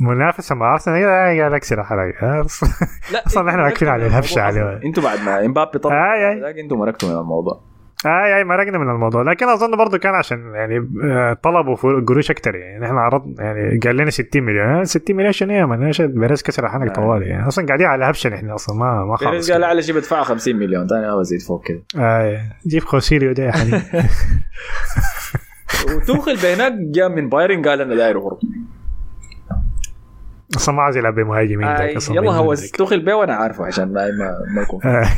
منافسة مع أرسنال هي قال اكسر الحلقة لا أصلاً إحنا واقفين على الهبشة عليه. أنتوا بعد ما إمبابي طلع آي. ذاك أنتوا مرقتوا من الموضوع. آه يعني مرقنا من الموضوع. لكن أظن برضه كان عشان يعني آه، طلبوا قروش أكتر يعني. إحنا عرضنا يعني قال لنا 60 مليون. آه، 60 مليون شنو يا man؟ إيش بيريز كسر الحنك طوالي. يعني أصلا قاعدين على هبشة إحنا أصلا ما ما خالص بيريز قال أعلى شيء بدفع 50 مليون. ثاني ما بزيد فوق كده. آه جيب خوسيلو ده يا حبيبي وتوخل بينك جاء من بايرن قال أنا داير اهرب أصلا ما عاوز يلعب بمهاجمين ذاك أصلا يلا هو. توخل بيه وأنا عارفه عشان ما ما, ما يكون آه.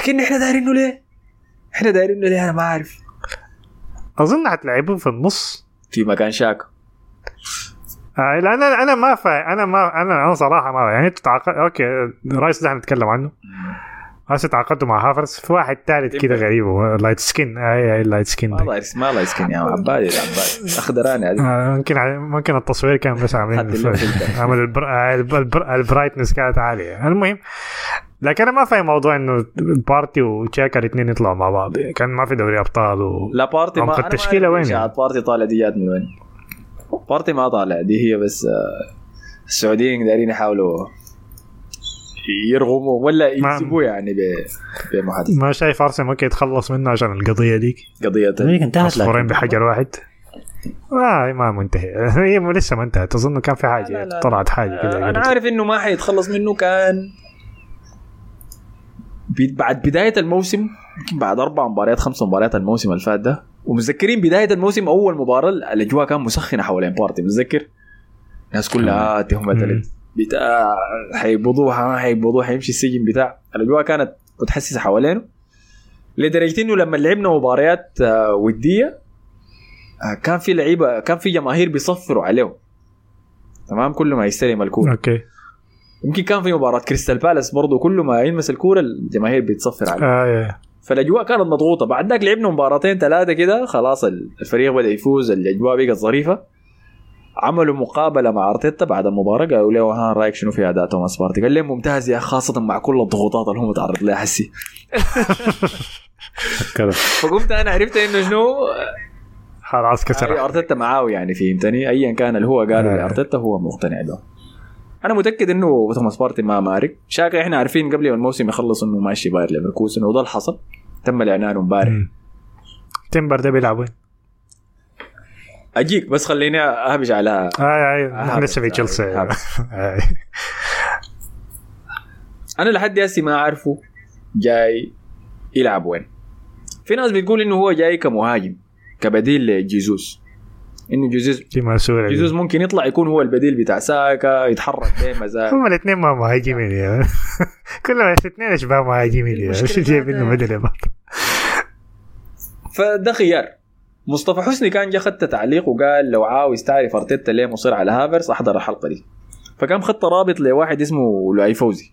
لكن إحنا دايرينه ليه؟ إحنا دايرينه ليه أنا ما عارف أظن حتلعبهم في النص. في مكان شاك آه لا أنا أنا ما فاهم أنا ما أنا أنا صراحة ما يعني انت تعاقد okay رايس ده نتكلم عنه. هسه تعاقدوا مع هافرز في واحد ثالث كده غريب هو لايت سكين اي اي لايت سكين ما يرس- ما الله يسكن يا عبادي يا عبادي أخضراني آه ممكن ع- ممكن التصوير كان بس عاملين. عمل البر... البر... البر... البرايتنس كانت عالية. المهم لكن أنا ما فاهم موضوع إنه بارتي وتشاكا الاثنين يطلعوا مع بعض. كان ما في دوري أبطال و... لا بارتي ما أعرف وين بارتي طالع ديات من وين. بارتي ما طالع دي هي بس آه، السعوديين دايرين يحاولوا يرغموا ولا يجيبوه يعني ب- بمحادثه ما شايف أرسنال ممكن يتخلص منه عشان القضية ديك. قضية هذيك انتهت عصفورين لكن. بحجر واحد. ما ما منتهي. هي لسه ما انتهت. أظن كان في لا، حاجة لا. طلعت حاجة كده آه، أنا عارف إنه ما حيتخلص منه كان بعد بداية الموسم يمكن بعد أربع مباريات خمس مباريات الموسم اللي فات ده ومتذكرين بداية الموسم أول مباراة الأجواء كان مسخنة حوالين بارتي متذكر؟ الناس كلها تهمة مم. بتاع حيقبضوها ما حيقبضوها حيمشي السجن بتاع. الأجواء كانت متحسسة حوالينه. لدرجة إنه لما لعبنا مباريات آه، ودية آه، كان في لعيبة كان في جماهير بيصفروا عليه تمام؟ كل ما يستلم الكورة. أوكي. يمكن كان في مباراة كريستال بالاس برضه كل ما يلمس الكورة الجماهير بتصفر عليه. آه فالأجواء كانت مضغوطة. بعد ذاك لعبنا مباراتين ثلاثة كده خلاص الفريق بدأ يفوز الأجواء بقت ظريفة. عملوا مقابلة مع أرتيتا بعد المباراة قالوا له ها رأيك شنو في أداء توماس بارتي؟ قال لهم ممتاز يا خاصة مع كل الضغوطات اللي هو متعرض لها حسي. فقمت أنا عرفت إنه شنو خلاص كسر. أرتيتا معاه يعني فهمتني؟ ايا كان اللي هو قاله آه. لأرتيتا هو مقتنع به. أنا متأكد إنه توماس بارتي ما مارق شاكا إحنا عارفين قبل ما الموسم يخلص إنه ماشي باير ليفركوزن وده اللي حصل تم الإعلان امبارح. تمبر ده بيلعب وين؟ أجيك بس خليني أهبش على اي اي. لسه في تشيلسي. أنا لحد هسه ما أعرفه جاي يلعب وين في ناس بتقول إنه هو جاي كمهاجم كبديل لجيزوس إنه مسؤولة جيزوس ممكن يطلع يكون هو البديل بتاع ساكا يتحرك بين مزاج. هم الاثنين ما مهاجمين يا كلهم الاثنين اشباه مهاجمين يا المشكلة إيش جايبين هذا- بدل بعض فده خيار. مصطفى حسني كان جا خدت تعليق وقال لو عاوز تعرف أرتيتا ليه مصر على هافرز أحضر الحلقة دي. فقام خدت رابط لواحد اسمه لؤي فوزي.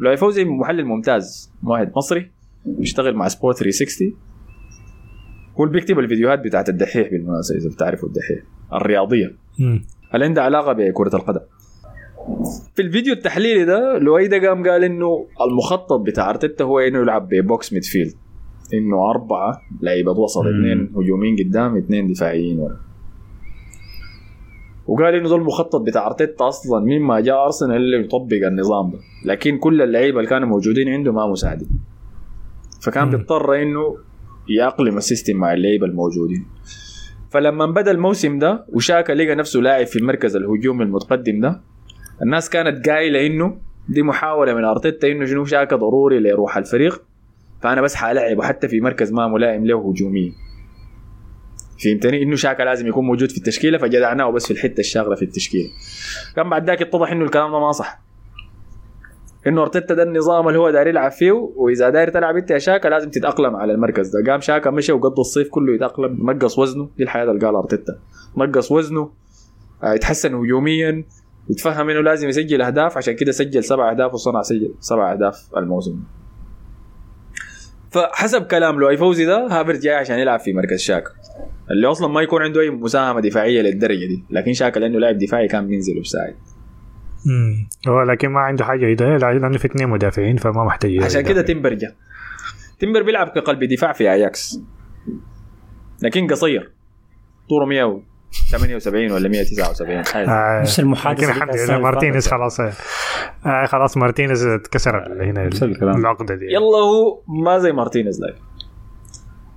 لؤي فوزي محلل ممتاز واحد مصري بيشتغل مع سبورت 360 هو اللي بيكتب الفيديوهات بتاعت الدحيح بالمناسبة إذا بتعرفوا الدحيح الرياضية. اللي عندها علاقة بكرة القدم في الفيديو التحليلي ده لويدا قام قال إنه المخطط بتاع أرتيتا هو إنه يلعب ب box midfield إنه أربعة لعيبة وسط. اثنين هجوميين قدام اثنين دفاعيين ورا وقال إنه ده المخطط بتاع أرتيتا أصلا مما جاء أرسنال اللي يطبق النظام ده لكن كل اللعيبة اللي كانوا موجودين عنده ما مساعدين فكان. بيضطر إنه يأقلم ال system مع اللعيبة الموجودين. فلما بدا الموسم ده وشاكا لقى نفسه لاعب في المركز الهجومي المتقدم ده الناس كانت قايلة إنه دي محاولة من أرتيتا إنه شنو شاكا ضروري ليروح الفريق. فأنا بس حالعبه حتى في مركز ما ملائم له هجوميا. فهمتني؟ إنه شاكا لازم يكون موجود في التشكيلة فجدعناه بس في الحتة الشاغلة في التشكيلة. كان بعد ذاك اتضح إنه الكلام ده ما صح. إنه أرتيتا ده النظام اللي هو داير يلعب فيه وإذا داير تلعب أنت يا شاكا لازم تتأقلم على المركز ده. قام شاكا مشى وقضى الصيف كله يتأقلم نقص وزنه. دي الحياة اللي قالها أرتيتا. نقص وزنه آه، يتحسن هجوميا يتفهم إنه لازم يسجل أهداف. عشان كده سجل سبع أهداف وصنع سجل سبع أهداف الموسم. فحسب كلام لؤي فوزي ده هافرت جاي عشان يلعب في مركز شاكا. اللي أصلا ما يكون عنده أي مساهمة دفاعية للدرجة دي. لكن شاكا لأنه لاعب دفاعي كان بينزل ويساعد مم. هو لكن ما عنده حاجة يدافع لأنه في اثنين مدافعين فما محتاج عشان كده. تمبر جا تمبر بيلعب كقلب دفاع في أياكس لكن قصير طوله 178 ولا 179 حاجة آه. نفس المحادثة لكن الحمد لله مارتينيز. خلاص آه خلاص مارتينيز اتكسر هنا. العقدة دي يلا هو ما زي مارتينيز like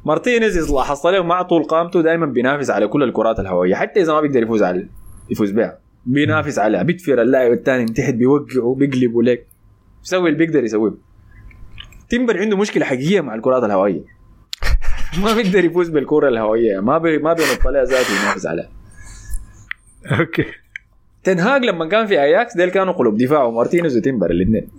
مارتينيز إذا لاحظت عليه مع طول قامته دائما بينافس على كل الكرات الهوائية حتى إذا ما بيقدر يفوز على يفوز بها بينافس عليها بيتفر اللاعب الثاني من تحت بيوقعه بيقلبه ليك بيسوي اللي بيقدر يسويه. تيمبر عنده مشكلة حقيقية مع الكرات الهوائية. ما بيقدر يفوز بالكرة الهوائية. ما بي ما بينط عليها ذاته ينافس عليها أوكي. تنهاج لما كان في أياكس ديل كانوا قلوب دفاع ومارتينيز وتيمبر الاثنين.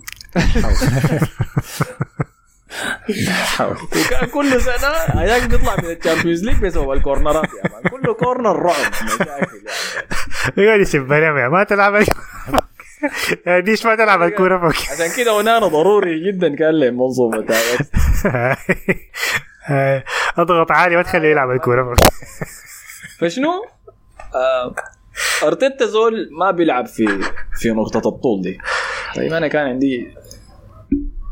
وكان كل سنة أياكس بيطلع من ال Champions League بسبب الكورنرات يا man. كله corner رعب. مشاكل يعني. يسب عليهم ما تلعب يا ديش ما تلعب الكورة فوق؟ عشان كده ونانا ضروري جدا كان له منظومة. تاعت. اضغط عالي ما تخليه يلعب الكورة فوق. فشنو؟ آه أرتيتا زول ما بيلعب في في نقطة الطول دي. طيب أنا كان عندي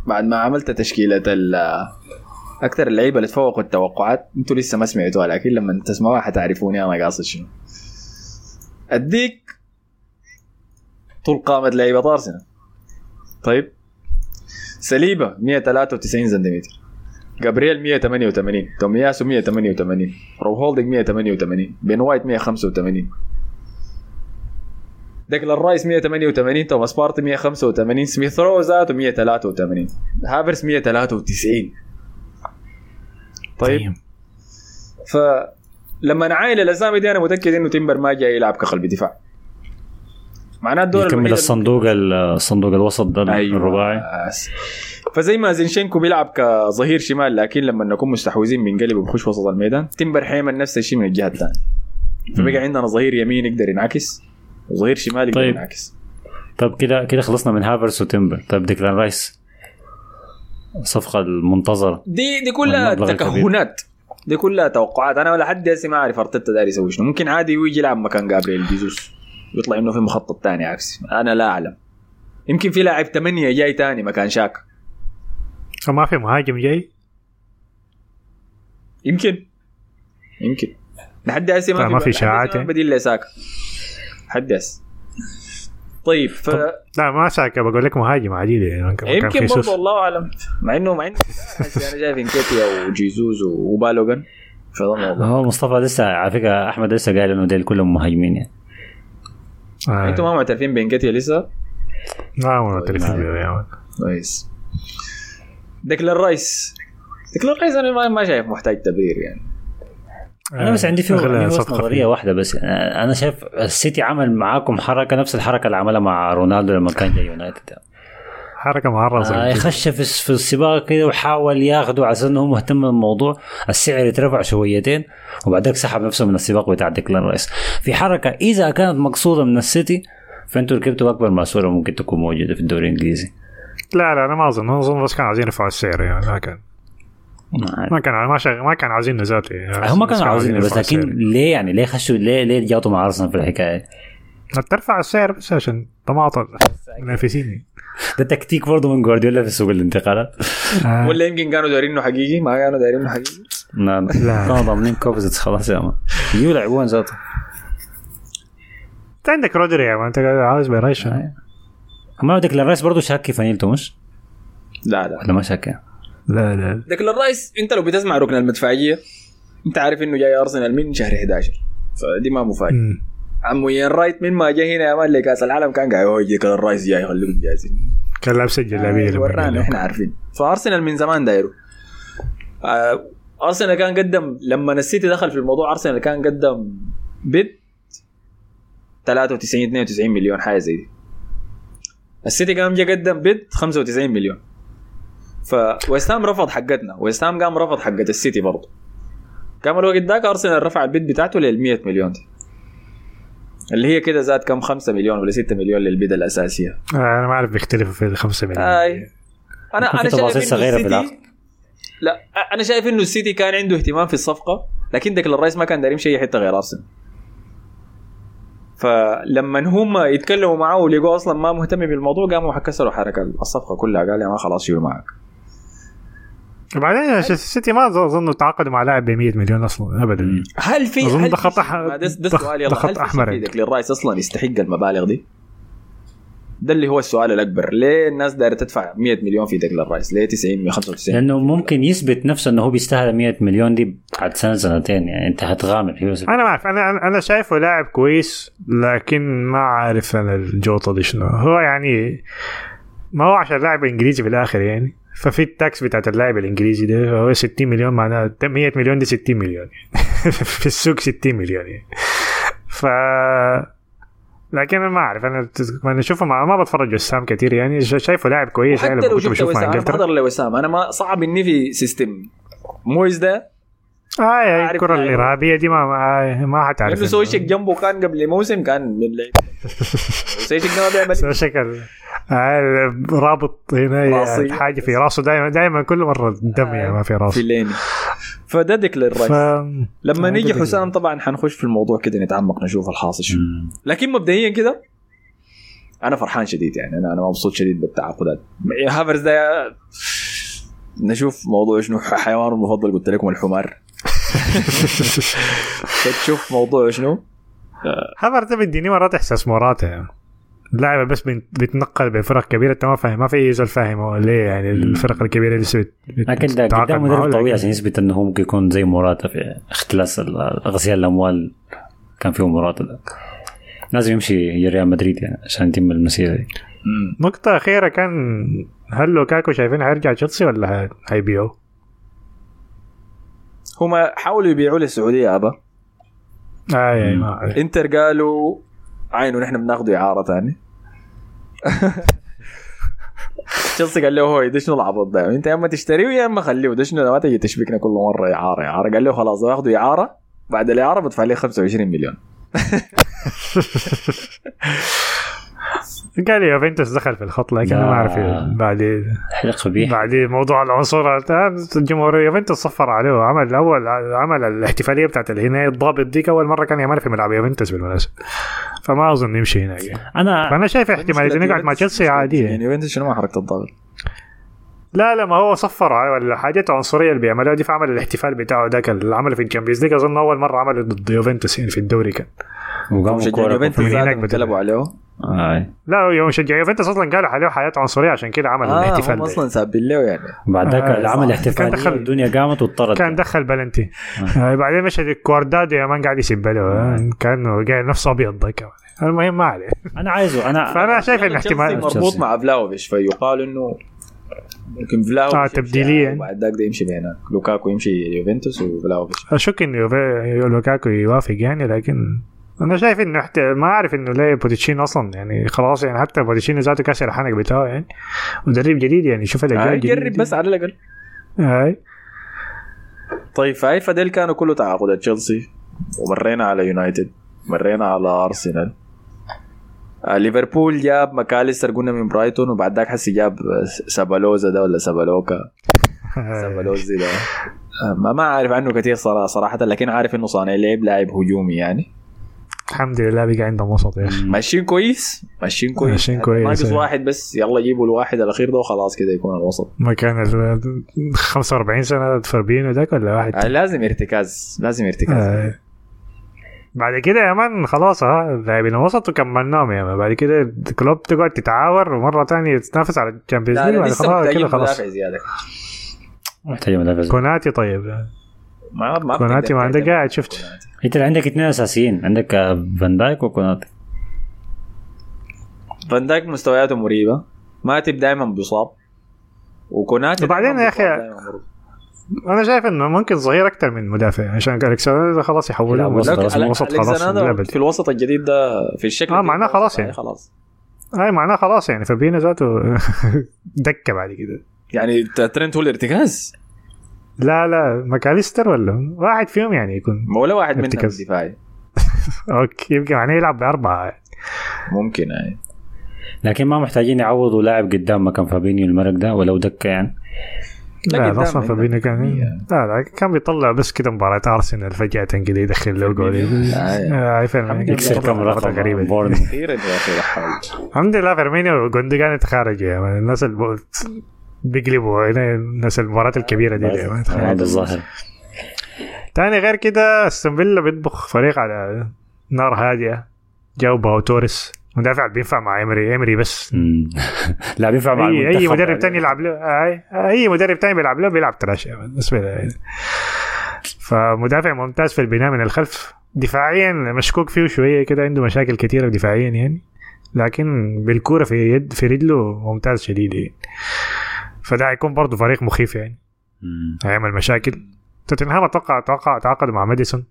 بعد ما عملت تشكيلة ال أكثر اللعيبة اللي تفوقوا التوقعات أنتوا لسه ما سمعتوها لكن لما تسمعوها حتعرفوني أنا قاصد شنو. أديك طول قامة لعيبة ارسنال طيب. صليبا 193 سنتيمتر. جابرييل 188 تومياسو 188 روب هولدنج 188 بين وايت 185 ديكلان رايس 188 توماس بارتي 185 سميث رو ذاته 183 هافرس 193 طيب. فلما نعاين الأسامي دي أنا متأكد إنه تيمبر ما جاي يلعب كقلب دفاع معناه الدور يكمل الصندوق الصندوق الوسط ده أيوة. الرباعي. فزي ما زينشينكو بيلعب كظهير شمال لكن لما نكون مستحوذين بنقلب وبخش وسط الميدان تمبر حيعمل نفس الشيء من الجهة الثانية فبقى عندنا ظهير يمين يقدر ينعكس وظهير شمال يقدر طيب. ينعكس طب كده كده خلصنا من هافرس وتمبر طيب ديكلان رايس الصفقة المنتظرة دي دي كلها. تكهنات دي كلها توقعات. أنا ولا حد هسه ما أعرف ارتيتا داير يسوي شنو. ممكن عادي يجي يلعب مكان جابريل جيزوس يطلع إنه في مخطط تاني عكسي أنا لا أعلم. يمكن في لاعب ثمانية جاي تاني مكان شاك ما في مهاجم جاي؟ يمكن. يمكن. لحد هسه ما لا، في ما في ما يعني. بديل لساكا حد هسه. طيب ف لا ما ساكا بقول لك مهاجم عديد يعني يمكن. برضه الله أعلم مع انه مع إنه أنا شايف إنكيتيا وجيزوز وبالوغان هو مصطفى لسه على فكرة أحمد لسه قال إنه ديل كلهم مهاجمين يعني آه. أنتوا ما معترفين بإنكيتيا لسه؟ ما ما معترفين طيب. كويس ديكلان رايس ديكلان رايس أنا ما- ما شايف محتاج تبرير يعني أنا بس عندي فيه بس نظرية فيه. واحدة بس. يعني أنا شايف السيتي عمل معاكم حركة نفس الحركة اللي عملها مع رونالدو لما كان جاي يونايتد. حركة معرضه آه يخش في في السباق كده وحاول ياخده على أساس إنه هو مهتم بالموضوع. السعر يترفع شويتين وبعدك سحب نفسه من السباق بتاع ديكلان رايس. في حركة إذا كانت مقصودة من السيتي فأنتوا ركبتوا أكبر ماسوره ممكن تكون موجودة في الدوري الإنجليزي. لا لا أنا ما أظن. أظن بس كانوا عايزين يرفعوا السعر يعني ما كان. ما. ما كان ما, شغ... ما كان عاوزين يعني هم كانوا عاوزين بس لكن. ليه يعني؟ ليه خشوا ليه ليه جاتوا مع أرسنال في الحكاية؟ ترفع السعر بس عشان طماطم. منافسين ده تكتيك برضه من جوارديولا في سوق الانتقالات. آه. ولا يمكن كانوا دايرين إنه حقيقي؟ ما كانوا دايرين إنه حقيقي. لا لا. كانوا ضامنين كوفاسيتش خلاص يا man يجوا يلعبون ذاته. انت عندك رودري يا man انت عاوز بيريش ما ديكلان رايس برضه شاك في فانيلته مش لا لا. ولا ما شاك لا لا. ديكلان رايس انت لو بتسمع ركن المدفعية انت عارف انه جاي أرسنال من شهر 11 فدي ما مفاجأة. مم. عمو إيان رايت من ما جاء هنا يا man لكاس العالم كان قاعد يقول ديكلان رايس جاي خليكم جاهزين كان لابس الجلابية لما ورانا إحنا عارفين. فأرسنال من زمان دايره آه، أرسنال كان قدم لما السيتي دخل في الموضوع أرسنال كان قدم bid 93 92 مليون حاجة زي دي. السيتي قام جا قدم bid 95 مليون. فويست هام رفض حقتنا. ويست هام قام رفض حقت السيتي برضه. قام الوقت ذاك أرسنال رفع ال bid بتاعته لل 100 مليون. دي اللي هي كده زاد كم؟ 5 مليون ولا 6 مليون لل bid الاساسيه آه أنا ما أعرف بيختلفوا في الخمسة مليون. أي. أنا أنا شايف صغيرة في السيتي العقد. لا أنا شايف إنه السيتي كان عنده اهتمام في الصفقة لكن ديكلان رايس ما كان داير يمشي أي حتة غير أرسنال. فلما هم يتكلموا معاه ولقوا أصلا ما مهتم بالموضوع قاموا كسروا حركة الصفقة كلها قال يا ما خلاص شيلوا معك. وبعدين السيتي ما اظن تعاقدوا مع لاعب ب 100 مليون أصلا ابدا. هل في هل ده في خط ما ده, ده يلا هل في أحمر شيء في يعني. ديكلان رايس أصلا يستحق المبالغ دي؟ ده اللي هو السؤال الأكبر. ليه الناس دايرة تدفع 100 مليون في ديكلان رايس ليه 90 195 لأنه ممكن يثبت نفسه إنه هو بيستاهل 100 مليون دي بعد سنة سنتين يعني أنت هتغامر فيه بس أنا ما أعرف. أنا أنا شايفه لاعب كويس لكن ما عارف أنا الجوطة دي شنو. هو يعني ما هو عشان لاعب إنجليزي في الآخر يعني. ففي ال tax بتاعت اللاعب الإنجليزي ده فهو 60 مليون معناها 100 مليون دي 60 مليون يعني. في السوق 60 مليون يعني. ف لكن أنا ما أعرف أنا أنا أشوفه ما, ما بتفرج وسام كثير يعني شا- شايفه لاعب كويس حتى لو مع وست هام لوسام أنا ما صعب إني في system مويز ده آه الكره لاعب. الإرهابية دي ما ما, ما حتعرف لأنه إنه- سوتشيك جنبه كان قبل موسم كان من سويشك ده ما بيعمل سوى شكل آه، رابط هنا. حاجة في راسه. دائما دائما كل مرة دم يعني ما في في راسه الليني فده ديكلان ف... رايس لما آه، نيجي حسام طبعا حنخش في الموضوع كده نتعمق نشوف الحاصل شنو لكن مبدئيا كده أنا فرحان شديد يعني. أنا أنا مبسوط شديد بالتعاقدات. هافرز ده نشوف موضوع شنو. حيوانه المفضل قلت لكم الحمار. تشوف موضوع شنو؟ هافرتز ده بيديني مرات إحساس موراتا يعني. لاعب بس بيتنقل بين فرق كبيرة. أنت ما فاهم ما في زول فاهم هو ليه يعني الفرق الكبيرة لسه لكن ده قدام مدرب طويل لكن- عشان يثبت إنه هو ممكن يكون زي موراتا في اختلاس غسيل الأموال. كان فيه موراتا ده. لازم يمشي ريال مدريد يعني عشان يتم المسيرة دي. نقطة أخيرة كان هل لوكاكو شايفين حيرجع تشيلسي ولا هيبيعوه؟ هم حاولوا يبيعوا للسعودية أبا. آه يعني ما إنتر قالوا عينه نحن بناخذه إعارة ثاني تشيلسي قال له هو ده شنو العبط ده؟ أنت يا أما تشتريه يا أما خليه ده شنو؟ ما تجي تشبكنا كل مرة إعارة إعارة. قال له خلاص باخذه إعارة بعد الإعارة بدفع لي 25 مليون. قال لي يوفنتوس دخل في الخط لكن أنا ما أعرف لا. بعد حلق قبيح. بعد موضوع العنصر. الجمهور يوفنتوس صفر عليه. عمل اول عمل الاحتفالية بتاعت الهناية الضابط ديك. أول مرة كان يعملها في ملعب يوفنتوس بالمناسبة. فما أظن يمشي هناك. يعني. أنا فأنا شايف احتماليه إنه يقعد مع تشيلسي عادية. يعني. يوفنتوس شنو ما حركة الضغط لا لا ما هو صفر. على الحاجات العنصرية اللي بيعملوها دي فعمل الاحتفال بتاعه ذاك اللي عمله في ال Champions League. أظن أول مرة عمله ضد يوفنتوس يعني في الدوري كان. وقاموا يوفنتوس من هناك ذاتهم بدأ. انقلبوا عليه. آه. لا يوم شجع يوفنتوس أصلا قالوا عليه حياة عنصرية عشان كده عمل آه الاحتفال هم. أصلا سابين له يعني بعد ذاك آه، عمل كان احتفاليه دخل- الدنيا قامت واضطرت كان دخل بلنتي آه. بعدين مشى كواردادو يا مان قاعد يسب له آه. كانه قاعد نفسه أبيض المهم ما عليه أنا عايزه انا فأنا شايف إن احتمال مربوط. مع فلاوفيش فيقال إنه ممكن فلاوفيش آه، تبديلية. يعني وبعد ذاك ده يمشي بهناك لوكاكو يمشي يوفنتوس وفلاوفيش أشك انه لوكاكو يوافق يعني لكن أنا شايف إنه احت... ما أعرف إنه ليه بوتشيتينو أصلا يعني خلاص يعني حتى بوتشيتينو ذاته كسر الحنك بتاعه يعني مدرب جديد يعني شوف الاجيال آه، الجديدة جرب. بس على الأقل. هاي طيب فاي فديل كانوا كله تعاقدات تشيلسي ومرينا على يونايتد مرينا على أرسنال. آه، ليفربول جاب ماكاليستر قلنا من برايتون وبعد ذاك حسي جاب سابالوزا ده ولا سابالوكا؟ سابالوزي ده. آه، ما ما عارف عنه كثير صراحة لكن عارف إنه صانع لعب لاعب هجومي يعني. الحمد لله بقى عندهم وسط يا أخي. ماشيين كويس ماشيين كويس. ماشيين كويس، ناقص أيوة. واحد بس يلا جيبوا الواحد الأخير ده وخلاص كده يكون الوسط. مكان ال 45 سنة فابينو ذاك ولا واحد؟ آه، لازم ارتكاز لازم ارتكاز. آه. بعد كده يا مان خلاص ها لاعبين الوسط وكملناهم يا مان. بعد كده كلوب تقعد تتعاور ومرة ثانية تتنافس على ال Champions ليج خلاص محتاجين كده خلاص. مدافع زيادة. محتاج مدافع كوناتي طيب. ما ما كوناتي ما عندك قاعد شفت. انت عندك اثنين أساسيين. عندك آه، فان دايك وكوناتي. فان دايك مستوياته مريبة. ماتيب دائما بيصاب وكوناتي وبعدين يا برضه. أنا شايف إنه ممكن صغير أكثر من مدافع. عشان الكسندر خلاص يحولوه وسط، خلاص، في الوسط الجديد ده في الشكل آه، كده معناه خلاص يعني. خلاص. أي معناه خلاص يعني. فابينو ذاته دكة بعد كده. يعني ترنت هو الارتكاز لا لا ماكاليستر ولا واحد فيهم يعني يكون ما ولا واحد منهم. دفاعي okay يمكن معناه يلعب بأربعة ممكن يعني لكن ما محتاجين يعوضوا لاعب قدام مكان فابينيو المرق ده ولو دكه يعني لا، لا أصلا عندك فابينو كان. لا لا كان بيطلع بس كده مباراة أرسنال فجأة كده يدخل له جول الحمد يكسر كم رقم حول. الحمد لله فيرمينيو وجوندوجان تخارجوا يا مان. الناس اللي بيقلبوا الناس المباريات الكبيرة دي. هذا الظاهر تاني غير كده استون فيلا بيطبخ فريق على نار هادية. جابوا باو توريس. مدافع بينفع مع إيمري. إيمري بس. لا بينفع مع اي أي مدرب. تاني يلعب له. اي مدرب تاني بيلعب له بيلعب trash. بالنسبة لي يعني. فمدافع ممتاز في البناء من الخلف. دفاعيا مشكوك فيه شوية كده. عنده مشاكل كثيره دفاعيا يعني. لكن بالكورة في يد في رجله ممتاز شديد يعني. فده هيكون برضه فريق مخيف يعني. مم. هيعمل مشاكل. توتنهام أتوقع أتوقع تعاقدوا مع ماديسون.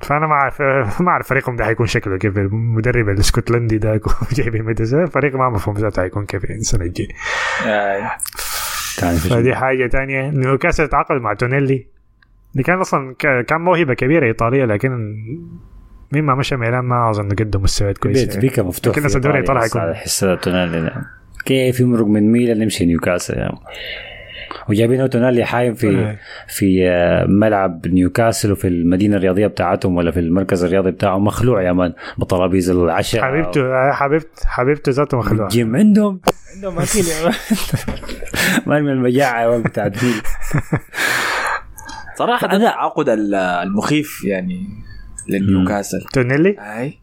فأنا ما اعرف ما أعرف فريقهم ده هيكون شكله كيف. المدرب الاسكتلندي ده جايبين ماديسون فريق ما مفهوم ذاته هيكون كيف يعني السنة الجاية. آه، فدي حاجة تانية. نيوكاسل تعاقد مع تونيلي. اللي كان أصلا كان موهبة كبيرة إيطالية لكن مما مشى ميلان ما أظن قدم مستويات كويسة بيت بيكا مفتوح لكن الدوري إيطاليا. الإيطالي بس حيكون- كيف يمرق من ميلان يمشي نيوكاسل يعني. وجايبين تونالي حايم في. في آه، ملعب نيوكاسل وفي المدينة الرياضية بتاعتهم ولا في المركز الرياضي بتاعهم مخلوع يا مان. بطرابيز العشاء. حبيبته آه، حبيبته حبيبته ذاته مخلوع. جيم عندهم عندهم اكل يا مان. ما من المجاعة يا مان بتاعت فيل صراحة ده التعاقد ال- المخيف يعني لنيوكاسل. تونيلي؟ أي.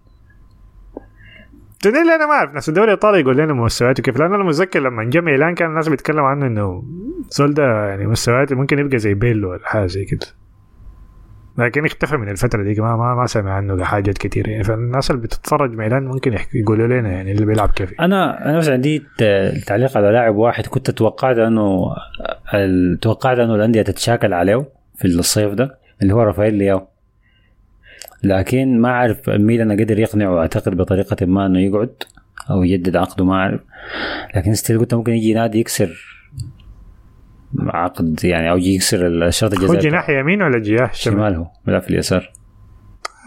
تونيلي أنا ما أعرف. ناس الدوري الإيطالي يقول لنا مستوياته كيف. لأن أنا متذكر لما جاء ميلان كان الناس بيتكلموا عنه إنه زول ده يعني مستوياته ممكن يبقى زي بيرلو ولا حاجة زي كده. لكن اختفى من الفترة دي. ما ما, ما سمع عنه حاجات كتير. يعني فالناس اللي بتتفرج ميلان ممكن يقولوا لنا يعني اللي بيلعب كيف. أنا أنا بس عندي تعليق على لاعب واحد كنت توقعت إنه توقعت إنه الأندية تتشاكل عليه في الصيف ده اللي هو رافائيل لياو. لكن ما أعرف ميلان قدر يقنعه أعتقد بطريقة ما إنه يقعد أو يجدد عقده ما أعرف لكن ستيل قلت ممكن يجي نادي يكسر عقد يعني أو يكسر الشرط هو الجزائي جناح يمين ولا جناح شمال؟ شمال هو بيلعب في اليسار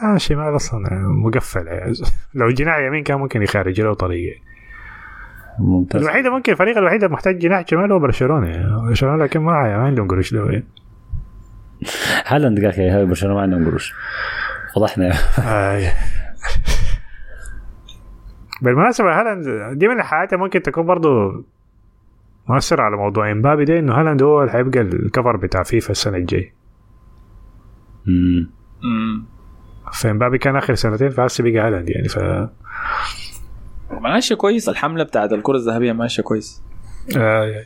آه شمال أصلا مقفل يعني. لو جناح يمين كان ممكن يخرج له طريقة ممتاز الوحيدة ممكن الفريق الوحيد محتاج جناح شمال هو برشلونة. برشلونة لكن ما ما عندهم قروش له. هالاند قال برشلونة ما عندهم قروش فضحنا آه. بالمناسبة هالاند دي من الحاجات اللي ممكن تكون برضو مؤثرة على موضوع إمبابي ده إنه هالاند هو اللي حيبقى ال cover بتاع فيفا السنة الجاي مم. مم. فإمبابي كان آخر سنتين فهسه بقى هالاند يعني ف ماشيه كويس الحملة بتاعت الكرة الذهبية ماشية كويس آه.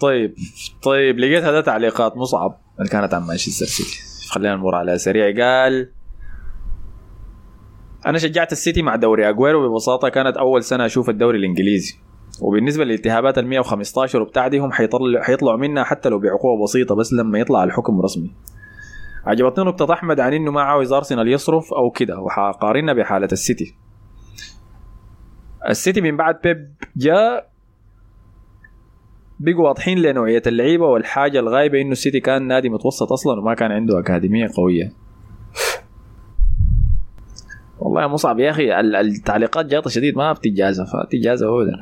طيب طيب لقيتها ده تعليقات مصعب اللي كانت عن مانشستر سيتي خلينا نمر على سريع قال أنا شجعت السيتي مع دوري أجويرو ببساطة كانت أول سنة أشوف الدوري الإنجليزي. وبالنسبة للالتهابات ال 115 وبتاع دي هم حيطلع حيطلعوا منها حتى لو بعقوبه بسيطة بس لما يطلع الحكم رسمي. عجبتني نقطة أحمد عن إنه ما عاوز أرسنال يصرف أو كده وحقارنها بحالة السيتي. السيتي من بعد بيب جاء بقوا واضحين لنوعية اللعيبة والحاجة الغايبة إنه السيتي كان نادي متوسط أصلا وما كان عنده أكاديمية قوية. والله يا مصعب يا ال- التعليقات جاطة شديد ما بتتجازف تتجازف أبدا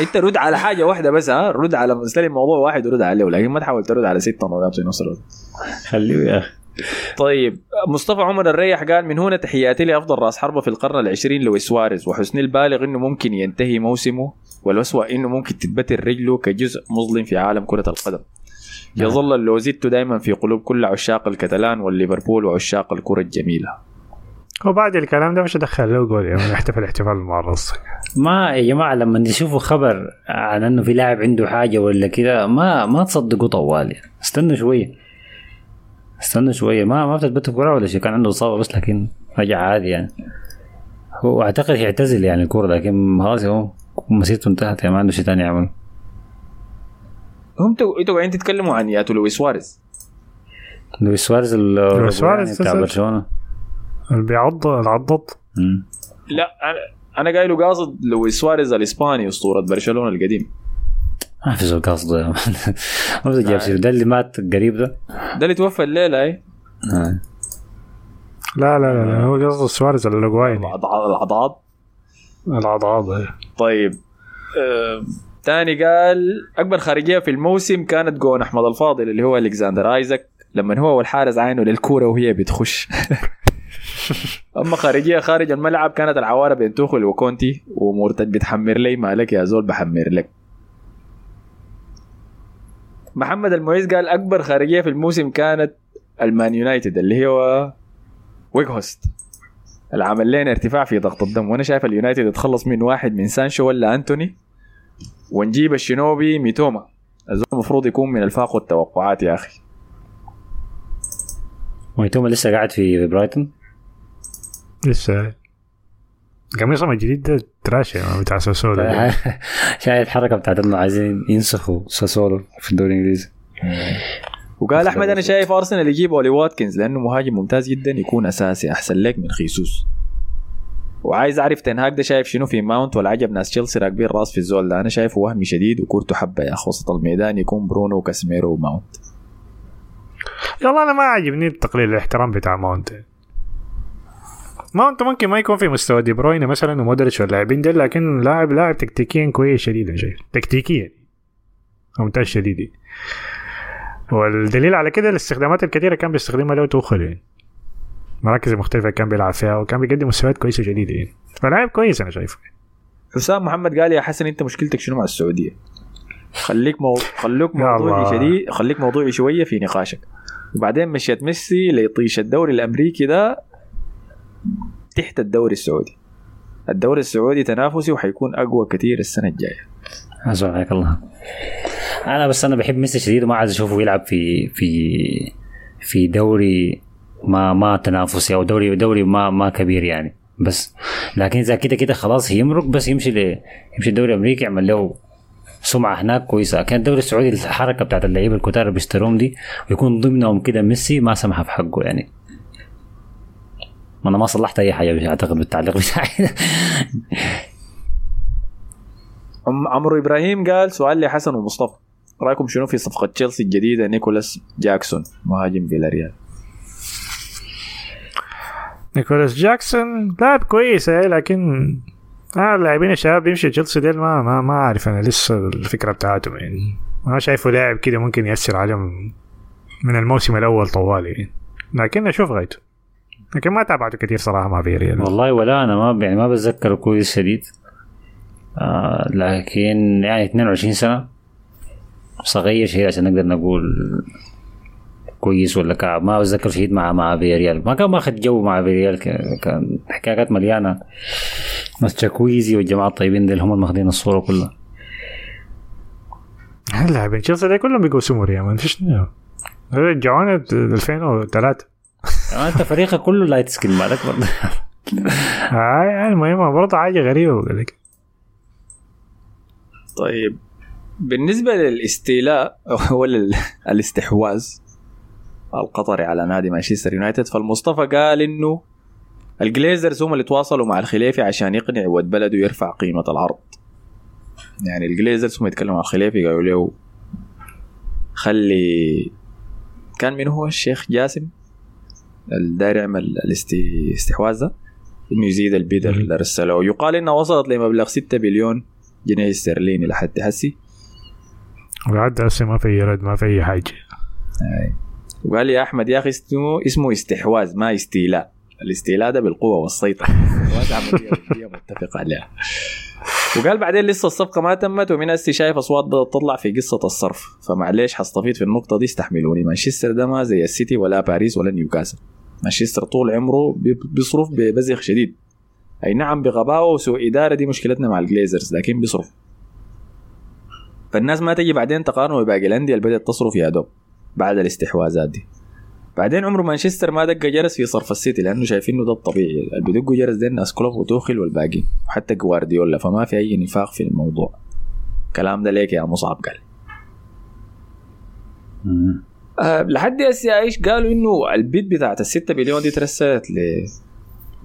أنت رد على حاجة واحدة بس ها؟ رد على مستلم موضوع واحد ورد عليه لكن ما تحاول ترد على ستة نقاط في نفس الوقت خليه يا أخي. طيب مصطفى عمر الريح قال من هنا تحياتي لافضل رأس حربة في القرن العشرين لويس سواريز وحسني البالغ إنه ممكن ينتهي موسمه والأسوأ إنه ممكن تتبتر رجله كجزء مظلم في عالم كرة القدم. يظل اللوزيتو دائما في قلوب كل عشاق الكتلان والليفربول وعشاق الكرة الجميلة. وبعد الكلام ده مش دخل له جول يعني احتفل احتفال معرض ما يا جماعة لما تشوفوا خبر عن إنه في لاعب عنده حاجة ولا كده ما ما تصدقوا طوال يعني. استنوا شوية. استنوا شوية. ما ما بتثبتوا كورة ولا شيء كان عنده إصابة بس لكن رجع عادي يعني. هو أعتقد يعتزل يعني الكورة لكن خلاص هو مسيرته انتهت يعني ما عنده شيء ثاني يعمله هم تو- أنتوا قاعدين تتكلموا عن ياتو لويس سواريز. لويس سواريز لويس سواريز يعني بتاع. برشلونة. بيعض العضاض مم. لا أنا أنا قايله قاصد لويس سواريز الإسباني أسطورة برشلونة القديم. ما في زول man. ما في جاب. ده اللي مات قريب ده. ده اللي توفى الليلة اي آه. لا لا لا, لا هو قصده سواريز الأوروغوايني. العض- العضاض العضاض طيب آه، تاني قال أكبر خارجية في الموسم كانت جون أحمد الفاضل اللي هو الكسندر ايزك لما هو والحارس عينه للكورة وهي بتخش. أما خارجية خارج الملعب كانت العوارة بين توخل وكونتي ومرتد بتحمر لي مالك يا زول بحمر لك. محمد المعيز قال أكبر خارجية في الموسم كانت المان يونايتد اللي هو ويغهوست العمل لنا ارتفاع في ضغط الدم. وأنا شايف اليونايتد يتخلص من واحد من سانشو ولا أنتوني. ونجيب الشنوبي ميتوما. الزول المفروض يكون من الفاق التوقعات يا أخي. ميتوما لسه قاعد في برايتون؟ لسه. قميصهم الجديد ده trashy يعني بتاع ساسولو. شايف الحركه بتاعت إنه عايزين ينسخوا ساسولو في الدوري الإنجليزي. وقال أحمد أنا شايف أرسنال يجيب أولي واتكنز لأنه مهاجم ممتاز جدا يكون أساسي أحسن لك من خيسوس. وعايز أعرف تنهاك ده شايف شنو في ماونت ولا عجب ناس تشيلسي راكبين رأس في الزول ده؟ أنا شايفه وهمي شديد وكورته حبة يا اخ وسط الميدان يكون برونو وكاسميرو وماونت. يلا أنا ما عاجبني تقليل الاحترام بتاع ماونت. ماونت ممكن ما يكون في مستوى دي بروين مثلا ومودريتش واللاعبين دول لكن لاعب لاعب تكتيكيا كويس شديد أنا شايف تكتيكيا. ممتاز شديد. والدليل على كده الاستخدامات الكثيره كان بيستخدمها له توخل يعني. مراكز مختلفة كان بيلعب فيها وكان بيقدم مستويات كويسة جديدة يعني. فلاعب كويس أنا شايفه. حسام محمد قال يا حسن أنت مشكلتك شنو مع السعودية؟ خليك مو... خليك يا موضوعي. شديد خليك موضوعي شوية في نقاشك. وبعدين مشيت ميسي ليطيش الدوري الأمريكي ده تحت الدوري السعودي. الدوري السعودي تنافسي وحيكون أقوى كثير السنة الجاية. سبحانك الله. أنا بس أنا بحب ميسي شديد وما عايز أشوفه يلعب في في في دوري ما ما تنافسي أو دوري دوري ما ما كبير يعني. بس لكن إذا كده كده خلاص يمرق بس يمشي يمشي الدوري الامريكي يعمل له سمعة هناك كويسة. كان الدوري السعودي الحركة بتاعت اللعيبة الكتار اللي بيشتروهم دي ويكون ضمنهم كده ميسي ما سمح في حقه يعني. ما أنا ما صلحت أي حاجة أعتقد بالتعليق بتاعي. عم- عمرو إبراهيم قال سؤال لحسن ومصطفى. رأيكم شنو في صفقة تشيلسي الجديدة؟ نيكولاس جاكسون مهاجم فيلاريال. نيكولاس جاكسون لاعب كويس إيه، لكن آه اللاعبين الشباب بيمشي تشيلسي ديل ما ما ما عارف أنا لسه الفكرة بتاعتهم يعني. ما شايفه لاعب كده ممكن يأثر عليهم من الموسم الأول طوالي يعني. لكن أشوف غايته. لكن ما تابعته كثير صراحة مع فيريال والله ولا أنا ما يعني ما بتذكره كويس شديد. آه لكن يعني 22 سنة. صغير شيء عشان نقدر نقول كويس ولا كعب. ما بتذكر شديد مع مع فيريال ما كان ماخذ جو مع فيريال كان حكايات مليانة. ناس تشاكويزي والجماعة الطيبين دول هم اللي ماخذين الصورة كلها. اللاعبين تشيلسي كلهم بيقوا سمر يا man فيش رجعونا 2003 يعني انت فريقك كله light skin مالك برضه. هاي المهم برضه حاجة غريبة بقول لك. طيب بالنسبة للاستيلاء ولا ال- الاستحواذ القطري على نادي مانشستر يونايتد فالمصطفى قال إنه الجليزرز هم اللي تواصلوا مع الخليفي عشان يقنع ود بلده يرفع قيمة العرض. يعني الجليزرز هم يتكلموا مع الخليفي قالوا له خلي كان من هو الشيخ جاسم؟ الداير يعمل الاستحواذ ده إنه يزيد البيدر اللي رسلوه يقال إنها وصلت لمبلغ 6 بليون جنيه استرليني لحد هسي. وعد هسه ما في رد ما في أي حاجة. وقال لي يا أحمد يا أخي اسمه اسمه استحواذ ما استيلاء. الاستيلاء ده بالقوة والسيطرة. متفق عليها. وقال بعدين لسه الصفقة ما تمت ومن هسه شايف بدات تطلع في قصة الصرف. فمعليش حستفيد في النقطة دي استحملوني. مانشستر ده ما زي السيتي ولا باريس ولا نيوكاسل. مانشستر طول عمره بي- بيصرف ببذخ شديد. أي نعم بغباوه وسوء اداره دي مشكلتنا مع الجليزرز لكن بيصرف. فالناس ما تجي بعدين تقارنه بباقي الانديه اللي بدات تصرف يا دوب بعد الاستحواذات دي. بعدين عمره مانشستر ما دق جرس في صرف السيتي لأنه شايفين إنه ده الطبيعي. اللي بيدقوا جرس ده الناس كلوب وتوخل والباقي. وحتى جوارديولا فما في أي نفاق في الموضوع. الكلام ده ليك يا مصعب قال. أه لحد هسه إيش قالوا؟ إنه البيت بتاعت الستة مليون دي ترسلت ل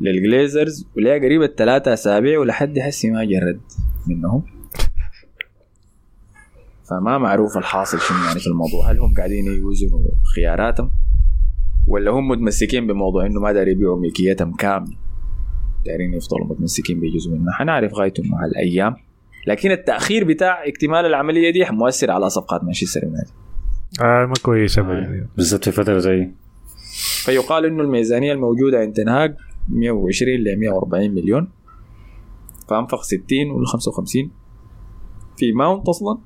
للجليزرز وليها قريبة ثلاثة أسابيع ولحد هسه ما جرد منهم. فما معروف الحاصل شنو يعني في الموضوع. هل هم قاعدين يوزنوا خياراتهم؟ ولا هم متمسكين بموضوع إنه ما داري يبيعوا ملكيتهم كاملة؟ دايرين يفضلوا متمسكين بجزء منها. حنعرف غايته مع الأيام. لكن التأخير بتاع اكتمال العملية دي مؤثر على صفقات مانشستر يونايتد. آه ما كويس ابدا بالذات في فترة زي فيقال إنه الميزانية الموجودة عند تنهاج 120 ل 140 مليون. فانفق 60 ولا 55 في ماونت أصلا؟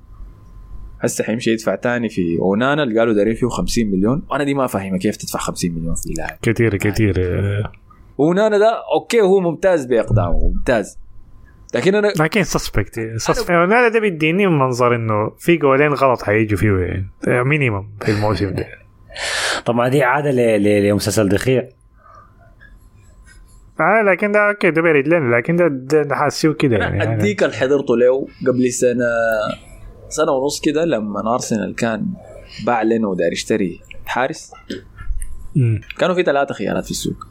هسه حيمشي يدفع تاني في اونانا اللي قالوا دارين فيه 50 مليون. وأنا دي ما فاهمة كيف تدفع 50 مليون في لاعب. كثير كثير. آه، اونانا ده okay هو ممتاز بأقدامه ممتاز. لكن أنا لكن suspect suspect أنا ده بيديني من منظر إنه في جولين غلط حيجوا فيه يعني minimum في الموسم ده. طبعا دي عادة ل- ل- لمسلسل دخيل آه لكن ده okay ده بيرد لنا لكن ده ده, حاسيه كده يعني أديك اللي حضرته له قبل سنة سنة ونص كده لما ارسنال كان باع لنا وداير يشتري حارس. كانوا في ثلاثة خيارات في السوق.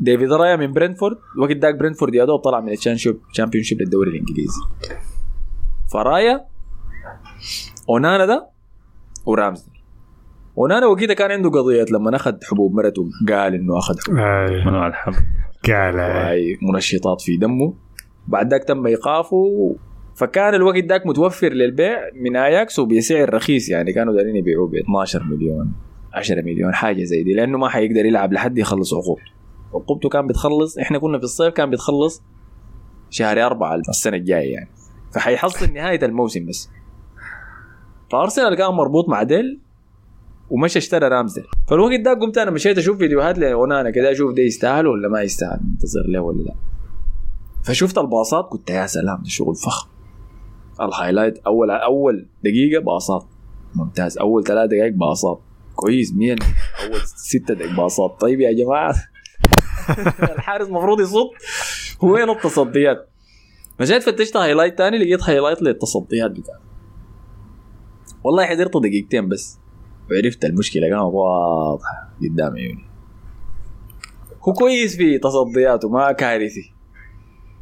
ديفيد رايا من برينفورد الوقت داك برينفورد يا دوب طلع من ال Championship للدوري الإنجليزي. فرايا أونانا ده ورامزديل. أونانا وقتها كان عنده قضية لما أخذ حبوب مرته قال إنه أخذ حبوب. آه، منوع الحب قال. منشطات في دمه. بعد ذاك تم إيقافه فكان الوقت ذاك متوفر للبيع من اياكس وبسعر رخيص يعني كانوا دارين يبيعوه ب 12 مليون 10 مليون حاجة زي دي لأنه ما حيقدر يلعب لحد يخلص عقوبته. عقوبته كان بتخلص إحنا كنا في الصيف كان بتخلص شهر أربعة السنة الجاية يعني. فحيحصل نهاية الموسم بس. فأرسنال كان مربوط مع ديل ومشى اشترى رامزديل. فالوقت ده قمت أنا مشيت أشوف فيديوهات لأونانا كده أشوف ده يستاهل ولا ما يستاهل منتظر له ولا لا. فشفت الباصات قلت يا سلام ده شغل فخم. ال highlight أول أول دقيقة باصات. ممتاز. أول ثلاث دقائق باصات. كويس. مين أول ستة دقائق باصات. طيب يا جماعة. الحارس المفروض يصد. وين التصديات؟ مشيت فتشت highlight تاني؟ لقيت highlight للتصديات بتاعته والله حضرت دقيقتين بس. وعرفت المشكلة. كانت واضحه قدام عيوني. هو كويس في تصدياته. ما كارثي.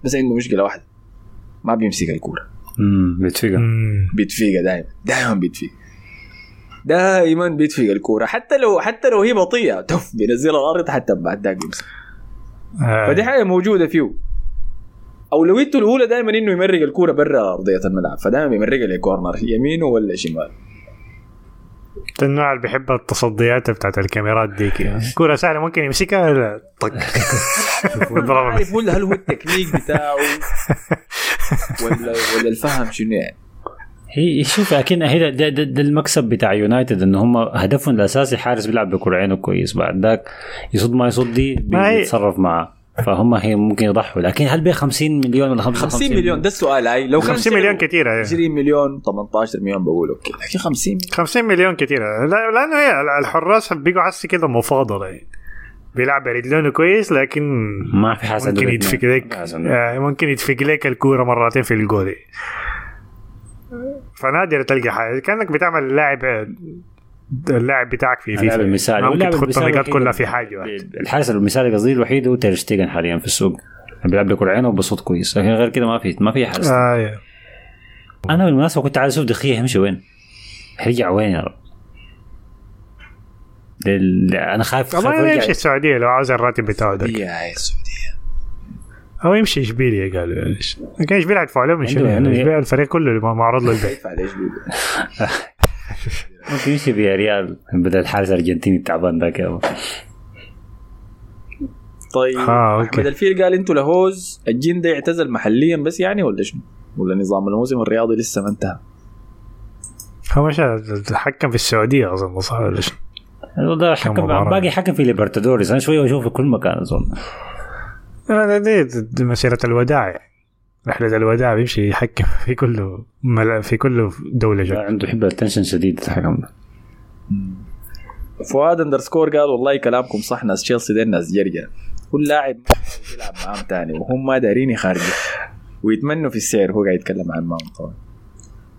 بس عنده مشكلة واحدة. ما بيمسك الكورة. امم بيتفقها مم. بيتفيق دائما دائما بيتفيق دائما بيتفيق الكورة. حتى لو حتى لو هي بطيئة تف بينزلها الأرض حتى بعد ذاك يمسك. آه. فدي حاجة موجودة فيه. أولويته الأولى دائما إنه يمرق الكورة برا أرضية الملعب. فدائما بيمرقها لكورنر يمينه ولا شمال. النوع اللي بيحب التصديات بتاعت الكاميرات ديك. يعني. كورة سهلة ممكن يمسكها لا طق. عارف هل هو التكنيك بتاعه؟ ولا ولا الفهم شنو يعني؟ هي شوف أكيد هي ده, ده, ده, ده المكسب بتاع يونايتد ان هم هدفهم الأساسي حارس بيلعب بكرعينه كويس. بعد ذاك يصد ما يصد دي بيتصرف معاه. فهم هي ممكن يضحوا. لكن هل بي 50 مليون ولا 55 50 مليون. ده السؤال هاي. لو كان 50 مليون كثيرة 20 مليون 18 مليون بقول okay. لكن 50 مليون. 50 مليون كثيرة لا لأنه هي الحراس بيقوا هسي كده مفاضلة. يعني بيلعب برجلينه كويس لكن ما في حاسس ممكن يدفق لك. آه، ممكن يدفق لك الكورة مرتين في الجول فنادر تلقى حاجة. كأنك بتعمل لاعب اللاعب بتاعك في فيفا. المثالي ممكن المثالي النقاط الوحيد كلها في واحدة. الحارس المثالي قصدي الوحيد هو تيرشتيجن حاليا في السوق. بيلعب بكرعينه وبصد كويس لكن غير كده ما في ما في حارس. آه أنا بالمناسبة كنت عايز أشوف دي خيا يمشي وين؟ هيرجع وين يا رب؟ دل... أنا خايف خايف والله يرجع. يمشي السعودية لو عاوز الراتب بتاعه ده. هاي السعودية. أو يمشي إشبيليا قالوا. يعني. لكن إشبيليا يدفعوا له من شنو إشبيليا الفريق كله اللي معروض ممكن يمشي ريال بدل الحارس الارجنتيني التعبان ذاك يا. طيب آه،. أحمد الفيل قال أنتوا لهوز الجين ده يعتزل محليا بس يعني ولا شنو؟ ولا نظام الموسم الرياضي لسه ما انتهى؟ هو مش حكم في السعودية أظن صح ولا شنو ده حكم. باقي حكم في ليبرتادوريس أنا شوية بشوف في كل مكان أظن هذا دي, دي مسيرة الوداع يعني. رحلة الوداع بيمشي يحكم في كل مل... في كل دولة جا. عنده يحب ال attention شديد ده فؤاد underscore قال والله كلامكم صح ناس تشيلسي دي ناس جرجر كل لاعب يلعب معاهم تاني وهم ما دايرين يخرجوا. ويتمنوا في السعر هو قاعد يتكلم عن معهم طبعا.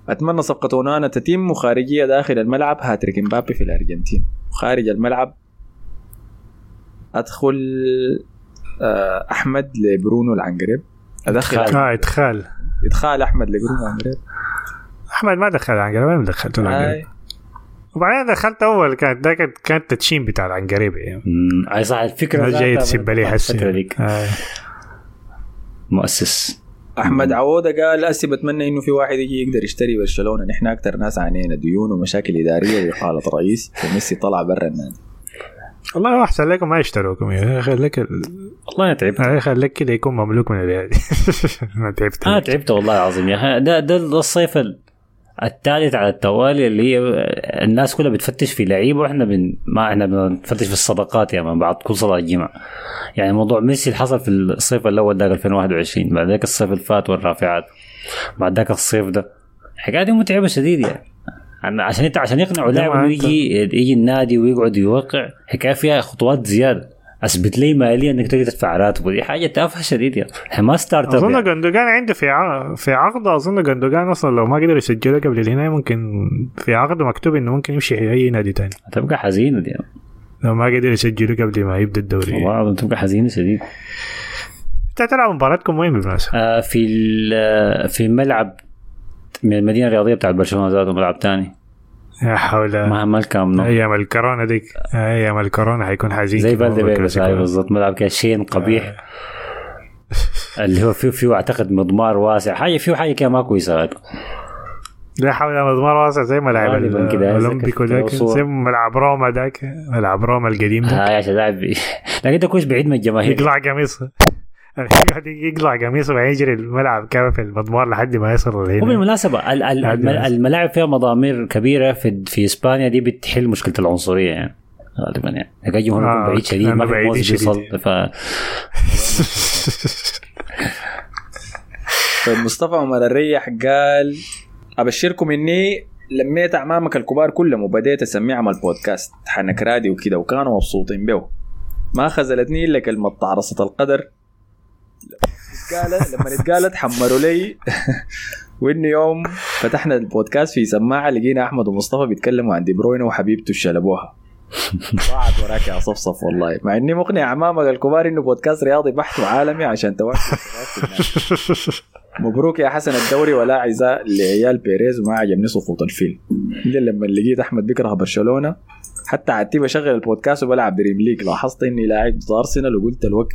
أتمنى صفقة أونانا تتم وخارجية داخل الملعب. هاتريك مبابي في الأرجنتين. خارج الملعب أدخل آه، أحمد لبرونو العنقريب. أدخل. آه إدخال. إدخال أحمد العنقريب أحمد ما دخل العنقريب وين دخلته العنقريب. آي. وبعدين دخلت أول كانت ده كانت كانت تدشين بتاع العنقريب. يعني اي صح الفكرة جاي تسب هسه ديك. آه. مؤسس. أحمد عودة قال أسي بتمنى إنه في واحد يجي يقدر يشتري برشلونة. نحن أكثر ناس عانينا ديون ومشاكل إدارية وإقالة رئيس وميسي طلع برا النادي. والله احسن لكم ما يشتروكم يا أخي خليك ال... والله أنا تعبت. يا خليك كده يكون مملوك من الهادي ما تعبت. أنا تعبت والله العظيم يا أخي. ده ده الصيف ال- الثالث على التوالي اللي هي الناس كلها بتفتش في لعيبة وإحنا بن ما إحنا بنفتش في الصدقات يا من بعد كل صلاة جمعة. يعني موضوع ميسي اللي حصل في الصيف الأول ده 2021 بعد ذاك الصيف اللي فات والرافعات بعد ذاك الصيف ده. الحكاية دي متعبة شديد يعني. عن- عشان انت عشان يقنعوا لاعب يجي يجي النادي ويقعد يوقع حكاية فيها خطوات زيادة. أثبت لي ماليا إنك تقدر تدفع راتبه دي حاجة تافهة شديد يعني إحنا ما startup أظن يعني. جندوجان عنده في ع... في عقده أظن جندوجان أصلا لو ما قدر يسجله قبل النهايه ممكن في عقده مكتوب إنه ممكن يمشي أي نادي تاني. تبقى حزينة دي. لو ما قدروا يسجلوا قبل ما يبدأ الدوري. والله تبقى حزينة شديد انت تلعب مباراتكم وين بالمناسبة؟ آه في ال- في ملعب من المدينة الرياضية بتاعت برشلونة ذاته ملعب تاني. يا حول. ما ما الكام نو أيام الكورونا ديك. أيام الكورونا حيكون حزين زي كلاسيكو. هاي بالضبط ملعب كده شين قبيح. اللي هو فيه فيه أعتقد مضمار واسع. حاجة فيه حاجة كده ما كويسه. لا حول مضمار واسع زي ملعب الاولمبيكو ذاك. زي ملعب روما ذاك ملعب روما القديم ده هاي عشان لاعب لكن ده كويس بعيد من الجماهير. يقلع قميصه يقعد يقلع قميصه وبعدين يجري الملعب كامل في المضمار لحد ما يصل لهنا. وبالمناسبة. الملاعب فيها مضامير كبيرة في في إسبانيا دي بتحل مشكلة العنصرية يعني. غالبا يعني. الجمهور يكون آه، بعيد شديد ما في موز. بيصل ف طيب مصطفى عمر الريح قال أبشركم إني لميت أعمامك الكبار كلهم وبديت اسميهم البودكاست حنك رادي وكده وكانوا مبسوطين به. ما خزلتني إلا كلمة تعرصة القدر. لما اتقالت حمروا لي. وإنه يوم فتحنا البودكاست في سماعة لقينا أحمد ومصطفى بيتكلموا عن دي بروينة وحبيبته شلبوها ضاعت وراك يا صفصف والله. مع إني مقنع اعمامك الكبار إنه بودكاست رياضي بحت وعالمي عشان توافق مبروك يا حسن الدوري ولا عزاء لعيال بيريز وما عجبني صفوت الفيلم الا لما لقيت أحمد بيكره برشلونة حتى عدتي بشغل البودكاست وبلعب Dream League لاحظت إني لاعب ضد أرسنال وقلت الوقت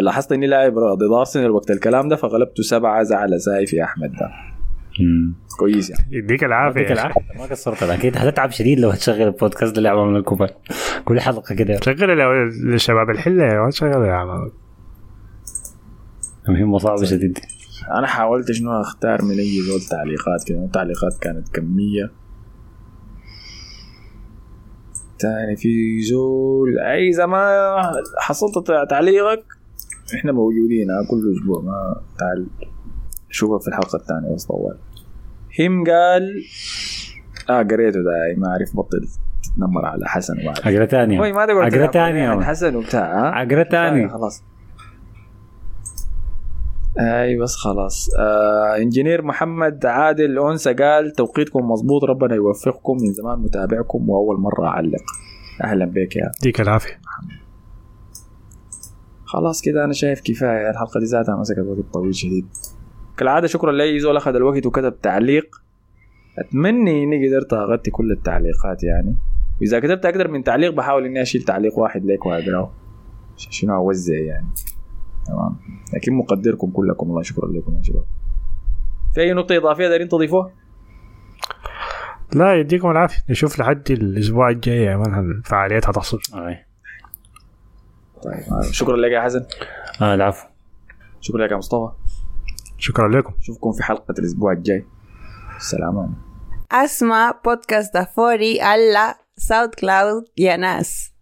لاحظت إني لاعب ضد ارسنال وقت الكلام ده فغلبته سبعة زعل سايف يا أحمد ده. مم. كويس يعني. يديك العافية أخي. العافية. ما قصرت أكيد هتتعب شديد لو هتشغل البودكاست اللي من الكبار كل حلقة كده. شغل ال- للشباب الحلة يا ولد، شغل يا عم. مهمة صعبة شديد. أنا حاولت شنو أختار من أي زول تعليقات كده التعليقات كانت كمية. تاني في زول أي ما حصلت تعليقك؟ إحنا موجودين ها كل أسبوع ما تعال شوفك في الحلقة الثانية بس طوال. هم قال آه قريته ده أي ما أعرف بطل تتنمر على حسن وبعد عقرة ثانية. هو ما تقول عقرة ثانية. عن حسن وبتاع ها عقرة ثانية خلاص. أي بس خلاص. آه إنجينير محمد عادل انسى قال توقيتكم مظبوط ربنا يوفقكم من زمان متابعكم وأول مرة أعلق. أهلا بك يا يديك العافية. خلاص كده أنا شايف كفاية الحلقة دي ذاتها مسكت وقت طويل شديد. كالعادة شكرا لأي زول اخذ الوقت وكتب تعليق. أتمنى إني قدرت أغطي كل التعليقات يعني. وإذا كتبت أكثر من تعليق بحاول إني أشيل تعليق واحد ليك واقراه شنو أوزع يعني. تمام؟ لكن مقدركم كلكم. الله شكرا لكم يا شباب. في أي نقطة إضافية دارين تضيفوها؟ لا يديكم العافية. نشوف لحد الأسبوع الجاي يا مان الفعاليات هتحصل آه. طيب. آه، شكرا لك يا حسن. آه العفو. شكرا لك يا مصطفى. شكرا لكم. اشوفكم في حلقة الأسبوع الجاي. السلام عليكم. Asma Podcast da Fori alla SoundCloud y a Nas.